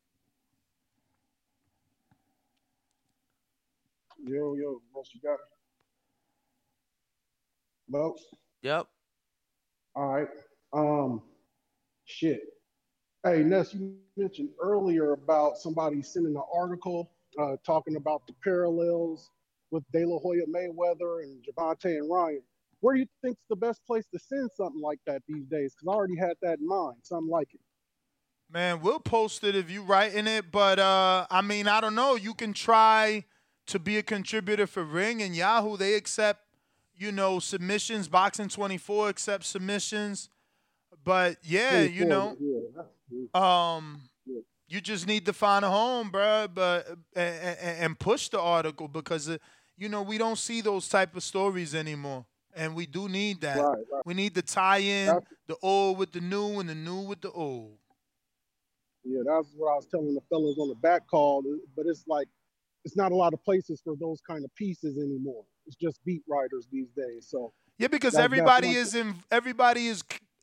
Yo, yo, what you got? Well, Yep. all right. Um, shit. Hey, Ness, you mentioned earlier about somebody sending an article uh, talking about the parallels with De La Hoya Mayweather and Gervonta and Ryan. Where do you think's the best place to send something like that these days? Because I already had that in mind, something like it. Man, we'll post it if you writing it, but uh, I mean, I don't know. You can try to be a contributor for Ring and Yahoo. They accept, you know, submissions. Boxing 24 accepts submissions, but yeah, you know, um, you just need to find a home, bruh, but and, and, push the article because uh, you know we don't see those type of stories anymore. and we do need that. Right, right. We need the tie-in, That's- the old with the new, and the new with the old. Yeah, that's what I was telling the fellas on the back call. But it's like, it's not a lot of places for those kind of pieces anymore. It's just beat writers these days. So Yeah, because that- everybody is in. Everybody is.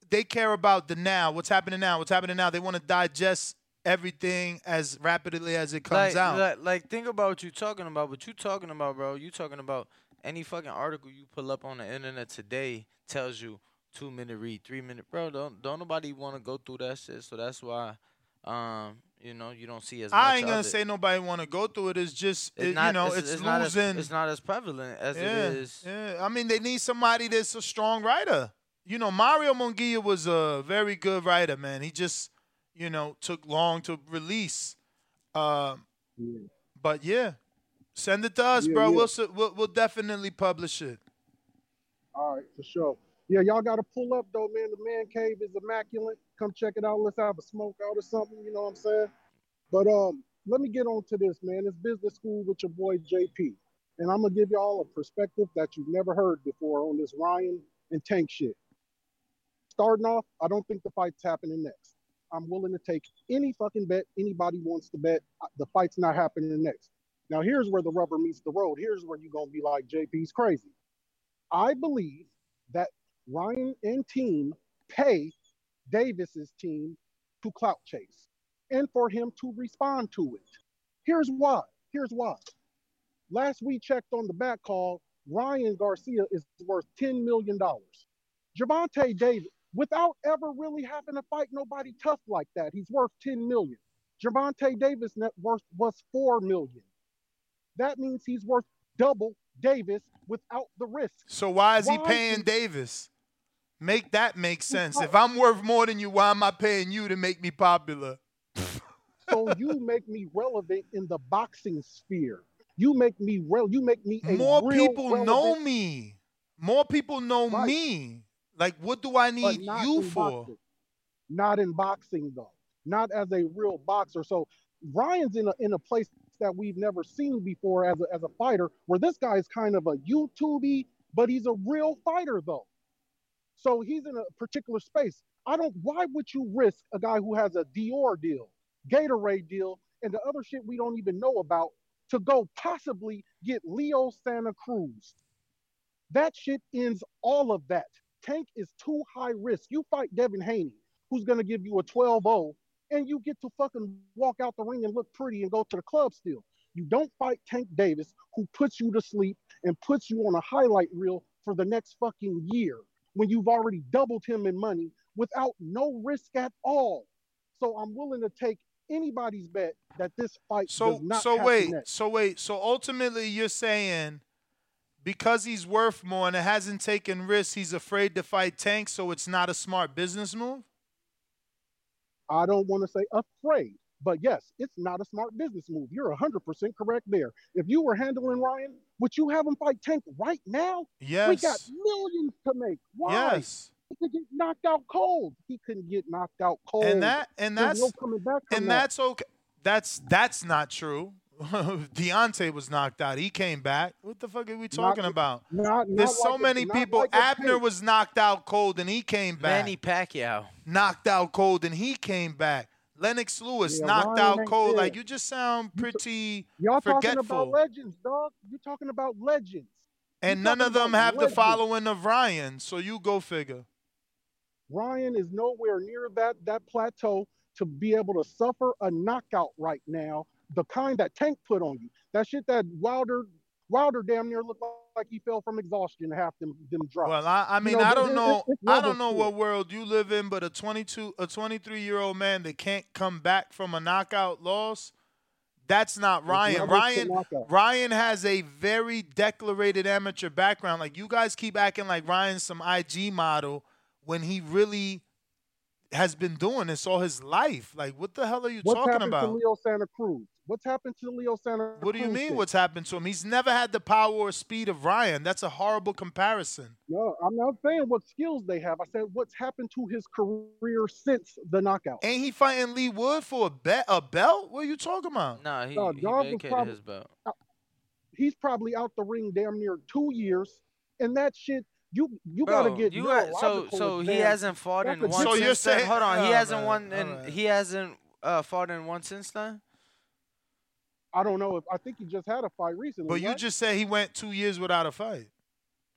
They care about the now. What's happening now? What's happening now? They want to digest everything as rapidly as it comes like, out. Like, like, think about what you're talking about. What you're talking about, bro? You talking about any fucking article you pull up on the internet today tells you two minute read, three minute, bro. Don't don't nobody want to go through that shit. So that's why, um, you know, you don't see as much. I ain't gonna say nobody want to go through it. It's just It's it- not, you know it's, it's, not as, losing. it's not as prevalent as yeah, it is. yeah. I mean, they need somebody that's a strong writer. You know, Mario Monguia was a very good writer, man. He just, you know, took long to release. Um, But yeah, send it to us, Yeah, bro. yeah. We'll, we'll we'll definitely publish it. All right, for sure. Yeah, y'all got to pull up though, man. The man cave is immaculate. Come check it out. Let's have a smoke out or something. You know what I'm saying? But um, let me get on to this, man. It's business school with your boy JP, and I'm gonna give y'all a perspective that you've never heard before on this Ryan and Tank shit. Starting off, I don't think the fight's happening next. I'm willing to take any fucking bet anybody wants to bet. The fight's not happening next. Now here's where the rubber meets the road. Here's where you're gonna be like JP's crazy. I believe that Ryan and team pay Davis's team to clout chase and for him to respond to it. Here's why. Here's why. Last we checked on the back call, Ryan Garcia is worth $10 million. Gervonta Davis, without ever really having to fight nobody tough like that, he's worth 10 million. Gervonta Davis net worth was 4 million. That means he's worth double Davis without the risk. So why is he paying is- Davis? Make that make sense. If I'm worth more than you, why am I paying you to make me popular? so you make me relevant in the boxing sphere. You make me real. You make me a More people relevant- know me. More people know Right. me. Like, what do I need you for? boxing. Not in boxing though. Not as a real boxer. So Ryan's in a in a place that we've never seen before as a, as a fighter, where this guy is kind of a YouTubey, but he's a real fighter though. So he's in a particular space. I don't. Why would you risk a guy who has a Dior deal, Gatorade deal, and the other shit we don't even know about to go possibly get Leo Santa Cruz? That shit ends all of that. Tank is too high risk. You fight Devin Haney, who's gonna give you a 12-0, and you get to fucking walk out the ring and look pretty and go to the club still. You don't fight Tank Davis, who puts you to sleep and puts you on a highlight reel for the next fucking year when you've already doubled him in money without no risk at all. So I'm willing to take anybody's bet that this fight So does not so wait, next. so wait, so ultimately you're saying because he's worth more and it hasn't taken risks, he's afraid to fight Tank, so it's not a smart business move? I don't want to say afraid, but yes, it's not a smart business move. You're 100% correct there. If you were handling Ryan, would you have him fight Tank right now? Yes. We got millions to make. Why? Yes. He could get knocked out cold. He couldn't get knocked out cold. And that and that's no coming back and that. that's okay. That's that's not true. Deontay was knocked out. He came back. What the fuck are we talking Not- about? not- There's so like many not people. like Abner was knocked out cold and he came back. Manny Pacquiao. knocked out cold and he came back. Lennox Lewis Yeah, knocked Ryan out cold. there. Like you just sound pretty Y'all talking forgetful. about legends, dog. You're talking about legends. and you none of them about have the following of Ryan. So you go figure. Ryan is nowhere near that that plateau to be able to suffer a knockout right now, the kind that Tank put on you. That shit that Wilder Wilder damn near looked like he fell from exhaustion half them them drops. Well, I, I You mean, know, I don't there- know. it's I don't know what world you live in, but a 22, a 23 year old man that can't come back from a knockout loss. That's not Ryan. Ryan. Ryan has a very declarated amateur background. Like you guys keep acting like Ryan's some IG model when he really has been doing this all his life. Like what the hell are you What's talking happened about? to Leo Santa Cruz? What's happened to Leo Santa Cruz? What do you mean? then? What's happened to him? He's never had the power or speed of Ryan. That's a horrible comparison. No, I'm not saying what skills they have. I said what's happened to his career since the knockout. Ain't he fighting Leigh Wood for a bet a belt? What are you talking about? Nah, he, No, he vacated prob- his belt. he's probably out the ring damn near two years, and that shit You you gotta get you got- so so he hasn't fought in a one. So since you're then? saying- hold on, he Oh, hasn't man, won, and alright. he hasn't uh, fought in one since then. I don't know if I think he just had a fight recently. But you right? just said he went two years without a fight.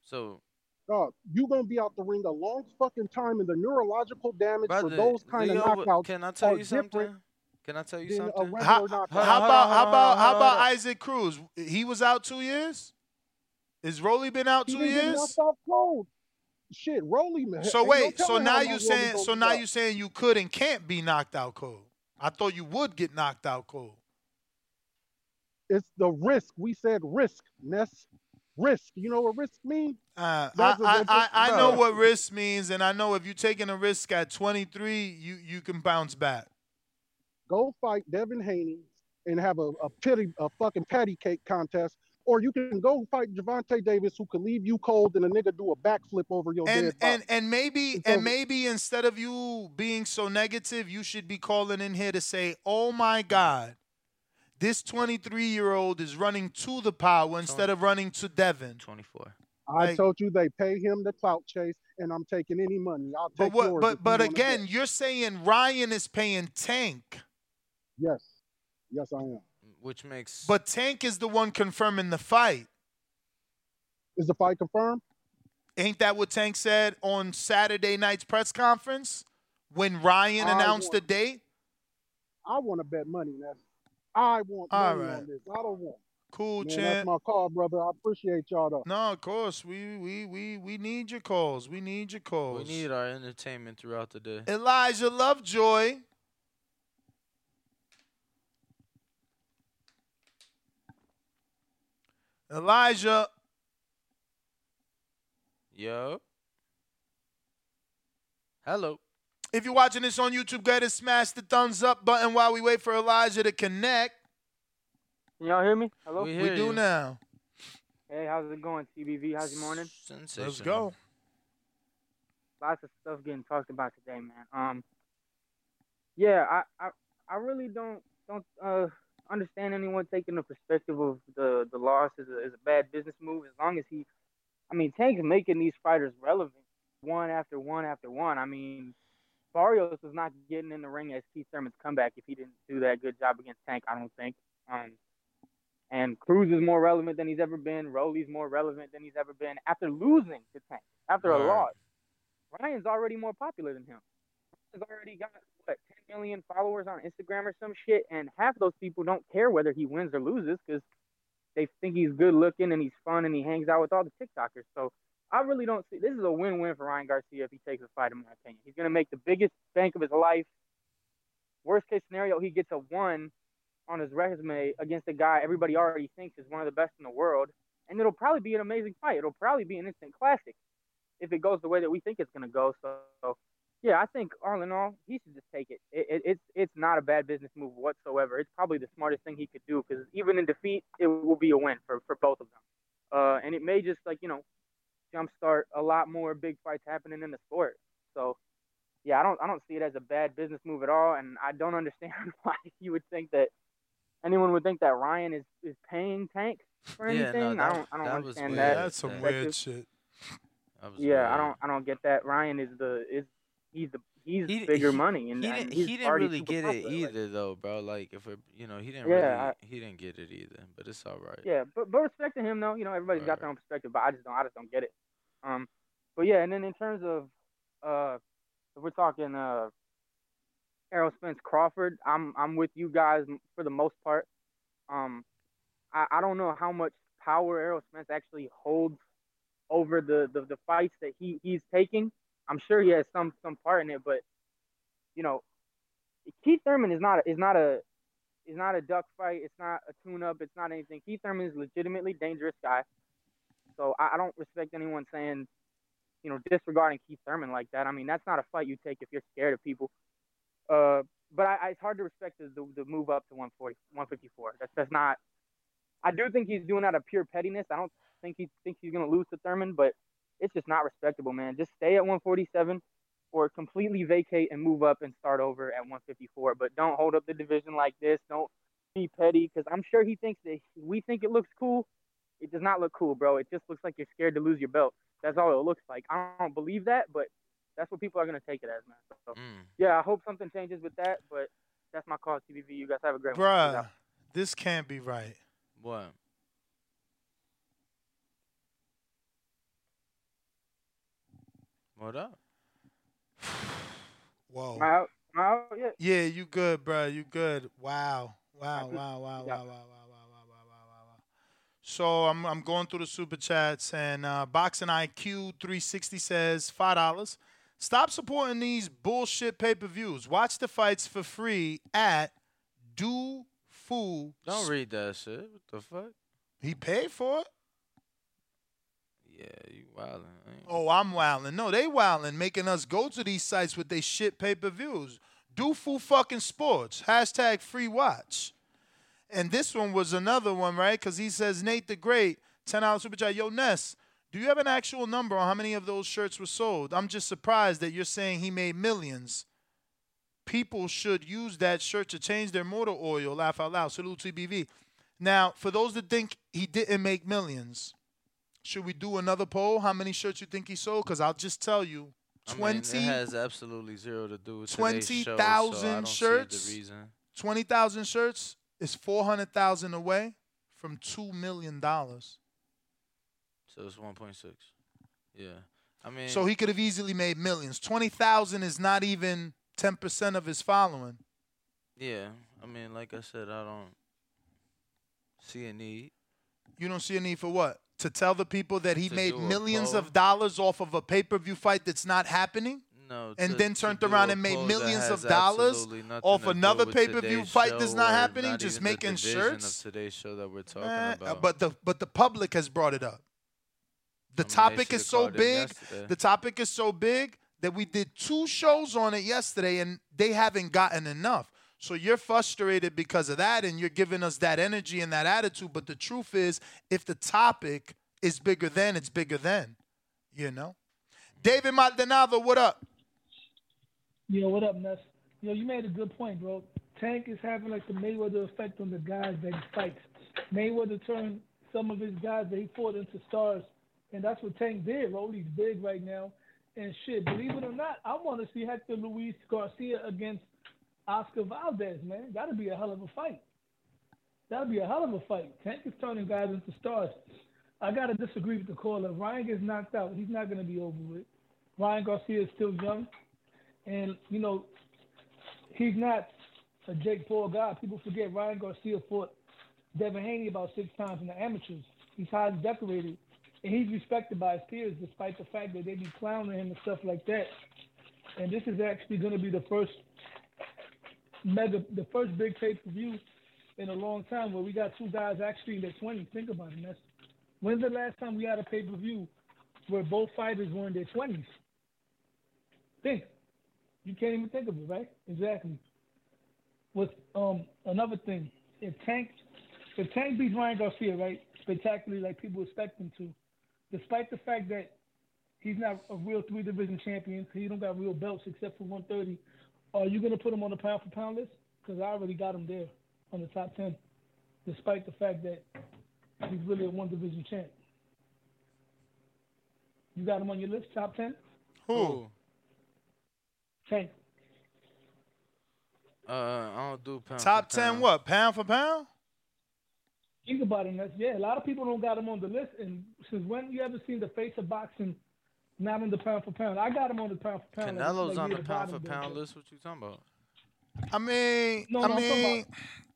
So Dog, you gonna be out the ring a long fucking time, and the neurological damage for Brother, those kind of Leo, knockouts can I tell you something? Can I tell you something? How, how about how about how about. Isaac Cruz? He was out two years. Is Rolly been out He two years? cold. Shit, Rolly man. So ain't no wait, so now you saying so now you saying you could and can't be knocked out cold. I thought you would get knocked out cold. It's the risk. We said risk, Ness. Risk. You know what risk means? Uh, I, I, I, I know what risk means, and I know if you're taking a risk at 23, you, you can bounce back. Go fight Devin Haney and have a, a pity a fucking patty cake contest. Or you can go fight Gervonta Davis, who could leave you cold, and a nigga do a backflip over your And dead body. and and maybe It's and maybe instead of you being so negative, you should be calling in here to say, "Oh my God, this 23 year old is running to the power instead of running to Devin." 24. I told you they pay him the clout chase, and I'm taking any money. I'll But what? yours But if you but again, you're saying Ryan is paying Tank, yes, yes, I am. Which makes but Tank is the one confirming the fight. Is the fight confirmed? Ain't that what Tank said on Saturday night's press conference when Ryan I announced the date? I want to bet money, Ness. I want All money right. on this. I don't want. Cool, Man, that's champ. my call, brother. I appreciate y'all though. No, of course. We we we we need your calls. We need your calls. we need our entertainment throughout the day. Elijah Lovejoy. Elijah, Yo. Hello. if you're watching this on YouTube, go ahead and smash the thumbs up button while we wait for Elijah to connect. Can y'all hear me? Hello? We We do you. now. Hey, how's it going, TBV? How's your morning? Let's go. Lots of stuff getting talked about today, man. Um, yeah, I, I, I really don't don't uh understand anyone taking the perspective of the the loss is a, as a bad business move. As long as he, I mean, Tank's making these fighters relevant one after one after one. I mean, Barrios was not getting in the ring as Keith Thurman's comeback if he didn't do that good job against Tank. I don't think. Um, and Cruz is more relevant than he's ever been. Rolly's more relevant than he's ever been after losing to Tank, after a Right. loss. Ryan's already more popular than him. He's already got what 10 million followers on Instagram or some shit, and half those people don't care whether he wins or loses because they think he's good looking and he's fun and he hangs out with all the TikTokers. So I really don't see this is a win-win for Ryan Garcia if he takes a fight. In my opinion, he's gonna make the biggest bank of his life. Worst case scenario, he gets a one on his resume against a guy everybody already thinks is one of the best in the world, and it'll probably be an amazing fight. It'll probably be an instant classic if it goes the way that we think it's gonna go. So, yeah, I think all in all, he should just take it. it, it it's it's not a bad business move whatsoever. It's probably the smartest thing he could do because even in defeat, it will be a win for for both of them. Uh, and it may just like you know, jumpstart a lot more big fights happening in the sport. So, yeah, I don't I don't see it as a bad business move at all, and I don't understand why you would think that anyone would think that Ryan is is paying Tank for Yeah, no, anything. I that- don't I don't that was understand weird. that. That's some perspective. weird shit. That was Yeah, I don't I don't get that. Ryan is the is he's the he's He- bigger he- money and, he didn't, he's he didn't really get it popular. Like, either though, bro. Like if we're you know he didn't Yeah, really I- he didn't get it either, but it's all right. yeah, but but respect to him though. You know, everybody's got their own perspective, but I just don't I just don't get it. Um, but yeah, and then in terms of uh, if we're talking uh, Errol Spence Crawford, I'm I'm with you guys for the most part. Um, I, I don't know how much power Errol Spence actually holds over the, the, the fights that he, he's taking. I'm sure he has some some part in it, but you know, Keith Thurman is not a, is not a is not a duck fight. It's not a tune up. It's not anything. Keith Thurman is legitimately dangerous guy. So I, I don't respect anyone saying, you know, disregarding Keith Thurman like that. I mean, that's not a fight you take if you're scared of people. Uh, but I, I, it's hard to respect the, the, the move up to 140, 154. That's that's not. I do think he's doing out of pure pettiness. I don't think he thinks he's gonna lose to Thurman, but it's just not respectable, man. Just stay at 147 or completely vacate and move up and start over at 154. But don't hold up the division like this. Don't be petty because I'm sure he thinks that we think it looks cool. it does not look cool, bro. It just looks like you're scared to lose your belt. That's all it looks like. I don't believe that, but that's what people are gonna take it as, man. So Mm. yeah, I hope something changes with that, but that's my call, TBV. You guys have a great one. Peace Bruh, this can't be right. What? What up? Whoa. Wow. Wow. Yeah. yeah, you good, bro. You good. Wow. Wow. Wow. Wow. Yeah. Wow. Wow. Wow. Wow. Wow. Wow. Wow. So I'm I'm going through the super chats and uh, boxing IQ 360 says five dollars. Stop supporting these bullshit pay per views. Watch the fights for free at Do Fool. Don't read that shit. What the fuck? He paid for it. Yeah, you wildin'. Oh, I'm wilding. No, they wilding, making us go to these sites with they shit pay per views. Do full fucking sports. Hashtag free watch. And this one was another one, right? Because he says Nate the Great, ten dollars super chat. Yo, Ness, do you have an actual number on how many of those shirts were sold? I'm just surprised that you're saying he made millions. People should use that shirt to change their motor oil. Laugh out loud. Salute TBV. Now, for those that think he didn't make millions, should we do another poll? How many shirts you think he sold? Because I'll just tell you, I mean, twenty. has absolutely zero to do with Twenty thousand so shirts. Twenty thousand shirts is four hundred thousand away from two million dollars. So it's one point six. Yeah, I mean. So he could have easily made millions. Twenty thousand is not even ten percent of his following. Yeah, I mean, like I said, I don't see a need. You don't see a need for what? To tell the people that he made millions of dollars off of a pay per view fight that's not happening? No. And to- then turned around and made millions of dollars off another pay per view fight that's not happening, not just making shirts. Of today's show that we're talking Eh, about. But the but the public has brought it up. The I mean, topic is so big. The topic is so big that we did two shows on it yesterday, and they haven't gotten enough. So you're frustrated because of that, and you're giving us that energy and that attitude. But the truth is, if the topic is bigger than, it's bigger than. You know. David Maldonado, what up? Yo, what up, Ness? Yo, you made a good point, bro. Tank is having like the Mayweather effect on the guys that he fights. Mayweather turned some of his guys that he fought into stars, and that's what Tank did. Bro, he's big right now, and shit. Believe it or not, I want to see Hector Luis Garcia against Oscar Valdez, man. That'd be a hell of a fight. That'd be a hell of a fight. Tank is turning guys into stars. I gotta disagree with the caller. Ryan gets knocked out. He's not gonna be over with. Ryan Garcia is still young, and you know he's not a Jake Paul guy. People forget Ryan Garcia fought Devin Haney about six times in the amateurs. He's highly decorated, and he's respected by his peers, despite the fact that they be clowning him and stuff like that. And this is actually going to be the first mega, the first big pay per view in a long time where we got two guys actually in their twenties. Think about it. That's when's the last time we had a pay per view where both fighters were in their twenties? Think. You can't even think of it, right? Exactly. With um another thing, if Tank if Tank beats Ryan Garcia, right, spectacularly like people expect him to, despite the fact that he's not a real three division champion, he don't got real belts except for 130, are you gonna put him on the pound for pound list? Because I already got him there on the top ten, despite the fact that he's really a one division champ. You got him on your list, top ten? Who? Tank. Uh, I don't do pound. Top for ten, pound. what? Pound for pound? Think about it, Ness. Yeah, a lot of people don't got him on the list. And since when you ever seen the face of boxing not on the pound for pound? I got him on the pound for pound. like- Canelo's like on the pound for pound but- list. What you talking about? I mean, No, I no, I'm mean,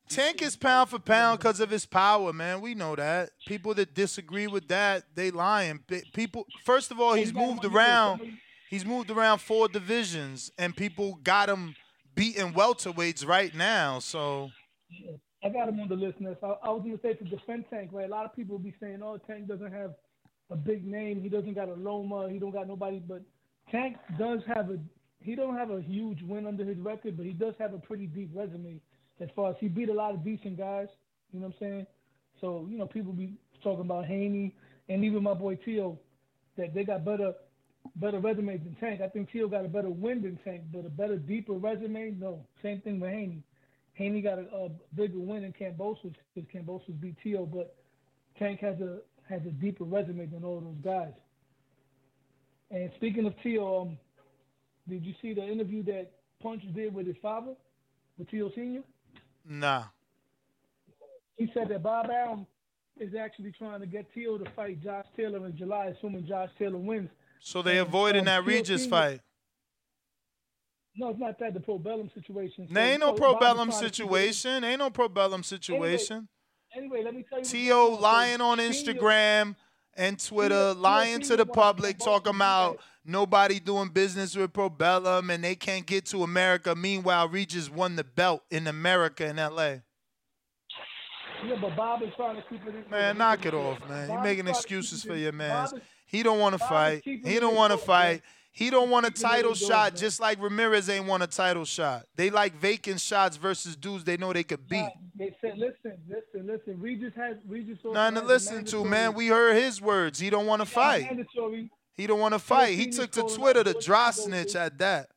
Tank is pound for pound because of his power, man. We know that. People that disagree with that, they lying. People, first of all, he's moved around. He's moved around four divisions, and people got him beating welterweights right now. So I got him on the list, Ness. I, I was gonna say to defend Tank, right? A lot of people will be saying, "Oh, Tank doesn't have a big name. He doesn't got a Loma. He don't got nobody." But Tank does have a. He don't have a huge win under his record, but he does have a pretty deep resume. As far as he beat a lot of decent guys, you know what I'm saying? So you know, people be talking about Haney and even my boy Tio, that they got better better resumes than Tank. I think Tio got a better win than Tank, but a better, deeper resume, no. Same thing with Haney. Haney got a, a bigger win in Kambosos because Kambosos beat Tio, but Tank has a has a deeper resume than all those guys. And speaking of Tio, um, did you see the interview that Punch did with his father, with Tio Senior? Nah. He said that Bob Arum is actually trying to get Tio to fight Josh Taylor in July, assuming Josh Taylor wins. So they And, avoiding um, that Tio Regis Senior fight. No, it's not that. The Pro Bellum situation. So- ain't no pro bellum trying to keep it- situation. Ain't no pro bellum situation. Anyway, let me tell you. T.O. going on. So lying on Instagram and Twitter, lying to the public, talking about nobody doing business with pro bellum and they can't get to America. Meanwhile, Regis won the belt in America in L.A. Yeah, but Bob is trying to keep it. in- Man, knock it off, man. You Bob is making excuses for your man. He don't want to fight. He don't want to fight. He don't want a title shot, man. just like Ramirez ain't want a title shot. They like vacant shots versus dudes they know they could beat. They said, listen, listen, listen. We Regis has Regis. also Nothing to listen to, man. We heard his words. He don't want to he got a fight. He don't want to fight. He took to Twitter to George dry snitch at that.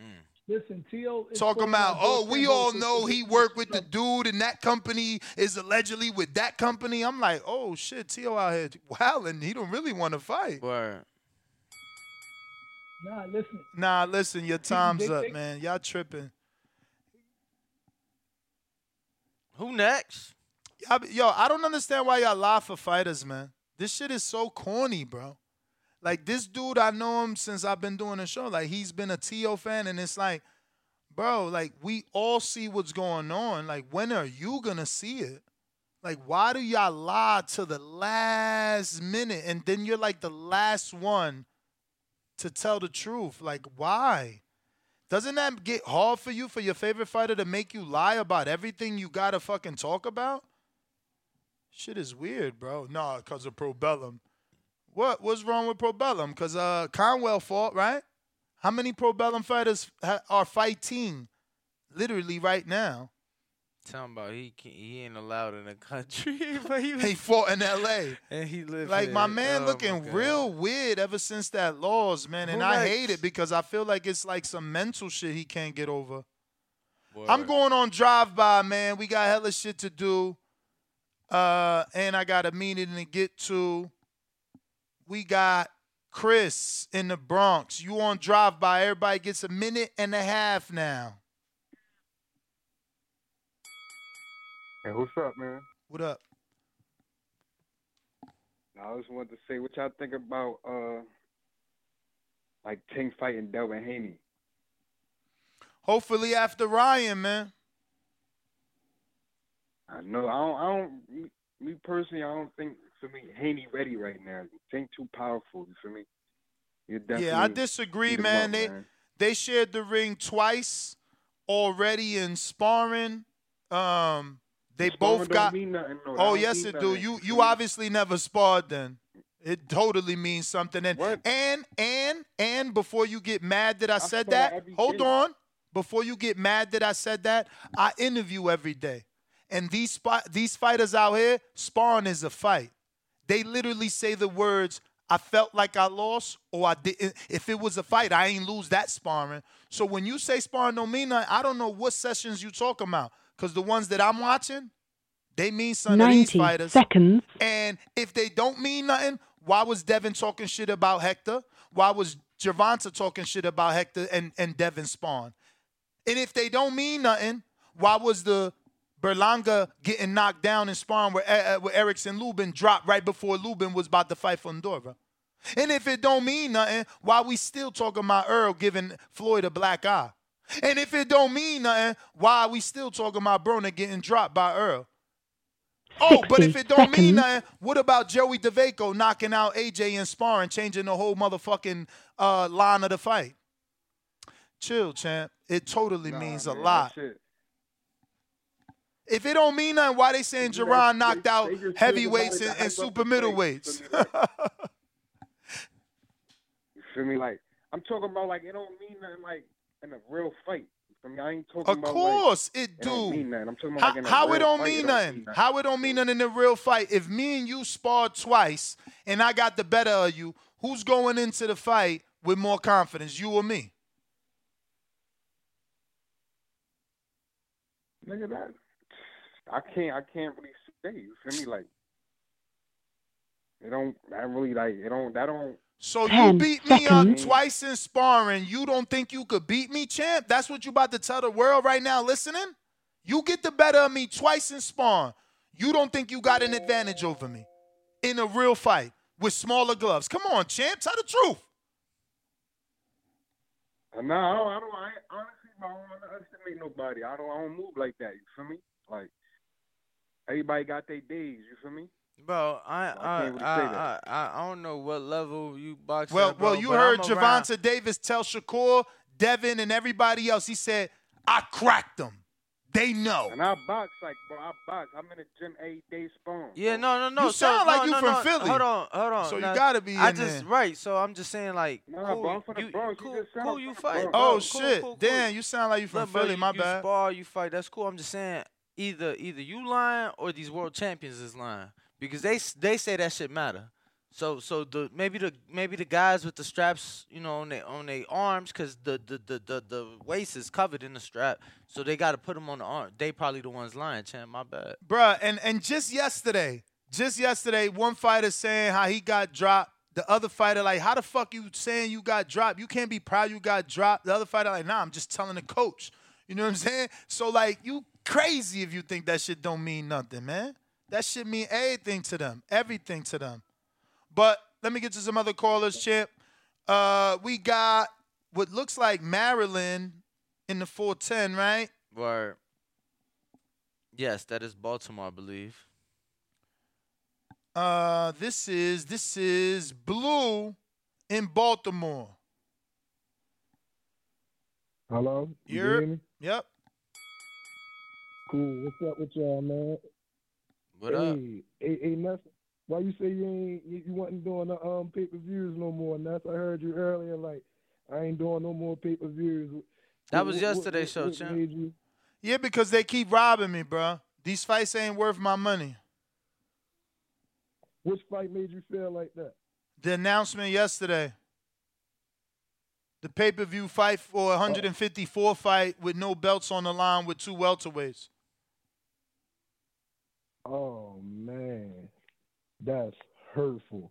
Mm. Listen, T.O. is Talking about, oh, we all know he worked with the dude and that company is allegedly with that company. I'm like, oh shit, Tio out here wilding. He don't really want to fight. Word. Nah, listen. Nah, listen, your time's they up, think- man. Y'all tripping. Who next? Y'all Yo, I don't understand why y'all lie for fighters, man. This shit is so corny, bro. Like this dude, I know him since I've been doing the show. Like he's been a T.O. fan, and it's like, bro, like we all see what's going on. Like when are you gonna see it? Like why do y'all lie to the last minute, and then you're like the last one to tell the truth? Like why? Doesn't that get hard for you for your favorite fighter to make you lie about everything you gotta fucking talk about? Shit is weird, bro. Nah, cause of Pro Bellum. What? What's wrong with Pro Bellum? Cause uh, Conwell fought, right? How many Pro Bellum fighters ha- are fighting, literally right now? Talking about he can't, he ain't allowed in the country, but he, was, He fought in L.A. and he lived Like my man Oh, looking God. real weird ever since that laws, man, and I hate it because I feel like it's like some mental shit he can't get over. I'm going on drive by, man. We got hella shit to do. Uh, and I got a meeting to get to. We got Chris in the Bronx. You on drive by. Everybody gets a minute and a half now. Hey, what's up, man? What up? I just wanted to say what y'all think about uh like Tank fighting Devin Haney. Hopefully after Ryan, man. I know I don't I don't me, me personally I don't think for me Haney ready right now. Tank too powerful, you feel me? Yeah, I disagree, man. up, They man. they shared the ring twice already in sparring. Um, they both got. nothing, no. Oh yes, it do. You you obviously never sparred then. It totally means something. And and and and before you get mad that I, said that, hold day. on. Before you get mad that I said that, I interview every day. And these spot these fighters out here, sparring is a fight. They literally say the words, I felt like I lost, or I didn't. If it was a fight, I ain't lose that sparring. So when you say sparring don't mean nothing, I don't know what sessions you talking about. Because the ones that I'm watching, they mean something to these fighters. seconds. And if they don't mean nothing, why was Devin talking shit about Hector? Why was Gervonta talking shit about Hector and, and Devin Spawn? And if they don't mean nothing, why was the Berlanga getting knocked down and sparring where, uh, where Erickson Lubin dropped right before Lubin was about to fight Fundora? And if it don't mean nothing, why we still talking about Errol giving Floyd a black eye? And if it don't mean nothing, why are we still talking about Broner getting dropped by Errol? Oh, but if it don't mean nothing, what about Joey Dawejko knocking out AJ in sparring, changing the whole motherfucking uh, line of the fight? Chill, champ. It totally means a lot. If it don't mean nothing, why they saying You know, Jerron they- knocked out they heavyweights and, and super middleweights? You feel me? Like I'm talking about like it don't mean nothing like in a real fight. You feel me? I ain't talking about. Of about course like, it don't mean nothing. I'm talking about How, like how it don't mean nothing? How it don't mean nothing in a real fight? If me and you sparred twice and I got the better of you, who's going into the fight with more confidence, you or me? Nigga, that I can't I can't really say. You feel me? Like It don't. I really like. It don't. That don't. So you beat me up twice in sparring. You don't think you could beat me, champ? That's what you about to tell the world right now listening? You get the better of me twice in sparring. You don't think you got an advantage over me in a real fight with smaller gloves. Come on, champ. Tell the truth. Uh, No, I don't. I don't. I honestly, I don't want to underestimate nobody. I don't. I don't move like that. You feel me? Like everybody got their days. You feel me? Bro, I I I, I, I. I, I don't know what level you box Well, at, bro, well, you heard I'm around- Gervonta Davis tell Shakur, Devin, and everybody else. He said, "I cracked them. They know." And I box like, bro. I box. I'm in the gym every day, spawn. Yeah, no, no, no. You so- sound like no, you no, from no. Philly. Hold on, hold on. So you gotta be I just there. right. So I'm just saying, like, Nah, cool, bro, I'm from the you, Bronx. You cool, just sound cool, you you fight. bro. Oh Cool, shit! cool, cool. Damn, you sound like you from Look, bro, Philly. you, My you bad. spar, you fight. That's cool. I'm just saying, either either you lying or these world champions is lying because they they say that shit matter. So so the maybe the maybe the guys with the straps, you know, on their on their arms, cause the the, the the the waist is covered in the strap, so they got to put them on the arm. They probably the ones lying, champ. My bad. Bruh, and, and just yesterday, just yesterday, one fighter saying how he got dropped. The other fighter, like, how the fuck you saying you got dropped? You can't be proud you got dropped. The other fighter, like, nah, I'm just telling the coach. You know what I'm saying? So, like, you crazy if you think that shit don't mean nothing, man. That should mean everything to them. Everything to them. But let me get to some other callers, champ. Uh, we got what looks like Maryland in the 410, right? Word. Yes, that is Baltimore, I believe. Uh, this is this is Blue in Baltimore. Hello? You You're- hear me? Yep. Cool. What's up with y'all, man? What hey, up? Hey, hey, Ness, why you say you ain't you, you wasn't doing the um pay per views no more, Ness? I heard you earlier, like I ain't doing no more pay per views. That was yesterday's show, what champ. you- Yeah, because they keep robbing me, bro. These fights ain't worth my money. Which fight made you feel like that? The announcement yesterday. The pay per view fight for 154 fight with no belts on the line with two welterweights. Oh man, that's hurtful.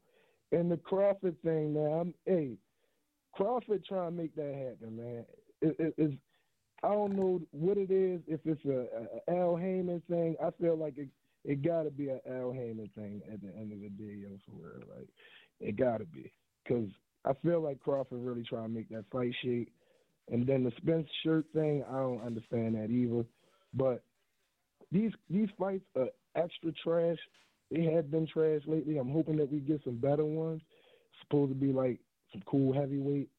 And the Crawford thing, man. I'm, hey, Crawford trying to make that happen, man. It, it, it's I don't know what it is. If it's a, a Al Haymon thing, I feel like it it got to be an Al Haymon thing at the end of the day, yo, for real. Like it got to be because I feel like Crawford really trying to make that fight shape. And then the Spence shirt thing, I don't understand that either. But these these fights are extra trash. They have been trash lately. I'm hoping that we get some better ones. supposed to be like some cool heavyweight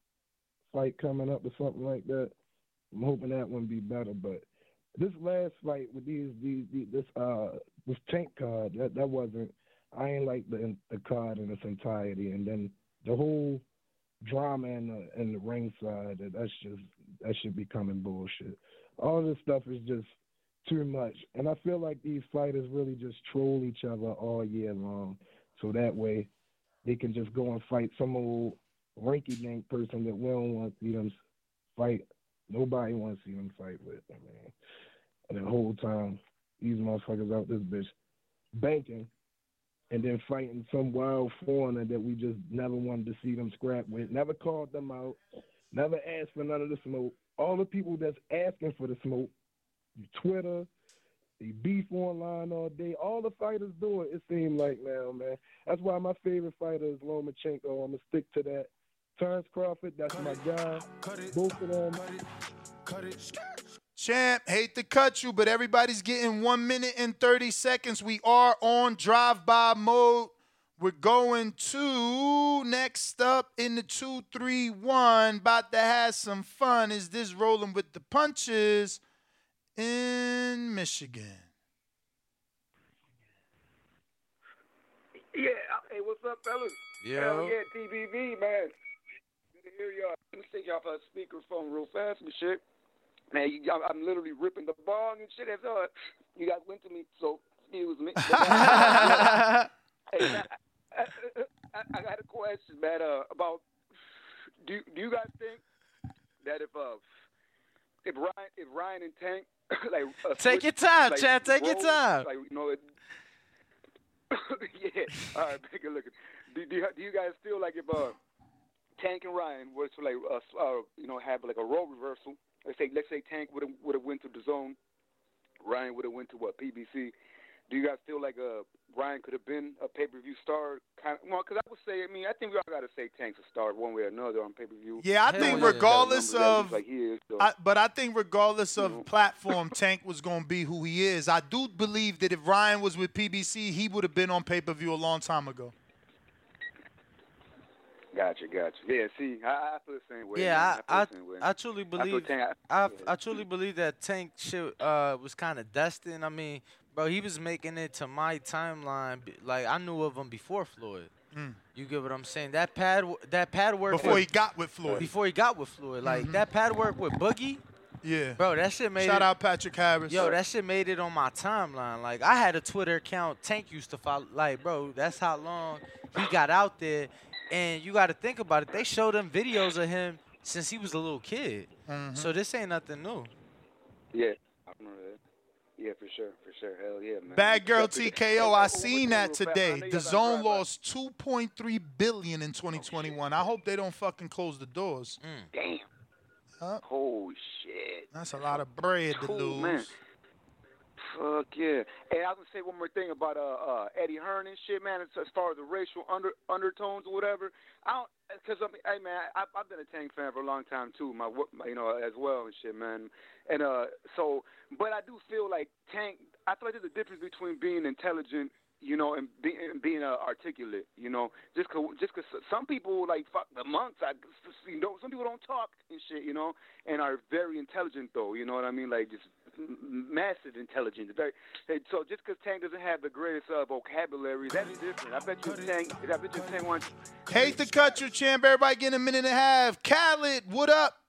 fight coming up or something like that. I'm hoping that one be better. But this last fight with these these, these this uh this tank card that that wasn't. I ain't like the the card in its entirety, and then the whole drama in the in the ringside. That that's just that should be coming bullshit. All this stuff is just too much, and I feel like these fighters really just troll each other all year long, so that way they can just go and fight some old rinky-dink person that we don't want to see them fight. Nobody wants to see them fight with them, man. And the whole time, these motherfuckers out this bitch banking and then fighting some wild foreigner that we just never wanted to see them scrap with. Never called them out. Never asked for none of the smoke. All the people that's asking for the smoke, Twitter, they beef online all day. All the fighters do it, it seems like now, man. That's why my favorite fighter is Lomachenko. I'm going to stick to that. Terence Crawford, that's my guy. Both of them. cut it Champ, hate to cut you, but everybody's getting one minute and 30 seconds. We are on drive by mode. We're going to next up in the 231. About to have some fun. Is this rolling with the punches in Michigan? Yeah. Hey, what's up, fellas? Yo. Hell yeah, TBV, man. Good to hear y'all. Let me take y'all off a speakerphone real fast and shit. Man, you, I'm literally ripping the bong and shit. That's all. You guys went to me, so excuse me. Hey, man, I, I, I got a question, man. Uh, about do do you guys think that if uh if Ryan if Ryan and Tank like Take switch, your time, like, Chad, take your time. Like you know, it, yeah. All right, take a look. Do, do, you, do you guys feel like if uh, Tank and Ryan were to like uh, uh, you know have like a role reversal? Let's say let's say Tank would have would have went to DAZN, Ryan would have went to what PBC. Do you guys feel like uh, Ryan could have been a pay per view star? Kind of, well, because I would say, I mean, I think we all got to say Tank's a star one way or another on pay per view. Yeah, I think regardless of, like he is, so. I, but I think regardless of platform, Tank was going to be who he is. I do believe that if Ryan was with PBC, he would have been on pay per view a long time ago. Gotcha, gotcha. Yeah, see, I, I feel the same way. Yeah, man. I, I, feel the same way. I truly I feel believe Tank- I, I truly believe that Tank shit uh, was kind of destined. I mean, bro, he was making it to my timeline. Like I knew of him before Floyd. Mm. You get what I'm saying? That pad, w- that pad work Before with- he got with Floyd. Before he got with Floyd, like Mhm. that pad work with Boogie. Yeah. Bro, that shit made Shout it, out Patrick Harris. Yo, that shit made it on my timeline. Like I had a Twitter account. Tank used to follow. Like, bro, that's how long he got out there. And you got to think about it. They showed him videos of him since he was a little kid. Mhm. So this ain't nothing new. Yeah, I remember that. Yeah, for sure, for sure. Hell yeah, man. Bad girl TKO. I seen that real fast. I today. DAZN lost 2.3 billion in 2021. I hope they don't fucking close the doors. Mm. Damn. Huh? Holy shit. That's a lot of bread to lose. Fuck yeah. And I was gonna say one more thing about uh, uh Eddie Hearn and shit, man. As, far as the racial under undertones or whatever, I don't because I mean, hey man, I, I've been a Tank fan for a long time too. My, my you know as well and shit, man. And uh, so, but I do feel like Tank. I feel like there's a difference between being intelligent. You know, and, be, and being uh, articulate. You know, just cause, just cause some people like fuck the monks. I, you know, some people don't talk and shit. You know, and are very intelligent though. You know what I mean? Like just massive intelligence. Very, so just because Tank doesn't have the greatest uh, vocabulary, that's different. I bet you Tank. I bet you Tank wants. Hate to cut your champ. Everybody getting a minute and a half. Khaled, what up?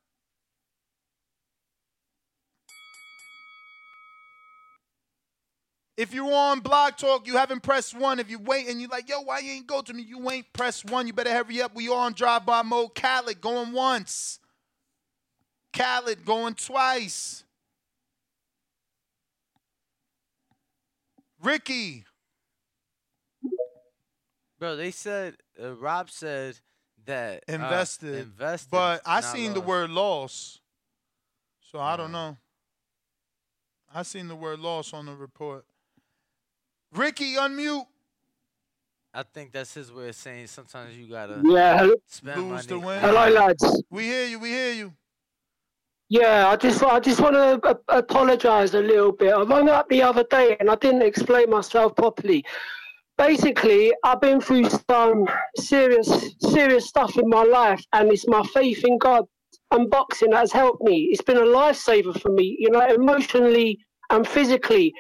If you're on Blog Talk, you haven't pressed one. If you wait and you're like, yo, why you ain't go to me? You ain't pressed one. You better hurry up. We are on drive by mode. Khaled going once. Khaled going twice. Ricky. Bro, they said uh, Rob said that uh, invested. invested, But I seen the word loss. So I don't know. I seen the word loss on the report. Ricky, unmute. I think that's his way of saying sometimes you gotta Yeah, hello- spend Lose to money. win. Hello, lads. We hear you. We hear you. Yeah, I just I just want to uh, apologise a little bit. I rang up the other day and I didn't explain myself properly. Basically, I've been through some serious serious stuff in my life, and it's my faith in God and boxing that has helped me. It's been a lifesaver for me, you know, emotionally and physically.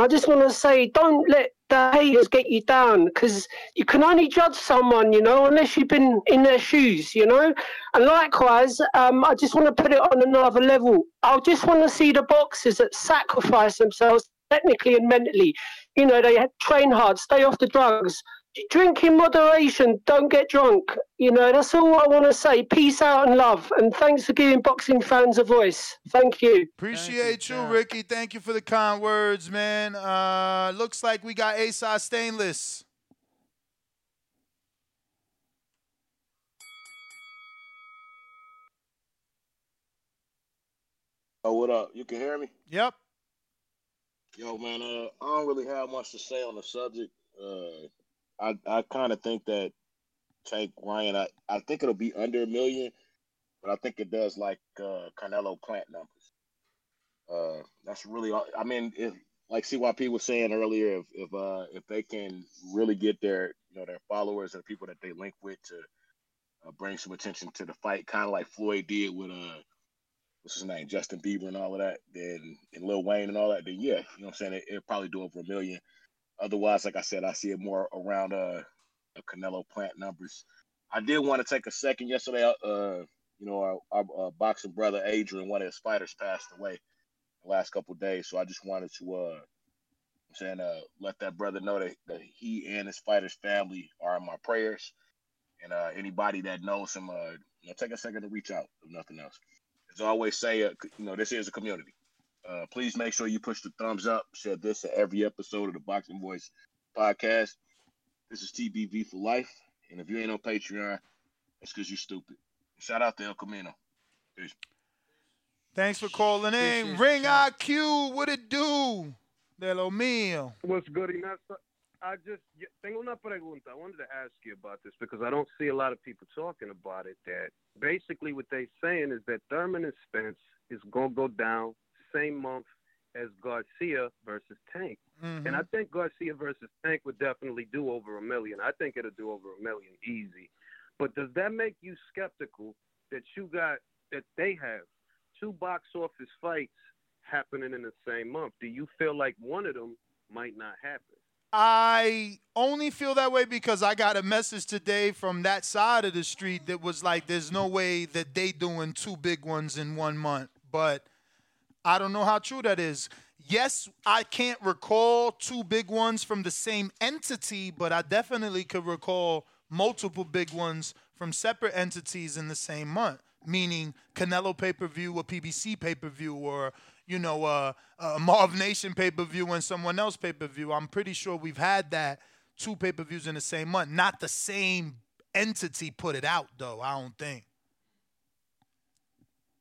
I just want to say, don't let the haters get you down because you can only judge someone, you know, unless you've been in their shoes, you know. And likewise, um, I just want to put it on another level. I just want to see the boxers that sacrifice themselves technically and mentally. You know, they train hard, stay off the drugs, drink in moderation, don't get drunk. You know, that's all I want to say. Peace out and love. And thanks for giving boxing fans a voice. Thank you. Appreciate you, Ricky. Thank you for the kind words, man. Uh, looks like we got ASI Stainless. Oh, what up? You can hear me? Yep. Yo, man, uh, I don't really have much to say on the subject. Uh, I I kind of think that Tank Ryan, I, I think it'll be under a million, but I think it does like uh, Canelo Plant numbers. Uh, that's really all. I mean, if like CYP was saying earlier, if if uh if they can really get their you know their followers and the people that they link with to uh, bring some attention to the fight, kind of like Floyd did with uh what's his name, Justin Bieber and all of that, then and Lil Wayne and all that, then yeah, you know what I'm saying? It, it'll probably do over a million. Otherwise, like I said, I see it more around uh the Canelo Plant numbers. I did want to take a second yesterday. Uh, you know, our, our uh, boxing brother Adrian, one of his fighters, passed away the last couple days. So I just wanted to, uh, I'm saying, uh, let that brother know that, that he and his fighter's family are in my prayers. And uh, anybody that knows him, uh, you know, take a second to reach out, if nothing else. As I always say, uh, you know, this is a community. Uh, please make sure you push the thumbs up, share this to every episode of the Boxing Voice podcast. This is TBV for life. And if you ain't on Patreon, it's because you're stupid. Shout out to El Camino. Peace. Thanks for calling in. Ring IQ, what it do? De lo mío. What's good, Ignacio? I just tengo una pregunta. I wanted to ask you about this because I don't see a lot of people talking about it. That basically what they're saying is that Thurman and Spence is gonna go down same month as Garcia versus Tank, Mm-hmm. and I think Garcia versus Tank would definitely do over a million. I think it'll do over a million easy. But does that make you skeptical that you got that they have two box office fights happening in the same month? Do you feel like one of them might not happen? I only feel that way because I got a message today from that side of the street that was like, "There's no way that they doing two big ones in one month." But I don't know how true that is. Yes, I can't recall two big ones from the same entity, but I definitely could recall multiple big ones from separate entities in the same month. Meaning Canelo pay per view, or PBC pay per view, or you know, uh, a Marv Nation pay per view and someone else pay per view. I'm pretty sure we've had that two pay per views in the same month. Not the same entity put it out though. I don't think.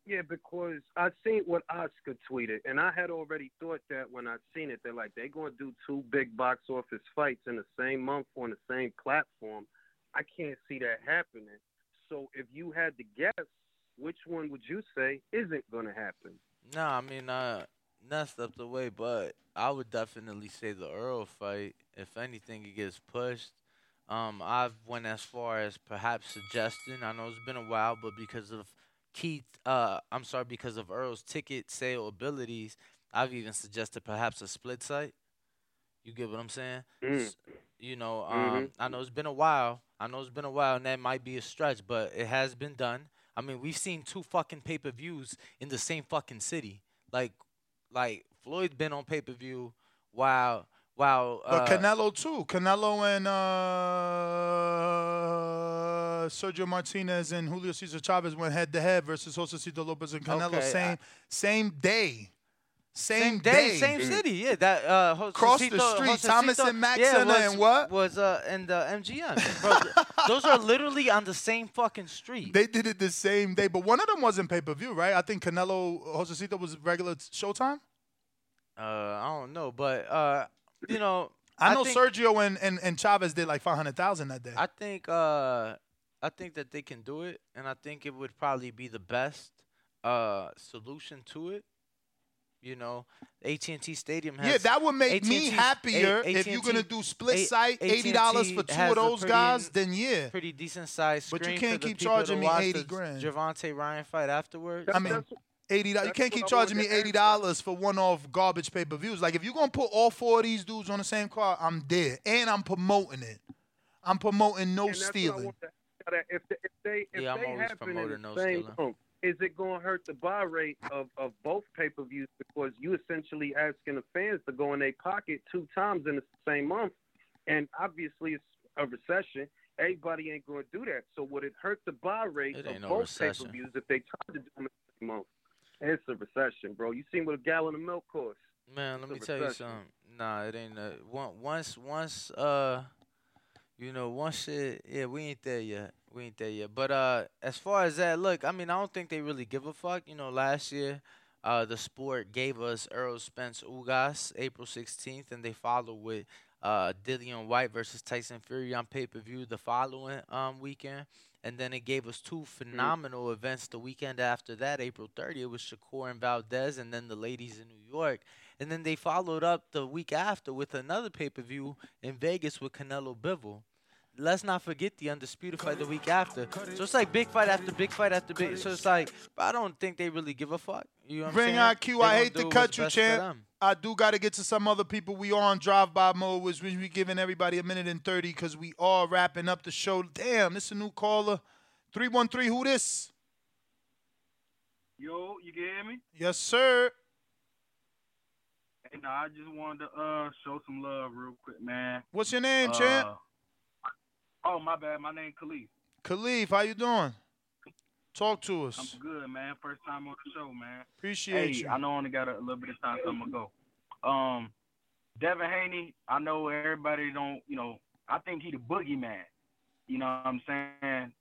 Yeah, because I seen what Oscar tweeted, and I had already thought that when I seen it, they're like they're going to do two big box office fights in the same month on the same platform. I can't see that happening. So if you had to guess, which one would you say isn't going to happen? No, I mean, uh, not stepped away, but I would definitely say the Errol fight. If anything, it gets pushed. Um, I've went as far as perhaps suggesting. I know it's been a while, but because of Keith, uh, I'm sorry, because of Errol's ticket sale abilities, I've even suggested perhaps a split site. You get what I'm saying? Mm. You know, um, I know it's been a while. I know it's been a while, and that might be a stretch, but it has been done. I mean, we've seen two fucking pay per views in the same fucking city. Like, like Floyd's been on pay per view while while But uh, Canelo too. Canelo and uh, Sergio Martinez and Julio Cesar Chavez went head to head versus Josesito Lopez and Canelo. Okay, same I- same day. Same, same day, same city. Yeah, that uh, Josesito, Cross the street, Thomas Josesito, and Mack yeah, Center was, and what? was uh in the MGM. Bro, those are literally on the same fucking street. They did it the same day, but one of them wasn't pay per view, right? I think Canelo Josesito was regular Showtime. Uh, I don't know, but uh, you know, I know think, Sergio and, and, and Chavez did like five hundred thousand that day. I think uh, I think that they can do it, and I think it would probably be the best uh solution to it. You know, AT&T Stadium has Yeah, that would make me AT&T 's happier A- if you're gonna do split A- site, $80 for two of those pretty- guys, then yeah. pretty decent sized But you can't for the keep charging me 80 grand. Gervonta Ryan fight afterwards. I mean, eighty dollars. You can't keep charging me eighty dollars for one off garbage pay per views. Like if you're gonna put all four of these dudes on the same card, I'm dead, and I'm promoting it. I'm promoting no And that's what I stealing. want to ask you, that If, they- if they if Yeah, I'm they always happen in promoting the no same stealing. month, is it going to hurt the buy rate of, of both pay per views because you essentially asking the fans to go in their pocket two times in the same month, and obviously it's a recession. Everybody ain't going to do that. So would it hurt the buy rate It of ain't no both pay recession. per views if they tried to do them in the same month? It's a recession, bro. You seen what a gallon of milk costs? Man, let me tell you something. Nah, it ain't. One, once, once, uh, you know, once shit. Yeah, we ain't there yet. We ain't there yet. But uh, as far as that, look, I mean, I don't think they really give a fuck. You know, last year, uh, the sport gave us Errol Spence Ugas April 16th, and they followed with uh Dillian Whyte versus Tyson Fury on pay per view the following um weekend. And then it gave us two mm-hmm. phenomenal events the weekend after that, April 30th. It was Shakur and Valdez, and then the ladies in New York. And then they followed up the week after with another pay per view in Vegas with Canelo Bivol. Let's not forget the undisputed fight the week after. So it's like big fight after big fight after big. So it's like, but I don't think they really give a fuck. You know what I'm Ring? IQ, I hate to cut you, champ. I do got to get to some other people. We are on drive by mode, which we we giving everybody a minute and 30 because we are wrapping up the show. Damn, this a new caller. 313, who this? Yo, you can hear me? Yes, sir. Hey, no, I just wanted to uh show some love real quick, man. What's your name, Uh, champ? Oh, my bad. My name Khalif. Khalif, how you doing? Talk to us. I'm good, man. First time on the show, man. Appreciate hey, you. I know I only got a, little bit of time, so I'm gonna go. Um, Devin Haney, I know everybody don't, you know, I think he the boogeyman. You know what I'm saying?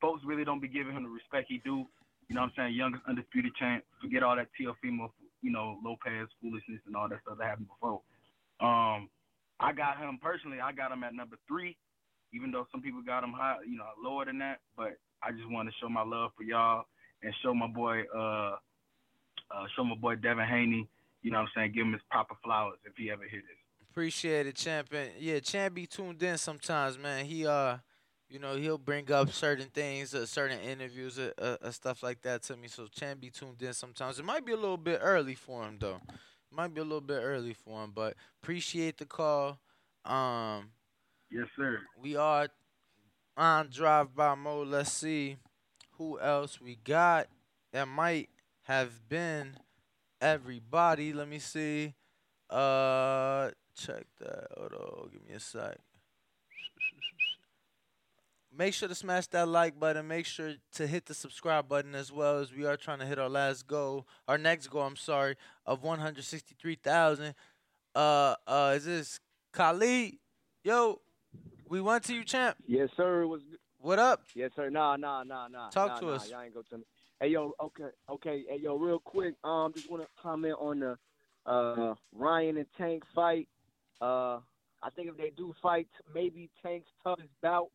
Folks really don't be giving him the respect he do. You know what I'm saying? Youngest undisputed champ. Forget all that Teofimo, you know, Lopez foolishness and all that stuff that happened before. Um, I got him personally. I got him at number three, even though some people got him high, you know, lower than that. But I just want to show my love for y'all and show my boy, uh, uh, show my boy Devin Haney. You know what I'm saying? Give him his proper flowers if he ever hear this. Appreciate it, champ. And yeah, champ be tuned in sometimes, man. He uh, you know, he'll bring up certain things, uh, certain interviews, uh, uh, uh, stuff like that to me. So champ be tuned in sometimes. It might be a little bit early for him though. Might be a little bit early for him, but appreciate the call. Um, Yes, sir. we are on drive by mode. Let's see who else we got. That might have been everybody. Let me see. Uh, check that. Hold on, give me a sec. Make sure to smash that like button. Make sure to hit the subscribe button as well as we are trying to hit our last goal, our next goal. I'm sorry, of 163,000. Uh, uh, is this Khalid? Yo, we went to you, champ. Yes, sir. Was What up? yes, sir. Nah, nah, nah, nah. Talk nah, to nah, us. Y'all ain't go to me. Hey, yo. Okay, okay. Hey, yo. Real quick. Um, just want to comment on the uh Ryan and Tank fight. Uh, I think if they do fight, maybe Tank's toughest bout.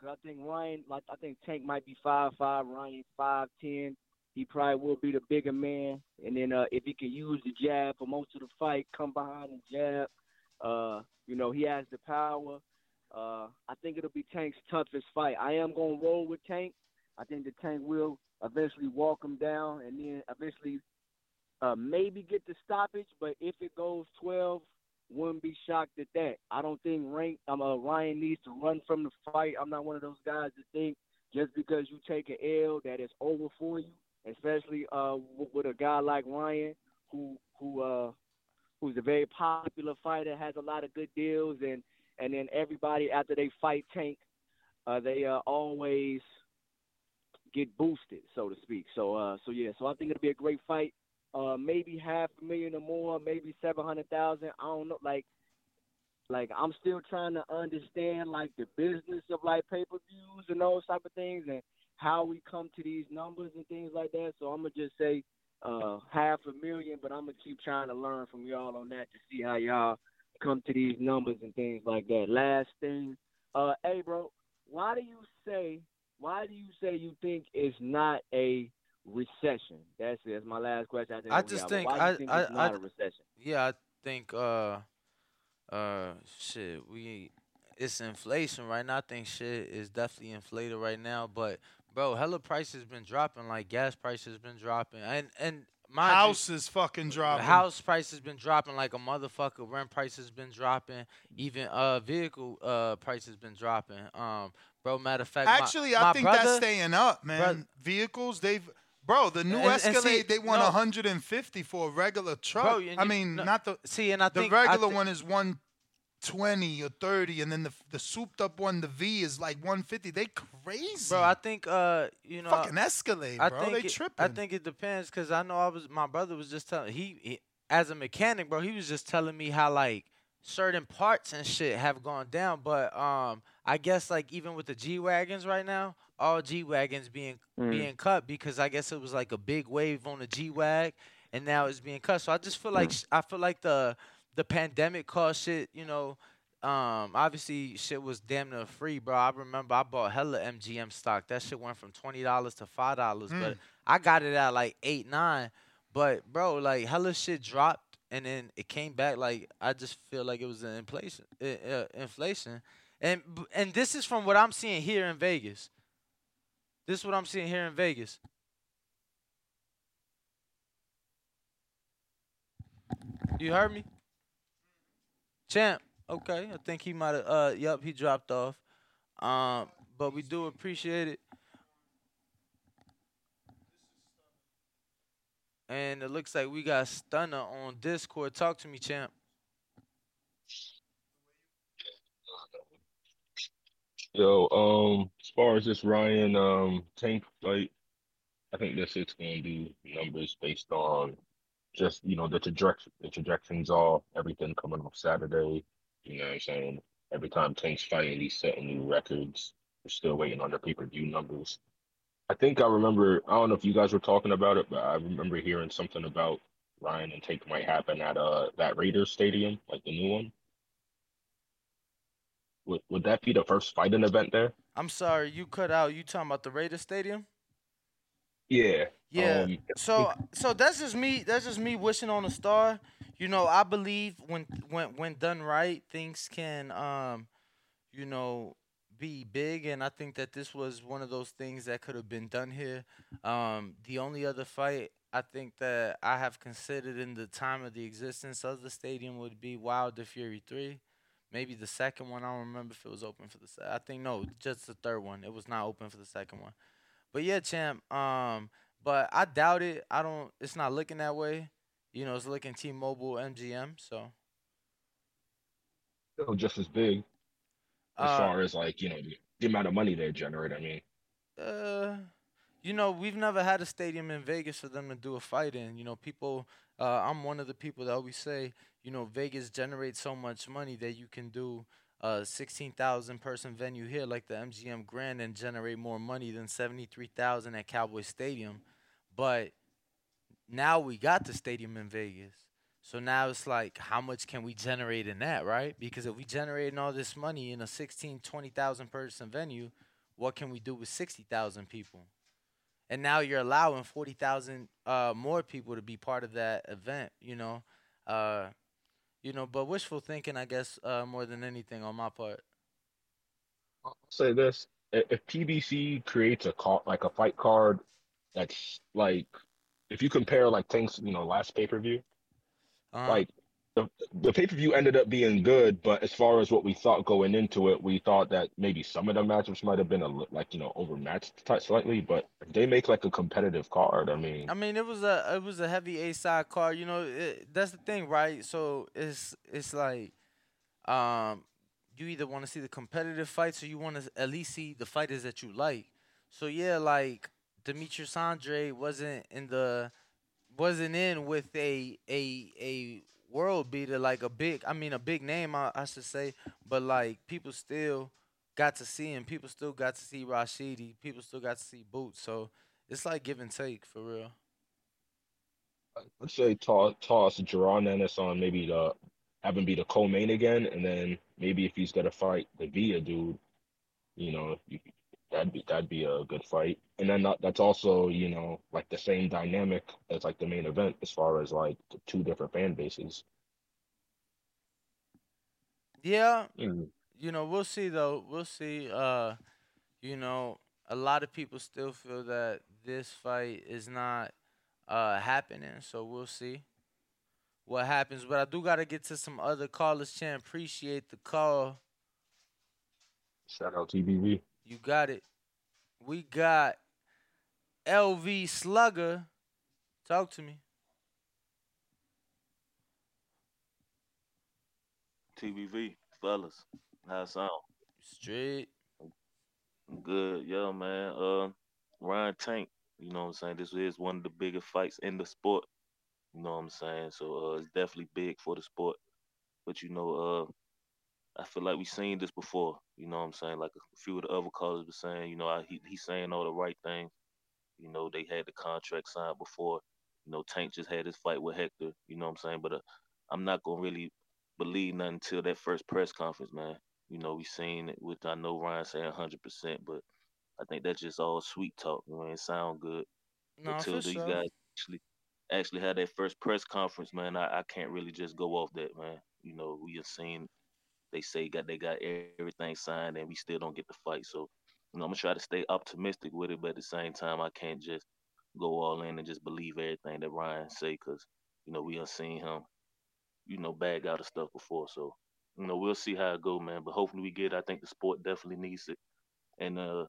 Cause I think Ryan, like I think Tank might be five five. Ryan five ten. He probably will be the bigger man. And then uh, if he can use the jab for most of the fight, come behind and jab. Uh, you know, he has the power. Uh, I think it'll be Tank's toughest fight. I am gonna roll with Tank. I think the Tank will eventually walk him down, and then eventually uh, maybe get the stoppage. But if it goes 12, wouldn't be shocked at that. I don't think rank, um, uh, Ryan needs to run from the fight. I'm not one of those guys that think just because you take an L that it's over for you, especially uh, with a guy like Ryan who who uh, who's a very popular fighter, has a lot of good deals, and and then everybody after they fight Tank, uh, they uh, always get boosted, so to speak. So uh, so yeah, so I think it'll be a great fight. Uh, maybe half a million or more, maybe seven hundred thousand. I don't know, like. Like I'm still trying to understand like the business of like pay per views and those type of things and how we come to these numbers and things like that. So I'm gonna just say uh half a million, but I'm gonna keep trying to learn from y'all on that to see how y'all come to these numbers and things like that. Last thing, uh, hey bro, why do you say why do you say you think it's not a recession? That's it. That's my last question. I, think I just think I think I, I a recession? yeah I think uh uh shit we it's inflation right now. I think shit is definitely inflated right now. But bro, hella prices been dropping. Like gas prices been dropping, and and my House is fucking dropping. House price has been dropping like a motherfucker. Rent prices been dropping. Even uh vehicle uh price has been dropping. Um, bro, matter of fact, my- Actually, I my think brother, that's staying up, man. Brother- Vehicles, they've bro, the new And- and see, Escalade, they want no. 150 for a regular truck. Bro, and I mean, no, not the see, and I the think regular thi- one is 120 or 30, and then the the souped up one, the V, is like 150. They crazy, Bro, I think uh, you know, Fucking Escalade, I bro. think They it, tripping. I think it depends because I know I was my brother was just telling he, he as a mechanic, bro. He was just telling me how like certain parts and shit have gone down, but um, I guess like even with the G wagons right now, all G wagons being Mm. being cut because I guess it was like a big wave on the G wag, and now it's being cut. So I just feel like sh I feel like the the pandemic caused shit, you know. Um, obviously shit was damn near free, bro. I remember I bought hella MGM stock. That shit went from twenty dollars to five dollars, but Mm. I got it at like eight, nine. But bro, like hella shit dropped and then it came back. Like I just feel like it was an inflation, uh, inflation, and and this is from what I'm seeing here in Vegas. This is what I'm seeing here in Vegas. You heard me, champ. Okay, I think he might have. Uh, yup, he dropped off. Um, but we do appreciate it. And it looks like we got Stunner on Discord. Talk to me, champ. Yo, um, as far as this Ryan um Tank fight, I think this it's gonna do numbers based on just you know the trajectory the trajectories all everything coming off Saturday. You know what I'm saying? Every time Tank's he's setting new records. We're still waiting on the pay per view numbers. I think I remember. I don't know if you guys were talking about it, but I remember hearing something about Ryan and Tank might happen at uh that Raiders stadium, like the new one. Would would that be the first fighting event there? I'm sorry, you cut out. You talking about the Raiders Stadium? Yeah. Yeah. Um, So so that's just me. That's just me wishing on a star. You know, I believe when when when done right, things can um, you know, be big, and I think that this was one of those things that could have been done here. Um, the only other fight I think that I have considered in the time of the existence of the stadium would be Wilder Fury three. Maybe the second one. I don't remember if it was open for the. Se- I think no, just the third one. It was not open for the second one. But yeah, champ. Um, but I doubt it. I don't. It's not looking that way. You know, it's looking T-Mobile, MGM. So still just as big as Uh, far as like you know the, the amount of money they generate. I mean, uh, you know, we've never had a stadium in Vegas for them to do a fight in. You know, people. Uh, I'm one of the people that always say, you know, Vegas generates so much money that you can do a 16,000 person venue here like the MGM Grand and generate more money than 73,000 at Cowboy Stadium. But now we got the stadium in Vegas. So now it's like, how much can we generate in that, right? Because if we generating all this money in a 16, 20,000 person venue, what can we do with 60,000 people? And now you're allowing 40,000 uh, more people to be part of that event, you know? Uh, you know, but wishful thinking, I guess, uh, more than anything on my part. I'll say this: if PBC creates a card like a fight card that's like, if you compare like things, you know last pay per view, Uh-huh. like the the pay per view ended up being good, but as far as what we thought going into it, we thought that maybe some of the matchups might have been a like you know overmatched slightly. But they make like a competitive card, I mean, I mean, it was a it was a heavy A side card. You know, it, that's the thing, right? So it's it's like, um, you either want to see the competitive fights or you want to at least see the fighters that you like. So yeah, like Demetrius Andrade wasn't in the wasn't in with a a a world beater like a big I mean a big name I, I should say, but like people still got to see him. People still got to see Rashidi. People still got to see Boots. So it's like give and take for real. let's say toss toss Jaron Ennis on maybe the have him be the co-main again, and then maybe if he's gonna fight the Via dude, you know, you, that'd be that'd be a good fight. And then that, that's also you know like the same dynamic as like the main event as far as like the two different fan bases. Yeah, Mm. you know, we'll see though. We'll see. Uh, you know, a lot of people still feel that this fight is not uh happening, so we'll see what happens. But I do gotta get to some other callers. Champ, appreciate the call. Shout out TBV. You got it. We got LV Slugger. Talk to me. TBV, fellas, how it sound? Straight. Good, yeah, man. Uh, Ryan Tank, you know what I'm saying? This is one of the biggest fights in the sport. You know what I'm saying? So uh, it's definitely big for the sport. But you know, uh, I feel like we've seen this before. You know what I'm saying? Like a few of the other callers were saying, you know, I, he he's saying all the right things. You know, they had the contract signed before. You know, Tank just had his fight with Hector. You know what I'm saying? But uh, I'm not gonna really believe nothing until that first press conference, man. You know, we seen it, which I know Ryan saying 100%, but I think that's just all sweet talk. You know, it sound good No, until these sure. guys actually actually had that first press conference, man. I, I can't really just go off that, man. You know, we have seen they say got they got everything signed and we still don't get the fight. So, you know, I'm gonna try to stay optimistic with it, but at the same time, I can't just go all in and just believe everything that Ryan say, cause you know we have seen him, you know, bag out of stuff before. So, you know, we'll see how it go, man. But hopefully we get. it. I think the sport definitely needs it. And uh,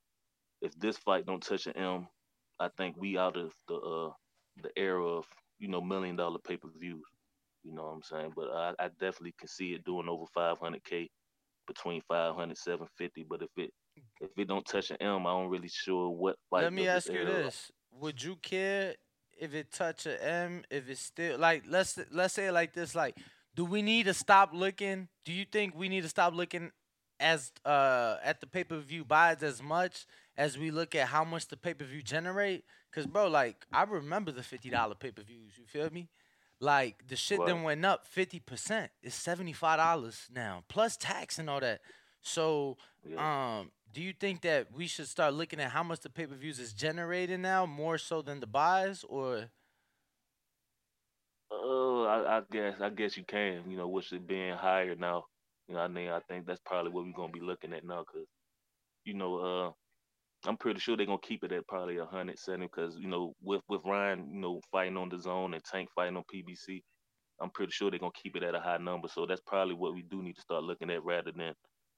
if this fight don't touch an M, I think we out of the uh the era of you know million dollar pay per views. You know what I'm saying? But I, I definitely can see it doing over 500k, between 500 750. But if it if it don't touch an M, I don't really sure what fight. Let me ask you this: Would you care if it touch an M? if it's still like let's let's say it like this, like, do we need to stop looking? Do you think we need to stop looking as uh at the pay per view buys as much as we look at how much the pay per view generate? Cause bro, like I remember the fifty dollar pay per views. You feel me? Like the shit then went up fifty percent. It's seventy five dollars now plus tax and all that. So um, do you think that we should start looking at how much the pay per views is generating now more so than the buys or? Oh, I, I guess I guess you can. You know, with it being higher now, you know, I mean, I think that's probably what we're gonna be looking at now, cause you know, uh, I'm pretty sure they're gonna keep it at probably a hundred seventy, cause you know, with with Ryan, you know, fighting on DAZN and Tank fighting on PBC, I'm pretty sure they're gonna keep it at a high number. So that's probably what we do need to start looking at rather than,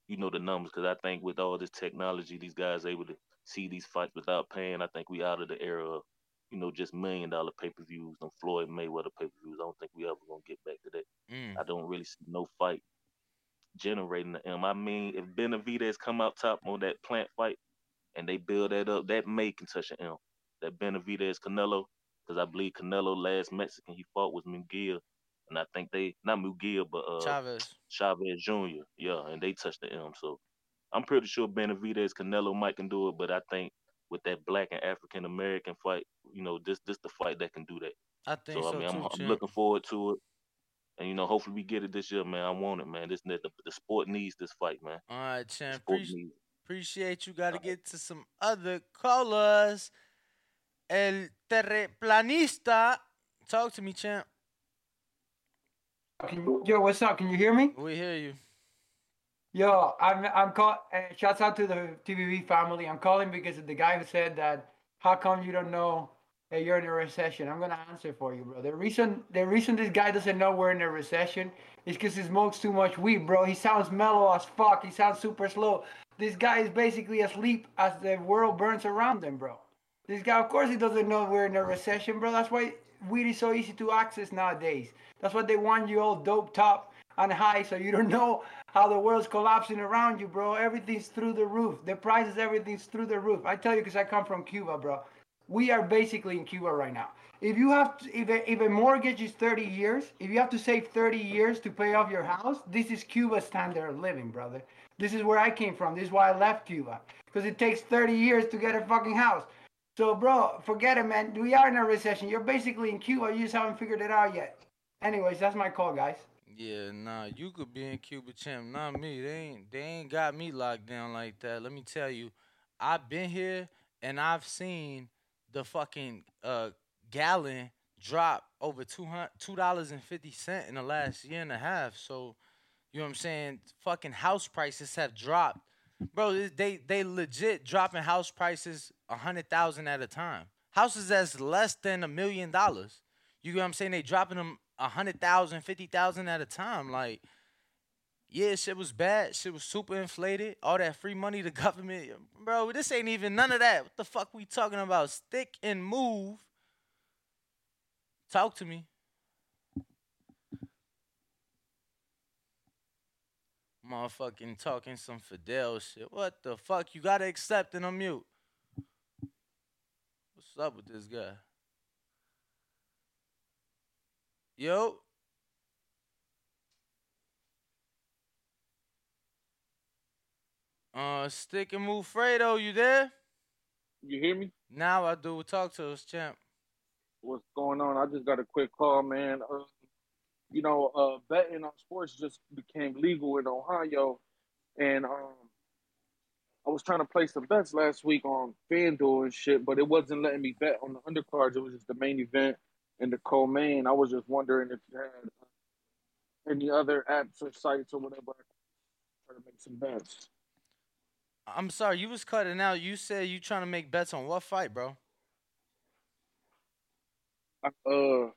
you know, the numbers, cause I think with all this technology, these guys able to see these fights without paying. I think we out of the era of you know, just million dollar pay per views and Floyd Mayweather pay per views. I don't think we ever gonna get back to that. Mm. I don't really see no fight generating the M. I mean, if Benavidez come out top on that Plant fight and they build that up, that may can touch an M. That Benavidez Canelo, because I believe Canelo last Mexican he fought was Munguia, and I think they not Munguia but uh Chavez. Chavez Jr. Yeah, and they touched the M. So I'm pretty sure Benavidez Canelo might can do it, but I think with that black and African American fight, you know, this this the fight that can do that. I think so. so I mean, I'm, I'm looking forward to it, and you know, hopefully we get it this year, man. I want it, man. This the, the sport needs this fight, man. All right, champ. Sport Appreci- needs. Appreciate you. Got to get to some other callers. El terreplanista. Talk to me, champ. Can you, yo, what's up? Can you hear me? We hear you. Yo, I'm I'm call. Uh, shouts out to the TBV family. I'm calling because of the guy who said that. How come you don't know that you're in a recession? I'm gonna answer for you, bro. The reason the reason this guy doesn't know we're in a recession is because he smokes too much weed, bro. He sounds mellow as fuck. He sounds super slow. This guy is basically asleep as the world burns around him, bro. This guy, of course, he doesn't know we're in a recession, bro. That's why weed is so easy to access nowadays. That's why they want you all doped up and high, so you don't know how the world's collapsing around you, bro. Everything's through the roof. The prices, everything's through the roof. I tell you, because I come from Cuba, bro. We are basically in Cuba right now. If you have, to, if a, if a mortgage is 30 years, if you have to save 30 years to pay off your house, this is Cuba standard of living, brother. This is where I came from. This is why I left Cuba, because it takes 30 years to get a fucking house. So, bro, forget it, man. We are in a recession. You're basically in Cuba. You just haven't figured it out yet. Anyways, that's my call, guys. Yeah, nah, you could be in Cuba, champ. Not me. They ain't they ain't got me locked down like that. Let me tell you, I've been here and I've seen the fucking uh gallon drop over two hundred two dollars and fifty cent in the last year and a half. So, you know what I'm saying? Fucking house prices have dropped, bro. They they legit dropping house prices a hundred thousand at a time. Houses that's less than a million dollars. You know what I'm saying? They dropping them a hundred thousand, fifty thousand at a time. Like, yeah, shit was bad. Shit was super inflated. All that free money, the government, bro. This ain't even none of that. What the fuck we talking about? Stick and move. Talk to me. Motherfucking talking some Fidel shit. What the fuck? You gotta accept and unmute. What's up with this guy? Yo. Uh, stick and move, Fredo. You there? You hear me? Now I do. Talk to us, champ. What's going on? I just got a quick call, man. Uh, you know, uh, betting on sports just became legal in Ohio, and um, I was trying to place some bets last week on FanDuel and shit, but it wasn't letting me bet on the undercards. It was just the main event and the co-main. I was just wondering if you had uh, any other apps or sites or whatever to make some bets. I'm sorry, you was cutting out. You said you trying to make bets on what fight, bro? I, uh,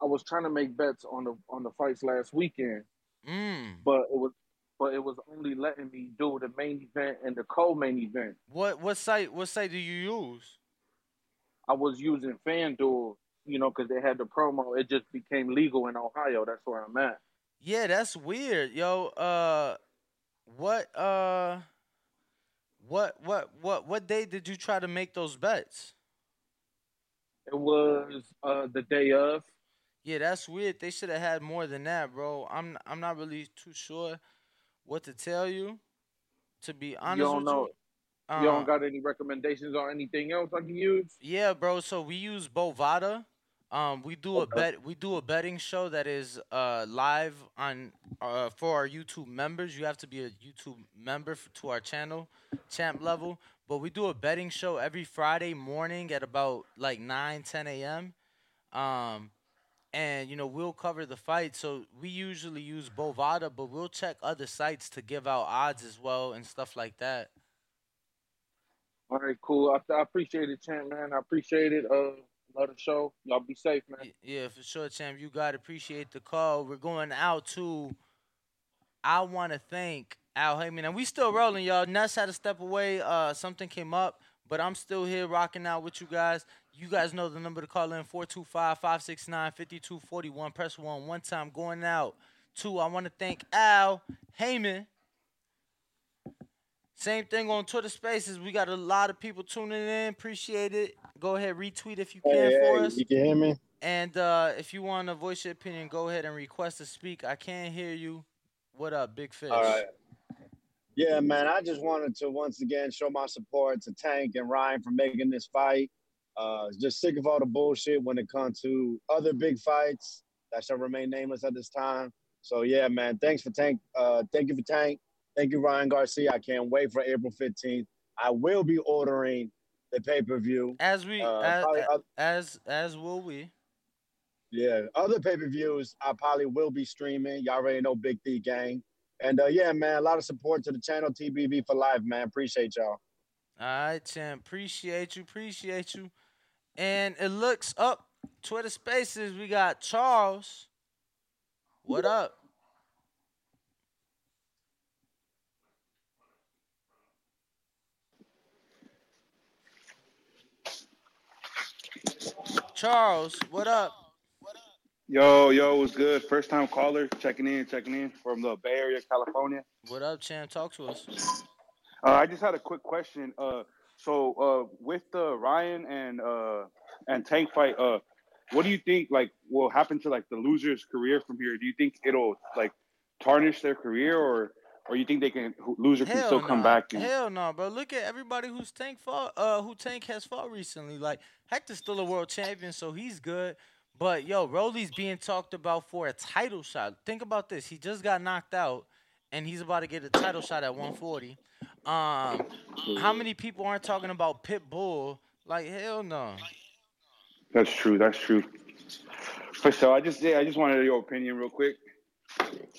I was trying to make bets on the on the fights last weekend, Mm. but it was but it was only letting me do the main event and the co-main event. What what site what site do you use? I was using FanDuel, you know, because they had the promo. It just became legal in Ohio. That's where I'm at. Yeah, that's weird, yo. Uh, what uh, what what what what day did you try to make those bets? it was uh, the day of. Yeah, that's weird. They should have had more than that, bro. I'm I'm not really too sure what to tell you. To be honest You don't with know. you, You don't Uh, got any recommendations or anything else I can use? Yeah, bro. So we use Bovada. Um, we do a bet. We do a betting show that is uh live on uh for our YouTube members. You have to be a YouTube member f- to our channel, champ level. But we do a betting show every Friday morning at about like 9, 10 a.m. Um, and you know we'll cover the fight. So we usually use Bovada, but we'll check other sites to give out odds as well and stuff like that. All right, cool. I, I appreciate it, champ, man. I appreciate it. Uh, love the show. Y'all be safe, man. Yeah, for sure, champ. You got to appreciate the call. We're going out to. I want to thank Al Haymon, and we still rolling, y'all. Ness had to step away. Uh, something came up, but I'm still here rocking out with you guys. You guys know the number to call in 425-569-5241. Press one one time. Going out. Two. I want to thank Al Haymon. Same thing on Twitter Spaces. We got a lot of people tuning in. Appreciate it. Go ahead, retweet if you can Hey, for hey, us. you can hear me? And uh, if you want to voice your opinion, go ahead and request to speak. I can't hear you. What up, Big Fish? All right. Yeah, man. I just wanted to once again show my support to Tank and Ryan for making this fight. Uh, just sick of all the bullshit when it comes to other big fights that shall remain nameless at this time. So yeah, man. Thanks for Tank. Uh, thank you for Tank. Thank you, Ryan Garcia. I can't wait for April 15th. I will be ordering the pay per view. As we uh, as, as as will we. yeah, other pay per views I probably will be streaming. Y'all already know Big D Gang. And uh, yeah, man, a lot of support to the channel TBV for life, man. Appreciate y'all. All right, champ. Appreciate you. Appreciate you. And it looks up Twitter Spaces. We got Charles. What up? Charles, what up? Yo, yo, what's good? First time caller, checking in, checking in from the Bay Area, California. What up, champ? Talk to us. Uh, I just had a quick question. Uh, so uh, with the Ryan and uh, and Tank fight, uh, what do you think like will happen to like the loser's career from here? Do you think it'll like tarnish their career, or or you think they can loser can Hell still no. come back? And, Hell no, bro. Look at everybody who's tank fought, uh, who tank has fought recently. Like Hector's still a world champion, so he's good. But yo, Rolly's being talked about for a title shot. Think about this. He just got knocked out, and he's about to get a title shot at 140. Um, how many people aren't talking about Pitbull? Like hell no. That's true. That's true. For sure. I just yeah, I just wanted your opinion real quick.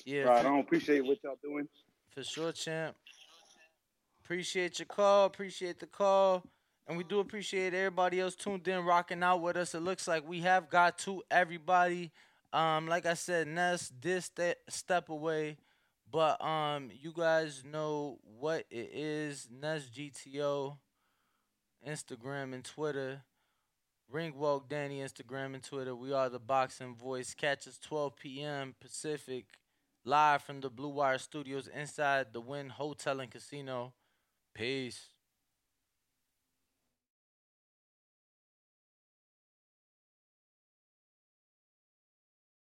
Yeah, Right, I don't appreciate what y'all doing. For sure, champ. Appreciate your call. Appreciate the call. And we do appreciate everybody else tuned in, rocking out with us. It looks like we have got to everybody. Um, like I said, Ness this ste- step away. But um, you guys know what it is. Ness GTO, Instagram and Twitter. Ringwalk Danny, Instagram and Twitter. We are the Boxing Voice. Catch us 12 p.m. Pacific, live from the Blue Wire Studios inside the Wynn Hotel and Casino. Peace.